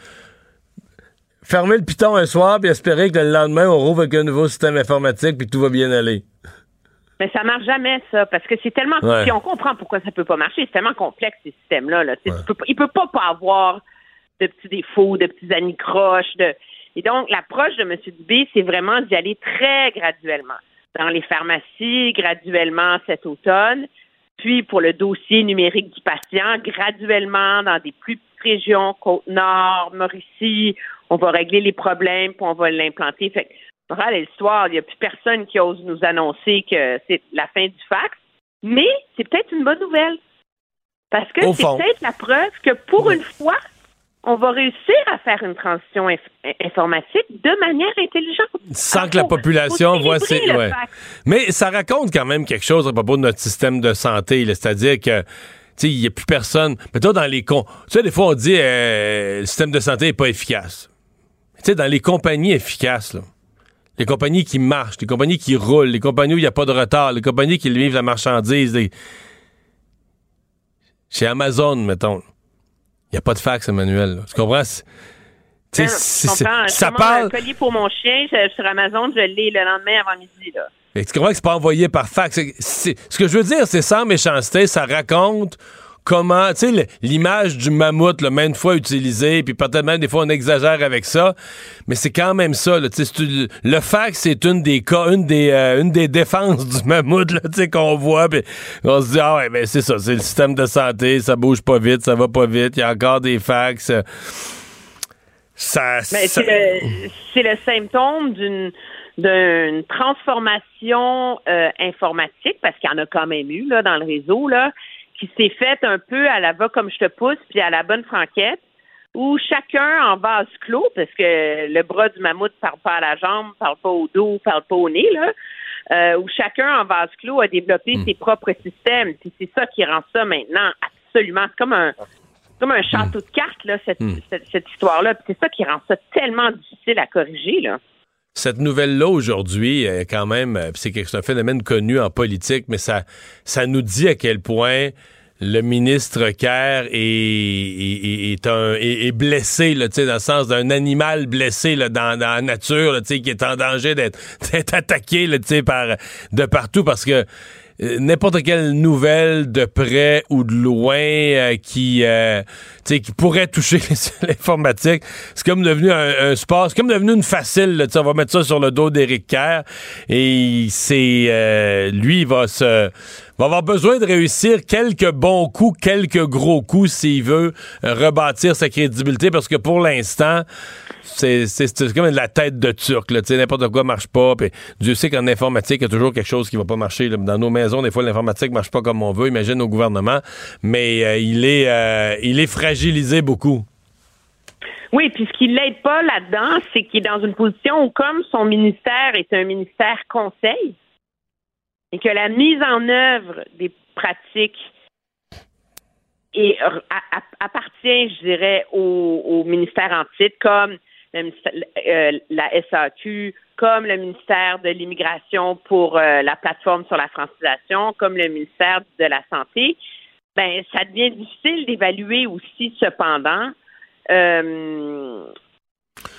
fermer le piton un soir puis espérer que le lendemain, on rouvre avec un nouveau système informatique puis tout va bien aller. Mais ça marche jamais, ça, parce que c'est tellement. Puis on comprend pourquoi ça peut pas marcher. C'est tellement complexe, ces systèmes-là. Là. Il peut pas, pas avoir de petits défauts, de petits anicroches. De... Et donc, l'approche de M. Dubé, c'est vraiment d'y aller très graduellement. Dans les pharmacies, graduellement cet automne. Puis, pour le dossier numérique du patient, graduellement dans des plus région, Côte-Nord, Mauricie, on va régler les problèmes, puis on va l'implanter. Fait que, moral de l'histoire, il n'y a plus personne qui ose nous annoncer que c'est la fin du fax, mais c'est peut-être une bonne nouvelle. Parce que c'est peut-être la preuve que pour une fois, on va réussir à faire une transition inf- informatique de manière intelligente. Sans que la population voit ses. ouais. Mais ça raconte quand même quelque chose à propos de notre système de santé. C'est-à-dire que. Il n'y a plus personne. Mettons dans les con. Tu sais, des fois, on dit euh, le système de santé n'est pas efficace. Tu sais, dans les compagnies efficaces, là, les compagnies qui marchent, les compagnies qui roulent, les compagnies où il n'y a pas de retard, les compagnies qui livrent la marchandise. les- Chez Amazon, mettons, il n'y a pas de fax, Emmanuel. là. Tu comprends? Tu ça parle. un colis pour mon chien je- sur Amazon, je l'ai le lendemain avant midi. Là. Tu comprends que c'est pas envoyé par fax. Ce que je veux dire, c'est sans méchanceté, ça raconte comment, tu sais, l'image du mammouth, le maintes fois utilisé, puis peut-être même des fois on exagère avec ça, mais c'est quand même ça. Là, le fax, c'est une des cas, une des, euh, une des défenses du mammouth, là, tu sais, qu'on voit, puis on se dit ah ouais, ben c'est ça, c'est le système de santé, ça bouge pas vite, ça va pas vite, il y a encore des fax. euh, ça, Mais ça- c'est le, symptôme d'une d'une transformation euh, informatique, parce qu'il y en a quand même eu là, dans le réseau, là, qui s'est faite un peu à la va comme je te pousse, puis à la bonne franquette, où chacun en vase clos, parce que le bras du mammouth parle pas à la jambe, parle pas au dos, parle pas au nez, là, euh, où chacun en vase clos a développé ses propres systèmes. Puis c'est ça qui rend ça maintenant absolument comme un comme un château de cartes, là, cette, Mm. cette, cette histoire-là. Puis c'est ça qui rend ça tellement difficile à corriger, là. Cette nouvelle-là aujourd'hui, euh, quand même, euh, c'est un phénomène connu en politique, mais ça, ça nous dit à quel point le ministre Kerr est, est, blessé, dans le sens d'un animal blessé dans, la nature, qui est en danger d'être [LAUGHS] attaqué de partout parce que n'importe quelle nouvelle de près ou de loin euh, qui, euh, qui pourrait toucher [LAUGHS] l'informatique, c'est comme devenu un, un sport, c'est comme devenu une facile. là, on va mettre ça sur le dos d'Éric Kerr et c'est euh, lui il va se va avoir besoin de réussir quelques bons coups, quelques gros coups s'il veut euh, rebâtir sa crédibilité parce que pour l'instant c'est comme de la tête de turc. N'importe quoi marche pas. Dieu sait qu'en informatique, il y a toujours quelque chose qui va pas marcher. Dans nos maisons, des fois, l'informatique marche pas comme on veut. Imagine au gouvernement. Mais euh, il, est, euh, il est fragilisé beaucoup. Oui, puis ce qui l'aide pas là-dedans, c'est qu'il est dans une position où, comme son ministère est un ministère conseil, et que la mise en œuvre des pratiques appartient, je dirais, au, ministère en titre, comme euh, la SAQ, comme le ministère de l'immigration pour euh, la plateforme sur la francisation, comme le ministère de la santé, ben ça devient difficile d'évaluer aussi, cependant, euh,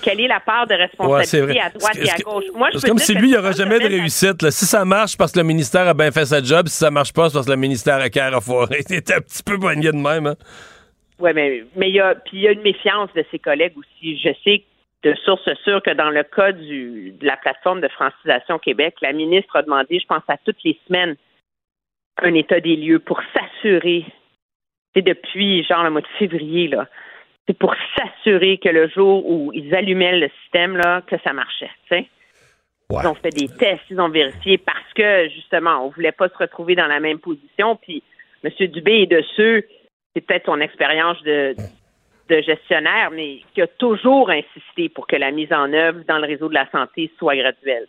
quelle est la part de Ouais, responsabilité à droite et à gauche? Moi, je comme si lui, il n'y aura jamais de réussite. là. Si ça marche, parce que le ministère a bien fait sa job. Si ça marche pas, c'est parce que le ministère a carré a foiré. C'était [LAUGHS] un petit peu poigné de même. Hein? Oui, mais mais il y a puis il y a une méfiance de ses collègues aussi. Je sais de source sûre que dans le cas du, de la plateforme de francisation Québec, la ministre a demandé, je pense à toutes les semaines, un état des lieux pour s'assurer. C'est depuis genre le mois de février là. C'est pour s'assurer que le jour où ils allumaient le système là, que ça marchait. Tu sais. Ils ont fait des tests, ils ont vérifié parce que justement, on voulait pas se retrouver dans la même position. Puis M. Dubé est de ceux c'est peut-être son expérience de, de gestionnaire, mais qui a toujours insisté pour que la mise en œuvre dans le réseau de la santé soit graduelle.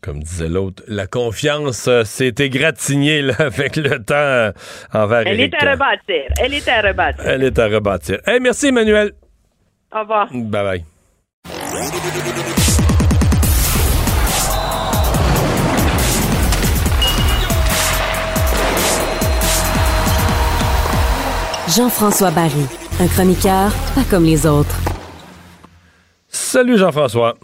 Comme disait l'autre, la confiance euh, s'est égratignée là, [LAUGHS] avec le temps euh, envers Elle Éric est à rebâtir. Elle est à rebâtir. Elle est à rebâtir. Hey, merci, Emmanuel. Au revoir. Bye bye. Jean-François Barry, un chroniqueur pas comme les autres. Salut Jean-François.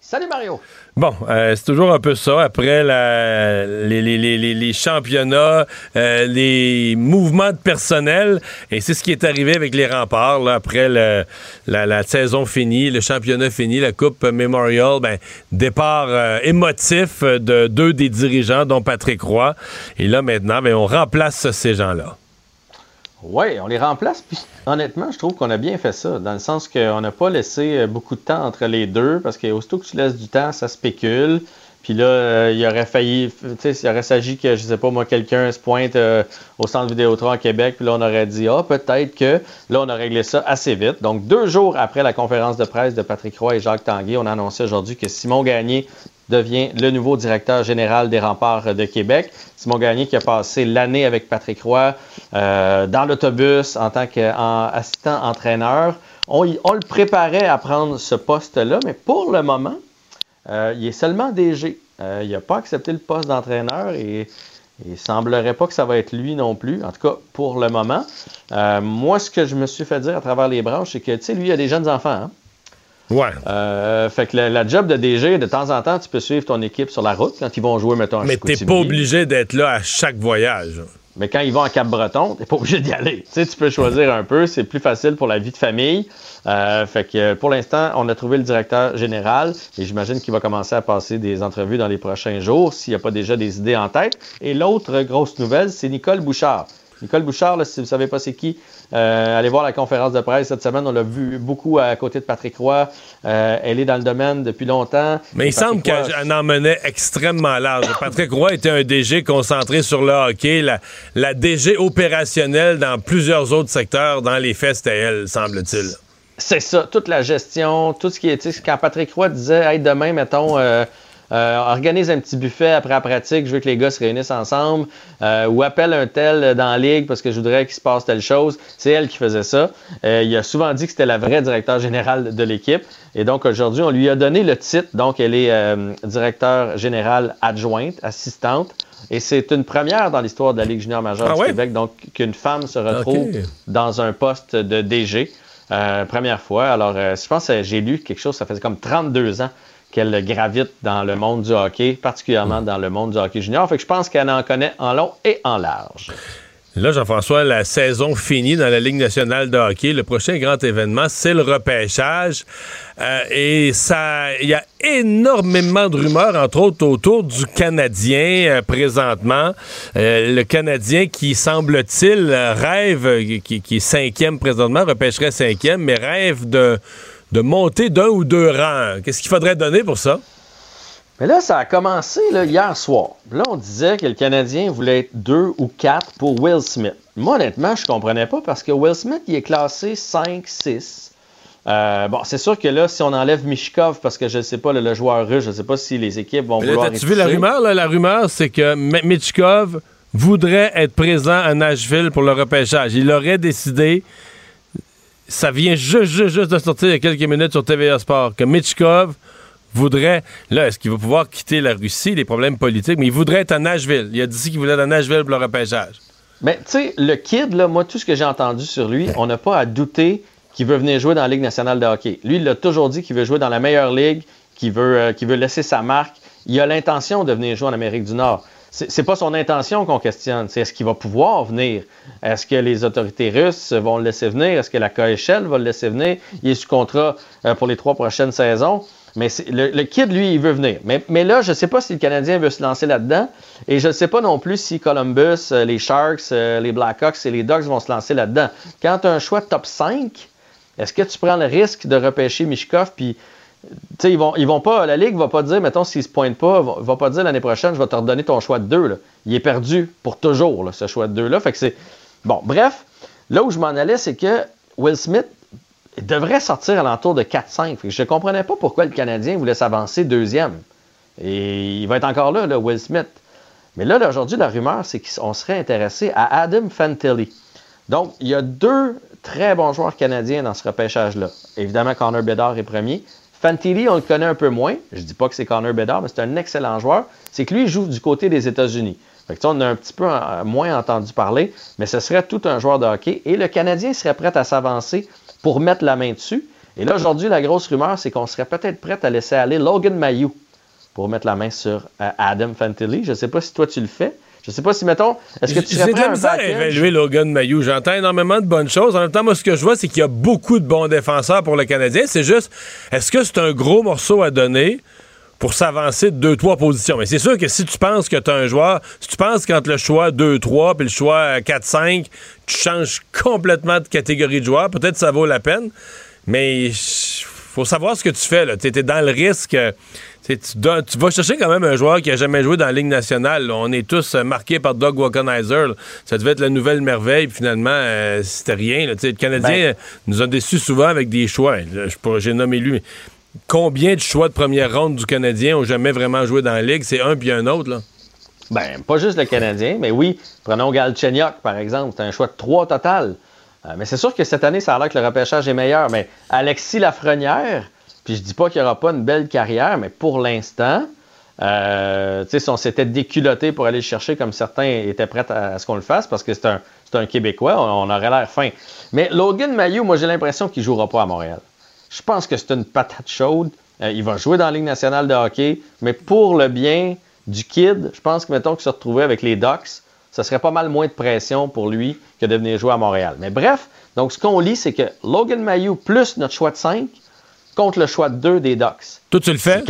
Salut Mario. Bon, euh, c'est toujours un peu ça. Après la- les, les- les- les- les championnats, euh, les mouvements de personnel, et c'est ce qui est arrivé avec les remparts. là, après le- la, la saison finie, le championnat fini, la Coupe Memorial, ben, départ euh, émotif de deux des dirigeants, dont Patrick Roy. Et là, maintenant, ben, on remplace ces gens-là. Oui, on les remplace. Puis honnêtement, je trouve qu'on a bien fait ça, dans le sens qu'on n'a pas laissé euh, beaucoup de temps entre les deux, parce qu'aussitôt que tu laisses du temps, ça spécule. Puis là, euh, il aurait failli, tu sais, il aurait s'agi que, je sais pas moi, quelqu'un se pointe euh, au centre Vidéotron à Québec, puis là, on aurait dit, ah, peut-être que, là, on a réglé ça assez vite. Donc, deux jours après la conférence de presse de Patrick Roy et Jacques Tanguay, on a annoncé aujourd'hui que Simon Gagné devient le nouveau directeur général des remparts de Québec. Simon Gagné qui a passé l'année avec Patrick Roy euh, dans l'autobus en tant qu'assistant entraîneur. On, le préparait à prendre ce poste-là, mais pour le moment, euh, il est seulement DG. Euh, il n'a pas accepté le poste d'entraîneur et il semblerait pas que ça va être lui non plus, en tout cas pour le moment. Moi, ce que je me suis fait dire à travers les branches, c'est que, tu sais, lui, il a des jeunes enfants. Hein? Ouais. Euh, fait que la, la job de DG, de temps en temps, tu peux suivre ton équipe sur la route quand ils vont jouer, mettons, à Mais t'es pas obligé d'être là à chaque voyage. Mais quand ils vont à Cap-Breton, t'es pas obligé d'y aller. Tu sais, tu peux choisir un peu, c'est plus facile pour la vie de famille. Euh, fait que euh, pour l'instant, on a trouvé le directeur général et j'imagine qu'il va commencer à passer des entrevues dans les prochains jours s'il n'y a pas déjà des idées en tête. Et l'autre grosse nouvelle, c'est Nicole Bouchard. Nicole Bouchard, là, si vous ne savez pas c'est qui, euh, allez voir la conférence de presse cette semaine. On l'a vu beaucoup à côté de Patrick Roy. Euh, elle est dans le domaine depuis longtemps. Mais il semble Patrick qu'elle en menait extrêmement large. Patrick Roy était un DG concentré sur le hockey. La, la DG opérationnelle dans plusieurs autres secteurs, dans les c'était elle, semble-t-il. C'est ça, toute la gestion, tout ce qui est. Quand Patrick Roy disait, hey, demain, mettons, euh, euh, organise un petit buffet après la pratique, je veux que les gars se réunissent ensemble, euh, ou appelle un tel dans la ligue parce que je voudrais qu'il se passe telle chose. C'est elle qui faisait ça. Euh, il a souvent dit que c'était la vraie directeur générale de l'équipe. Et donc aujourd'hui, on lui a donné le titre. Donc elle est directeur générale adjointe, assistante. Et c'est une première dans l'histoire de la Ligue junior majeure Ah du ouais? Québec, donc qu'une femme se retrouve dans un poste de DG. Euh, première fois. Alors, euh, je pense que j'ai lu quelque chose, ça faisait comme 32 ans qu'elle gravite dans le monde du hockey, particulièrement dans le monde du hockey junior. Fait que je pense qu'elle en connaît en long et en large. Là, Jean-François, la saison finie dans la Ligue nationale de hockey. Le prochain grand événement, c'est le repêchage. Euh, et ça, il y a énormément de rumeurs, entre autres, autour du Canadien euh, présentement. Euh, le Canadien qui, semble-t-il, rêve, qui, qui est cinquième présentement, repêcherait cinquième, mais rêve de, de monter d'un ou deux rangs. Qu'est-ce qu'il faudrait donner pour ça? Mais là, ça a commencé là, hier soir. Là, on disait que le Canadien voulait être deux ou quatre pour Will Smith. Moi, honnêtement, je comprenais pas parce que Will Smith, il est classé 5, 6. Euh, bon, c'est sûr que là, si on enlève Mishkov, parce que je ne sais pas, le, le joueur russe, je ne sais pas si les équipes vont là, vouloir. Y vu la rumeur? là? La rumeur, c'est que M- Mitchkov voudrait être présent à Nashville pour le repêchage. Il aurait décidé, ça vient juste, juste, juste de sortir il y a quelques minutes sur TVA Sport, que Mitchkov voudrait, là, est-ce qu'il va pouvoir quitter la Russie, les problèmes politiques, mais il voudrait être à Nashville. Il a dit qu'il voulait être à Nashville pour le repêchage. Mais tu sais, le kid, là, moi, tout ce que j'ai entendu sur lui, on n'a pas à douter qu'il veut venir jouer dans la Ligue nationale de hockey. Lui, il a toujours dit qu'il veut jouer dans la meilleure ligue, qu'il veut, euh, qu'il veut laisser sa marque. Il a l'intention de venir jouer en Amérique du Nord. C'est pas son intention qu'on questionne, c'est est-ce qu'il va pouvoir venir? Est-ce que les autorités russes vont le laisser venir? Est-ce que la KHL va le laisser venir? Il est sous contrat euh, pour les trois prochaines saisons. Mais le, kid, lui, il veut venir. Mais, là, je ne sais pas si le Canadien veut se lancer là-dedans. Et je ne sais pas non plus si Columbus, euh, les Sharks, euh, les Blackhawks et les Ducks vont se lancer là-dedans. Quand tu as un choix top 5, est-ce que tu prends le risque de repêcher Mishkov? Puis, ils vont, ils vont pas, la Ligue va pas dire, mettons, s'il se pointe pas, va, va pas dire l'année prochaine, je vais te redonner ton choix de 2. Là. Il est perdu pour toujours, ce choix de 2-là. Fait c'est. Bon, bref, là où je m'en allais, c'est que Will Smith devrait sortir à l'entour de 4-5. Fait que Je ne comprenais pas pourquoi le Canadien voulait s'avancer deuxième. Et il va être encore là, là Will Smith. Mais là, là, aujourd'hui, la rumeur, c'est qu'on serait intéressé à Adam Fantilli. Donc, il y a deux très bons joueurs canadiens dans ce repêchage-là. Évidemment, Connor Bedard est premier. Fantilli, on le connaît un peu moins. Je dis pas que c'est Connor Bedard, mais c'est un excellent joueur. C'est que lui, il joue du côté des États-Unis. Fait que, on a un petit peu euh, moins entendu parler, mais ce serait tout un joueur de hockey. Et le Canadien serait prêt à s'avancer pour mettre la main dessus. Et là, aujourd'hui, la grosse rumeur, c'est qu'on serait peut-être prêt à laisser aller Logan Mayou pour mettre la main sur euh, Adam Fantilli. Je ne sais pas si toi, tu le fais. Je ne sais pas si, mettons, est-ce que tu J'ai de la misère à évaluer Logan Mayou. J'entends énormément de bonnes choses. En même temps, moi, ce que je vois, c'est qu'il y a beaucoup de bons défenseurs pour le Canadien. C'est juste, est-ce que c'est un gros morceau à donner pour s'avancer de deux, trois positions? Mais c'est sûr que si tu penses que tu as un joueur, si tu penses qu'entre le choix 2-3 puis le choix 4-5, tu changes complètement de catégorie de joueur, peut-être ça vaut la peine. Mais faut savoir ce que tu fais. Tu es dans le risque. Tu, tu, vas chercher quand même un joueur qui a jamais joué dans la Ligue nationale. On est tous euh, marqués par Doug Waconizer. Ça devait être la nouvelle merveille. Puis finalement, euh, c'était rien. Là. Le Canadien ben- nous a déçus souvent avec des choix. J'ai nommé lui. Combien de choix de première ronde du Canadien ont jamais vraiment joué dans la Ligue? C'est un puis un autre. Là. Ben, pas juste le Canadien, mais oui. Prenons Galchenyuk, par exemple. C'est un choix de trois total. Euh, mais c'est sûr que cette année, ça a l'air que le repêchage est meilleur. Mais Alexis Lafrenière, puis je dis pas qu'il n'y aura pas une belle carrière, mais pour l'instant, euh, si on s'était déculotté pour aller le chercher comme certains étaient prêts à, ce qu'on le fasse, parce que c'est un, un, Québécois, on, aurait l'air fin. Mais Logan Mayou, moi j'ai l'impression qu'il ne jouera pas à Montréal. Je pense que c'est une patate chaude. Euh, il va jouer dans la Ligue nationale de hockey, mais pour le bien du kid, je pense que mettons qu'il se retrouvait avec les Ducks, ce serait pas mal moins de pression pour lui que de venir jouer à Montréal. Mais bref, donc ce qu'on lit, c'est que Logan Mayou plus notre choix de 5 contre le choix de 2 des Ducks. Toi, tu le fais?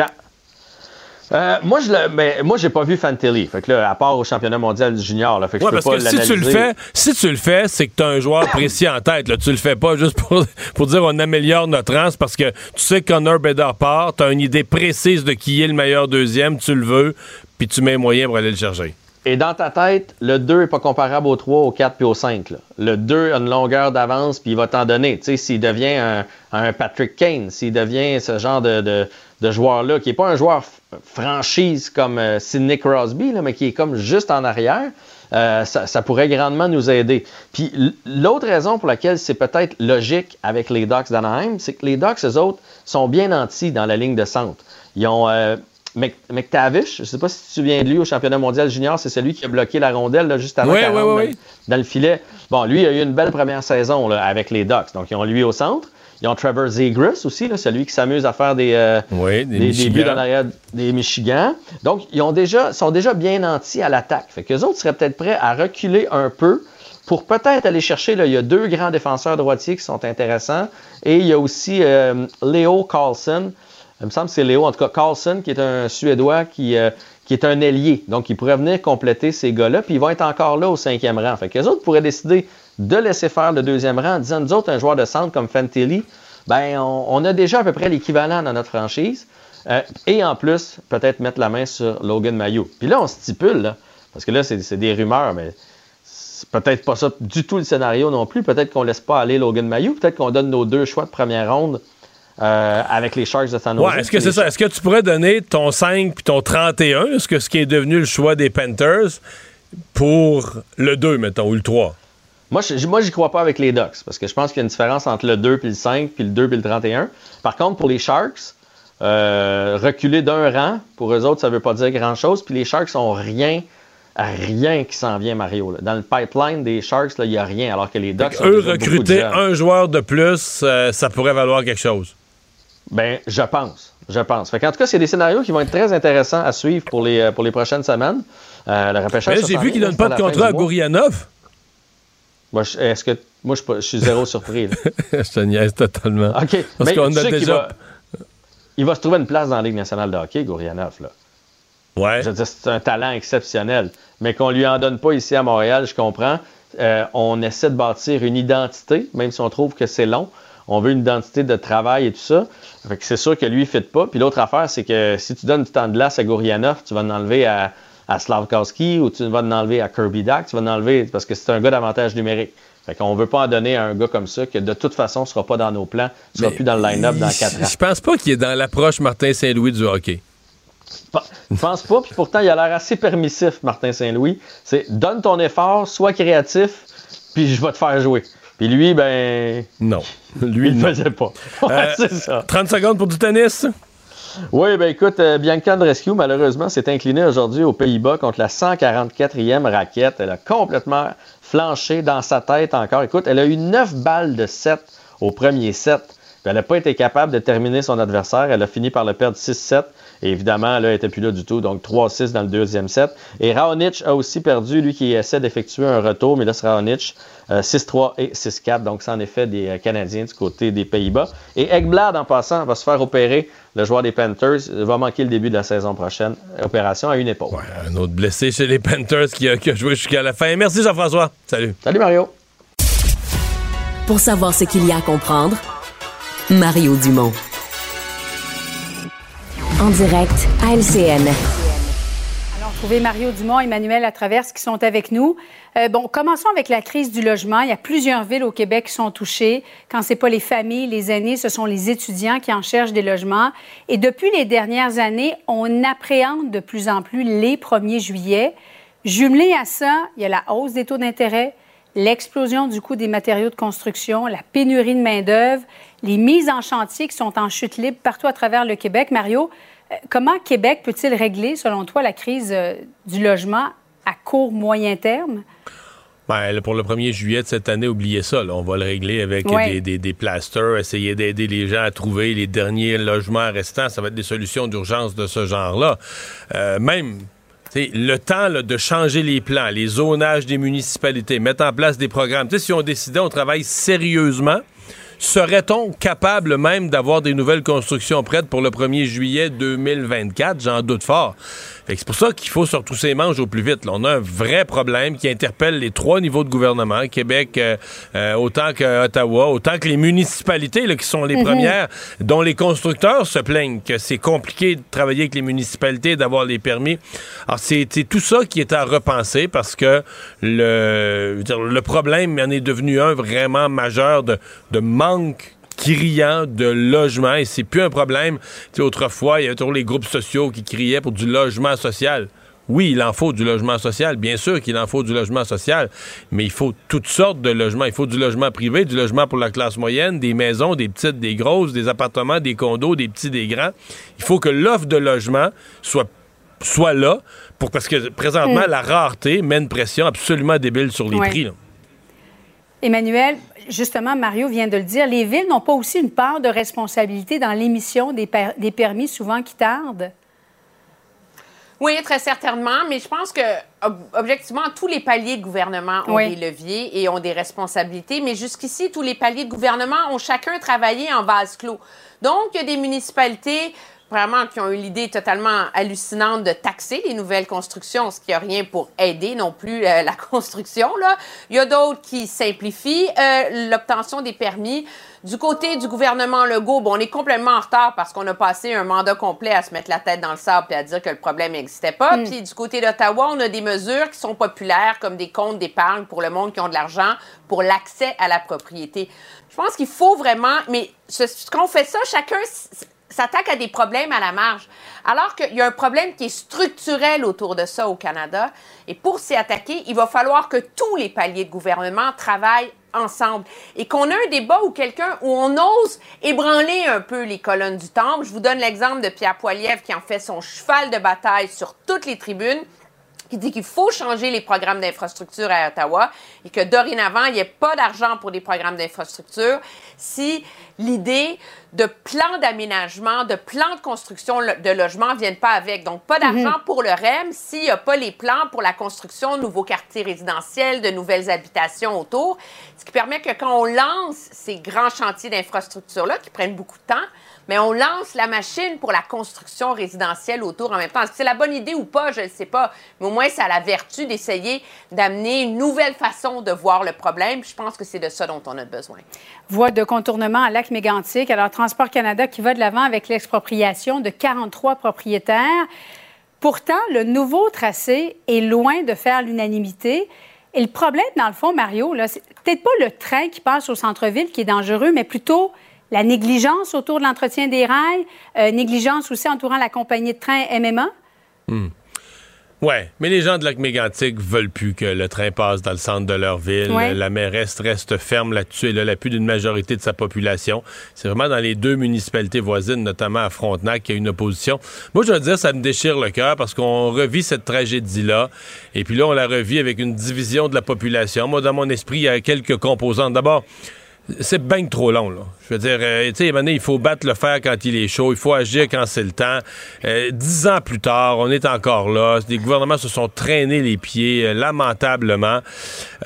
Euh, moi, je le, mais moi, j'ai pas vu Fantilli. Fait que là, à part au championnat mondial junior, là, fait que je peux parce pas que si tu le fais, si tu le fais, c'est que tu as un joueur précis en tête. Là. Tu le fais pas juste pour, [LAUGHS] pour dire on améliore notre rang, parce que tu sais que Connor Bedard part, tu as une idée précise de qui est le meilleur deuxième, tu le veux, puis tu mets moyen pour aller le chercher. Et dans ta tête, le 2 n'est pas comparable au 3, au 4 puis au 5. Le 2 a une longueur d'avance puis il va t'en donner. Tu sais, s'il devient un, Patrick Kane, s'il devient ce genre de, joueur-là, qui n'est pas un joueur franchise comme euh, Sidney Crosby, mais qui est comme juste en arrière, euh, ça, pourrait grandement nous aider. Puis l'autre raison pour laquelle c'est peut-être logique avec les Ducks d'Anaheim, c'est que les Ducks, eux autres, sont bien nantis dans la ligne de centre. Ils ont, euh, McTavish, je ne sais pas si tu te souviens de lui au championnat mondial junior, c'est celui qui a bloqué la rondelle juste avant dans, le filet. Bon, lui, il a eu une belle première saison avec les Ducks. Donc, ils ont lui au centre. Ils ont Trevor Zegras aussi, celui qui s'amuse à faire des, euh, des, buts dans l'arrière des Michigan. Donc, ils ont déjà, sont déjà bien nantis à l'attaque. Fait qu'eux autres seraient peut-être prêts à reculer un peu pour peut-être aller chercher, là, il y a deux grands défenseurs droitiers qui sont intéressants. Et il y a aussi euh, Leo Carlson, il me semble que c'est Léo, en tout cas Carlson, qui est un Suédois qui, euh, est un ailier. Donc, il pourrait venir compléter ces gars-là, puis ils vont être encore là au cinquième rang. Fait que les autres pourraient décider de laisser faire le deuxième rang en disant, nous autres, un joueur de centre comme Fantilli, ben, on, a déjà à peu près l'équivalent dans notre franchise. Euh, et en plus, peut-être mettre la main sur Logan Mayo. Puis là, on stipule, parce que là, c'est des rumeurs, mais c'est peut-être pas ça du tout le scénario non plus. Peut-être qu'on laisse pas aller Logan Mayo. Peut-être qu'on donne nos deux choix de première ronde euh, avec les Sharks de San Jose. Ouais, est-ce que c'est ça? Est-ce que tu pourrais donner ton 5 puis ton 31, ce, que, ce qui est devenu le choix des Panthers, pour le 2, mettons, ou le 3? Moi, je, moi, j'y crois pas avec les Ducks, parce que je pense qu'il y a une différence entre le 2 puis le 5, puis le 2 puis le 31. Par contre, pour les Sharks, euh, reculer d'un rang, pour eux autres, ça veut pas dire grand-chose, puis les Sharks ont rien rien qui s'en vient, Mario. Dans le pipeline des Sharks, il n'y a rien, alors que les Ducks... Eux, recruter un joueur de plus, euh, ça pourrait valoir quelque chose. Ben, je pense. Je pense. Fait en tout cas, c'est des scénarios qui vont être très intéressants à suivre pour les, euh, pour les prochaines semaines. Euh, le J'ai vu qu'il donne pas de contrat à Gourianov. Moi, est-ce que moi, je, suis zéro surpris. [LAUGHS] je te niaise totalement. OK. Parce qu'on a déjà. Il va, se trouver une place dans la Ligue nationale de hockey, Gourianov. Là. Ouais. Je veux dire, c'est un talent exceptionnel. Mais qu'on lui en donne pas ici à Montréal, je comprends. Euh, on essaie de bâtir une identité, même si on trouve que c'est long on veut une identité de travail et tout ça. Fait que c'est sûr que lui, il ne fit pas. Puis l'autre affaire, c'est que si tu donnes du temps de glace à Gourianov, tu vas en enlever à, à Slavkowski ou tu vas en enlever à Kirby Duck, tu vas en enlever parce que c'est un gars d'avantage numérique. Fait qu'on veut pas en donner à un gars comme ça que de toute façon ne sera pas dans nos plans, ne sera plus dans le line-up dans quatre ans. Je pense pas qu'il est dans l'approche Martin Saint-Louis du hockey. Je pense pas, puis pourtant il a l'air assez permissif, Martin Saint-Louis. C'est donne ton effort, sois créatif, puis je vais te faire jouer. Puis lui, ben. Non. [LAUGHS] Lui, il ne faisait pas. Euh, [LAUGHS] c'est ça. 30 secondes pour du tennis? Oui, ben écoute, euh, Bianca Andreescu, malheureusement, s'est inclinée aujourd'hui aux Pays-Bas contre la 144e raquette. Elle a complètement flanché dans sa tête encore. Écoute, elle a eu 9 balles de 7 au premier set. elle n'a pas été capable de terminer son adversaire. Elle a fini par le perdre 6-7. Et évidemment, là, elle n'était plus là du tout. Donc 3-6 dans le deuxième set. Et Raonic a aussi perdu, lui qui essaie d'effectuer un retour. Mais là, c'est Raonic. 6-3 et 6-4. Donc, c'est en effet des euh, Canadiens du côté des Pays-Bas. Et Ekblad, en passant, va se faire opérer. Le joueur des Panthers va manquer le début de la saison prochaine. Opération à une épaule. un autre blessé chez les Panthers qui a, qui a joué jusqu'à la fin. Merci Jean-François. Salut. Salut Mario. Pour savoir ce qu'il y a à comprendre, Mario Dumont. En direct à LCN. Alors, trouver Mario Dumont et Emmanuel Latraverse qui sont avec nous. Euh, bon, commençons avec la crise du logement. Il y a plusieurs villes au Québec qui sont touchées. Quand c'est pas les familles, les aînés, ce sont les étudiants qui en cherchent des logements. Et depuis les dernières années, on appréhende de plus en plus les 1er juillet. Jumelé à ça, il y a la hausse des taux d'intérêt, l'explosion du coût des matériaux de construction, la pénurie de main-d'œuvre, les mises en chantier qui sont en chute libre partout à travers le Québec. Mario, euh, comment Québec peut-il régler, selon toi, la crise euh, du logement à court, moyen terme? Ben, pour le 1er juillet de cette année, oubliez ça. On va le régler avec des, des, plasters, essayer d'aider les gens à trouver les derniers logements restants. Ça va être des solutions d'urgence de ce genre-là. Euh, même le temps de changer les plans, les zonages des municipalités, mettre en place des programmes. si on décidait, on travaille sérieusement, serait-on capable même d'avoir des nouvelles constructions prêtes pour le 1er juillet 2024? J'en doute fort. C'est pour ça qu'il faut surtout ses manches au plus vite. On a un vrai problème qui interpelle les trois niveaux de gouvernement, Québec euh, euh, autant que Ottawa, autant que les municipalités là, qui sont les mhm. premières, dont les constructeurs se plaignent que c'est compliqué de travailler avec les municipalités, d'avoir les permis. Alors c'est tout ça qui est à repenser parce que le, le problème en est devenu un vraiment majeur de, de manque criant de logement et c'est plus un problème. sais, autrefois, il y avait toujours les groupes sociaux qui criaient pour du logement social. Oui, il en faut du logement social, bien sûr qu'il en faut du logement social, mais il faut toutes sortes de logements. Il faut du logement privé, du logement pour la classe moyenne, des maisons, des petites, des grosses, des appartements, des condos, des petits, des grands. Il faut que l'offre de logement soit, soit là, pour, parce que présentement, mm. la rareté met une pression absolument débile sur les prix. Emmanuel, justement, Mario vient de le dire, les villes n'ont pas aussi une part de responsabilité dans l'émission des, des permis souvent qui tardent? Oui, très certainement, mais je pense que objectivement, tous les paliers de gouvernement ont des leviers et ont des responsabilités, mais jusqu'ici, tous les paliers de gouvernement ont chacun travaillé en vase clos. Donc, il y a des municipalités qui ont eu l'idée totalement hallucinante de taxer les nouvelles constructions, ce qui n'a rien pour aider non plus euh, la [LAUGHS] construction. Là. Il y a d'autres qui simplifient euh, l'obtention des permis. Du côté du gouvernement Legault, bon, on est complètement en retard parce qu'on a passé un mandat complet à se mettre la tête dans le sable et à dire que le problème n'existait pas. Mm. Puis du côté d'Ottawa, on a des mesures qui sont populaires comme des comptes d'épargne pour le monde qui ont de l'argent pour l'accès à la propriété. Je pense qu'il faut vraiment, mais ce, qu'on fait ça, chacun s'attaque à des problèmes à la marge. Alors qu'il y a un problème qui est structurel autour de ça au Canada. Et pour s'y attaquer, il va falloir que tous les paliers de gouvernement travaillent ensemble et qu'on a un débat où quelqu'un où on ose ébranler un peu les colonnes du temple. Je vous donne l'exemple de Pierre Poilievre qui en fait son cheval de bataille sur toutes les tribunes qui dit qu'il faut changer les programmes d'infrastructure à Ottawa et que dorénavant, il n'y ait pas d'argent pour des programmes d'infrastructure si l'idée de plans d'aménagement, de plans de construction de logements ne viennent pas avec. Donc, pas d'argent mhm. pour le REM s'il n'y a pas les plans pour la construction de nouveaux quartiers résidentiels, de nouvelles habitations autour. Ce qui permet que quand on lance ces grands chantiers d'infrastructure-là, qui prennent beaucoup de temps, mais on lance la machine pour la construction résidentielle autour en même temps. Est-ce que c'est la bonne idée ou pas, je ne sais pas, mais au moins ça a la vertu d'essayer d'amener une nouvelle façon de voir le problème. Je pense que c'est de ça dont on a besoin. Voie de contournement à lac mégantic. Alors, Transport Canada qui va de l'avant avec l'expropriation de 43 propriétaires. Pourtant, le nouveau tracé est loin de faire l'unanimité. Et le problème, dans le fond, Mario, c'est peut-être pas le train qui passe au centre-ville qui est dangereux, mais plutôt la négligence autour de l'entretien des rails, euh, négligence aussi entourant la compagnie de train MMA. Ouais, mais les gens de lac mégantic veulent plus que le train passe dans le centre de leur ville. La mairesse reste ferme là-dessus. Elle a l'appui d'une majorité de sa population. C'est vraiment dans les deux municipalités voisines, notamment à Frontenac, qu'il y a une opposition. Moi, je veux dire, ça me déchire le cœur parce qu'on revit cette tragédie-là. Et puis là, on la revit avec une division de la population. Moi, dans mon esprit, il y a quelques composantes. D'abord, c'est bien trop long, là. Je veux dire, euh, tu sais, il faut battre le fer quand il est chaud, il faut agir quand c'est le temps. Euh, dix ans plus tard, on est encore là. Les gouvernements se sont traînés les pieds, euh, lamentablement.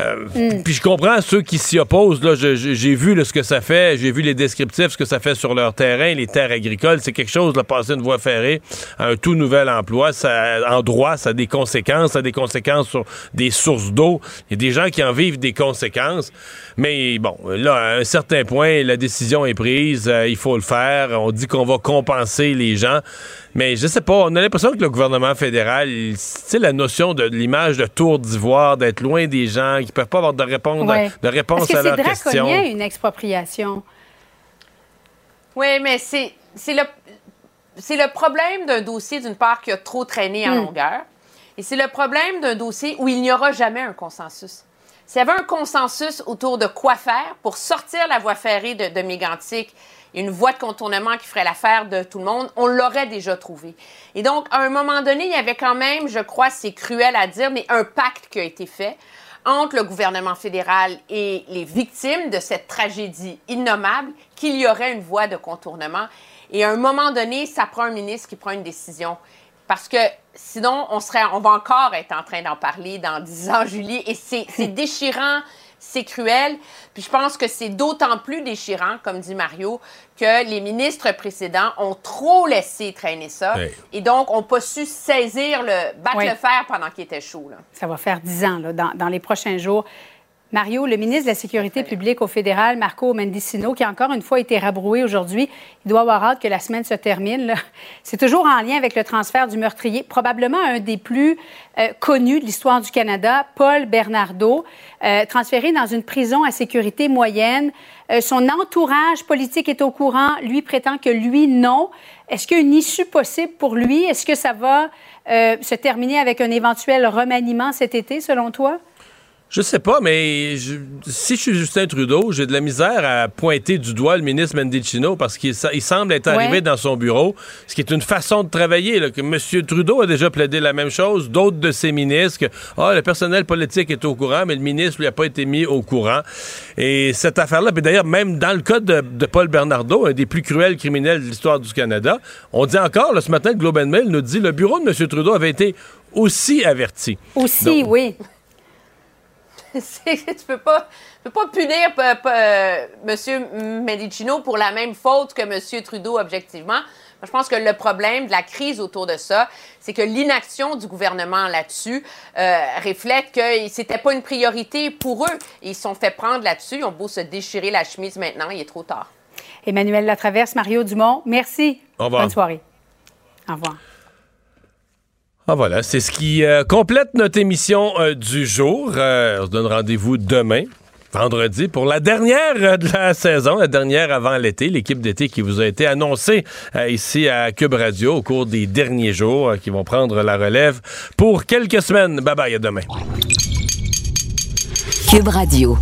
Mm. Puis je comprends ceux qui s'y opposent. Là, j'ai vu ce que ça fait, j'ai vu les descriptifs, ce que ça fait sur leur terrain, les terres agricoles. C'est quelque chose de passer une voie ferrée à un tout nouvel emploi. Ça, en droit, ça a des conséquences, ça a des conséquences sur des sources d'eau. Il y a des gens qui en vivent des conséquences. Mais bon, là, à un certain point, la décision est prise, euh, il faut le faire. On dit qu'on va compenser les gens. Mais je sais pas, on a l'impression que le gouvernement fédéral, tu sais, la notion de, l'image de tour d'ivoire, d'être loin des gens, qui peuvent pas avoir de, répondre, de réponse à leurs questions. C'est une expropriation. Oui, mais c'est le, le problème d'un dossier, d'une part, qui a trop traîné en hmm. longueur. Et c'est le problème d'un dossier où il n'y aura jamais un consensus. S'il y avait un consensus autour de quoi faire pour sortir la voie ferrée de, de Mégantic, une voie de contournement qui ferait l'affaire de tout le monde, on l'aurait déjà trouvé. Et donc, à un moment donné, il y avait quand même, je crois, c'est cruel à dire, mais un pacte qui a été fait entre le gouvernement fédéral et les victimes de cette tragédie innommable qu'il y aurait une voie de contournement. Et à un moment donné, ça prend un ministre qui prend une décision. Parce que sinon, on, serait, on va encore être en train d'en parler dans 10 ans, [LAUGHS] Julie. Et c'est [LAUGHS] déchirant, c'est cruel. Puis je pense que c'est d'autant plus déchirant, comme dit Mario, que les ministres précédents ont trop laissé traîner ça. Et donc, n'ont pas su saisir le, battre le fer pendant qu'il était chaud. Ça va faire 10 ans, là, dans, dans les prochains jours. Mario, le ministre de la Sécurité publique au fédéral, Marco Mendicino, qui a encore une fois été rabroué aujourd'hui, il doit avoir hâte que la semaine se termine. C'est toujours en lien avec le transfert du meurtrier, probablement un des plus euh, connus de l'histoire du Canada, Paul Bernardo, euh, transféré dans une prison à sécurité moyenne. Euh, son entourage politique est au courant. Lui prétend que lui, non. Est-ce qu'il y a une issue possible pour lui? Est-ce que ça va se terminer avec un éventuel remaniement cet été, selon toi? Je sais pas, mais si je suis Justin Trudeau, j'ai de la misère à pointer du doigt le ministre Mendicino parce qu'il semble être arrivé dans son bureau, ce qui est une façon de travailler. Là, que M. Trudeau a déjà plaidé la même chose, d'autres de ses ministres, que ah, le personnel politique est au courant, mais le ministre lui a pas été mis au courant. Et cette affaire-là, puis d'ailleurs, même dans le cas de, Paul Bernardo, un des plus cruels criminels de l'histoire du Canada, on dit encore, ce matin, le Globe and Mail nous dit le bureau de M. Trudeau avait été aussi averti. Aussi, oui. [LAUGHS] tu peux pas, peux pas punir euh, M. Medicino pour la même faute que M. Trudeau, objectivement. Je pense que le problème de la crise autour de ça, c'est que l'inaction du gouvernement là-dessus euh, reflète que c'était pas une priorité pour eux. Ils se sont fait prendre là-dessus. Ils ont beau se déchirer la chemise maintenant, il est trop tard. Emmanuel Latraverse, Mario Dumont, merci. Au revoir. Bonne soirée. Au revoir. Ah voilà, c'est ce qui euh, complète notre émission euh, du jour. Euh, on se donne rendez-vous demain, vendredi, pour la dernière de la [LAUGHS] saison, la dernière avant l'été, l'équipe d'été qui vous a été annoncée ici à Cube Radio au cours des derniers jours, qui vont prendre la relève pour quelques semaines. Bye bye, à demain. Cube Radio.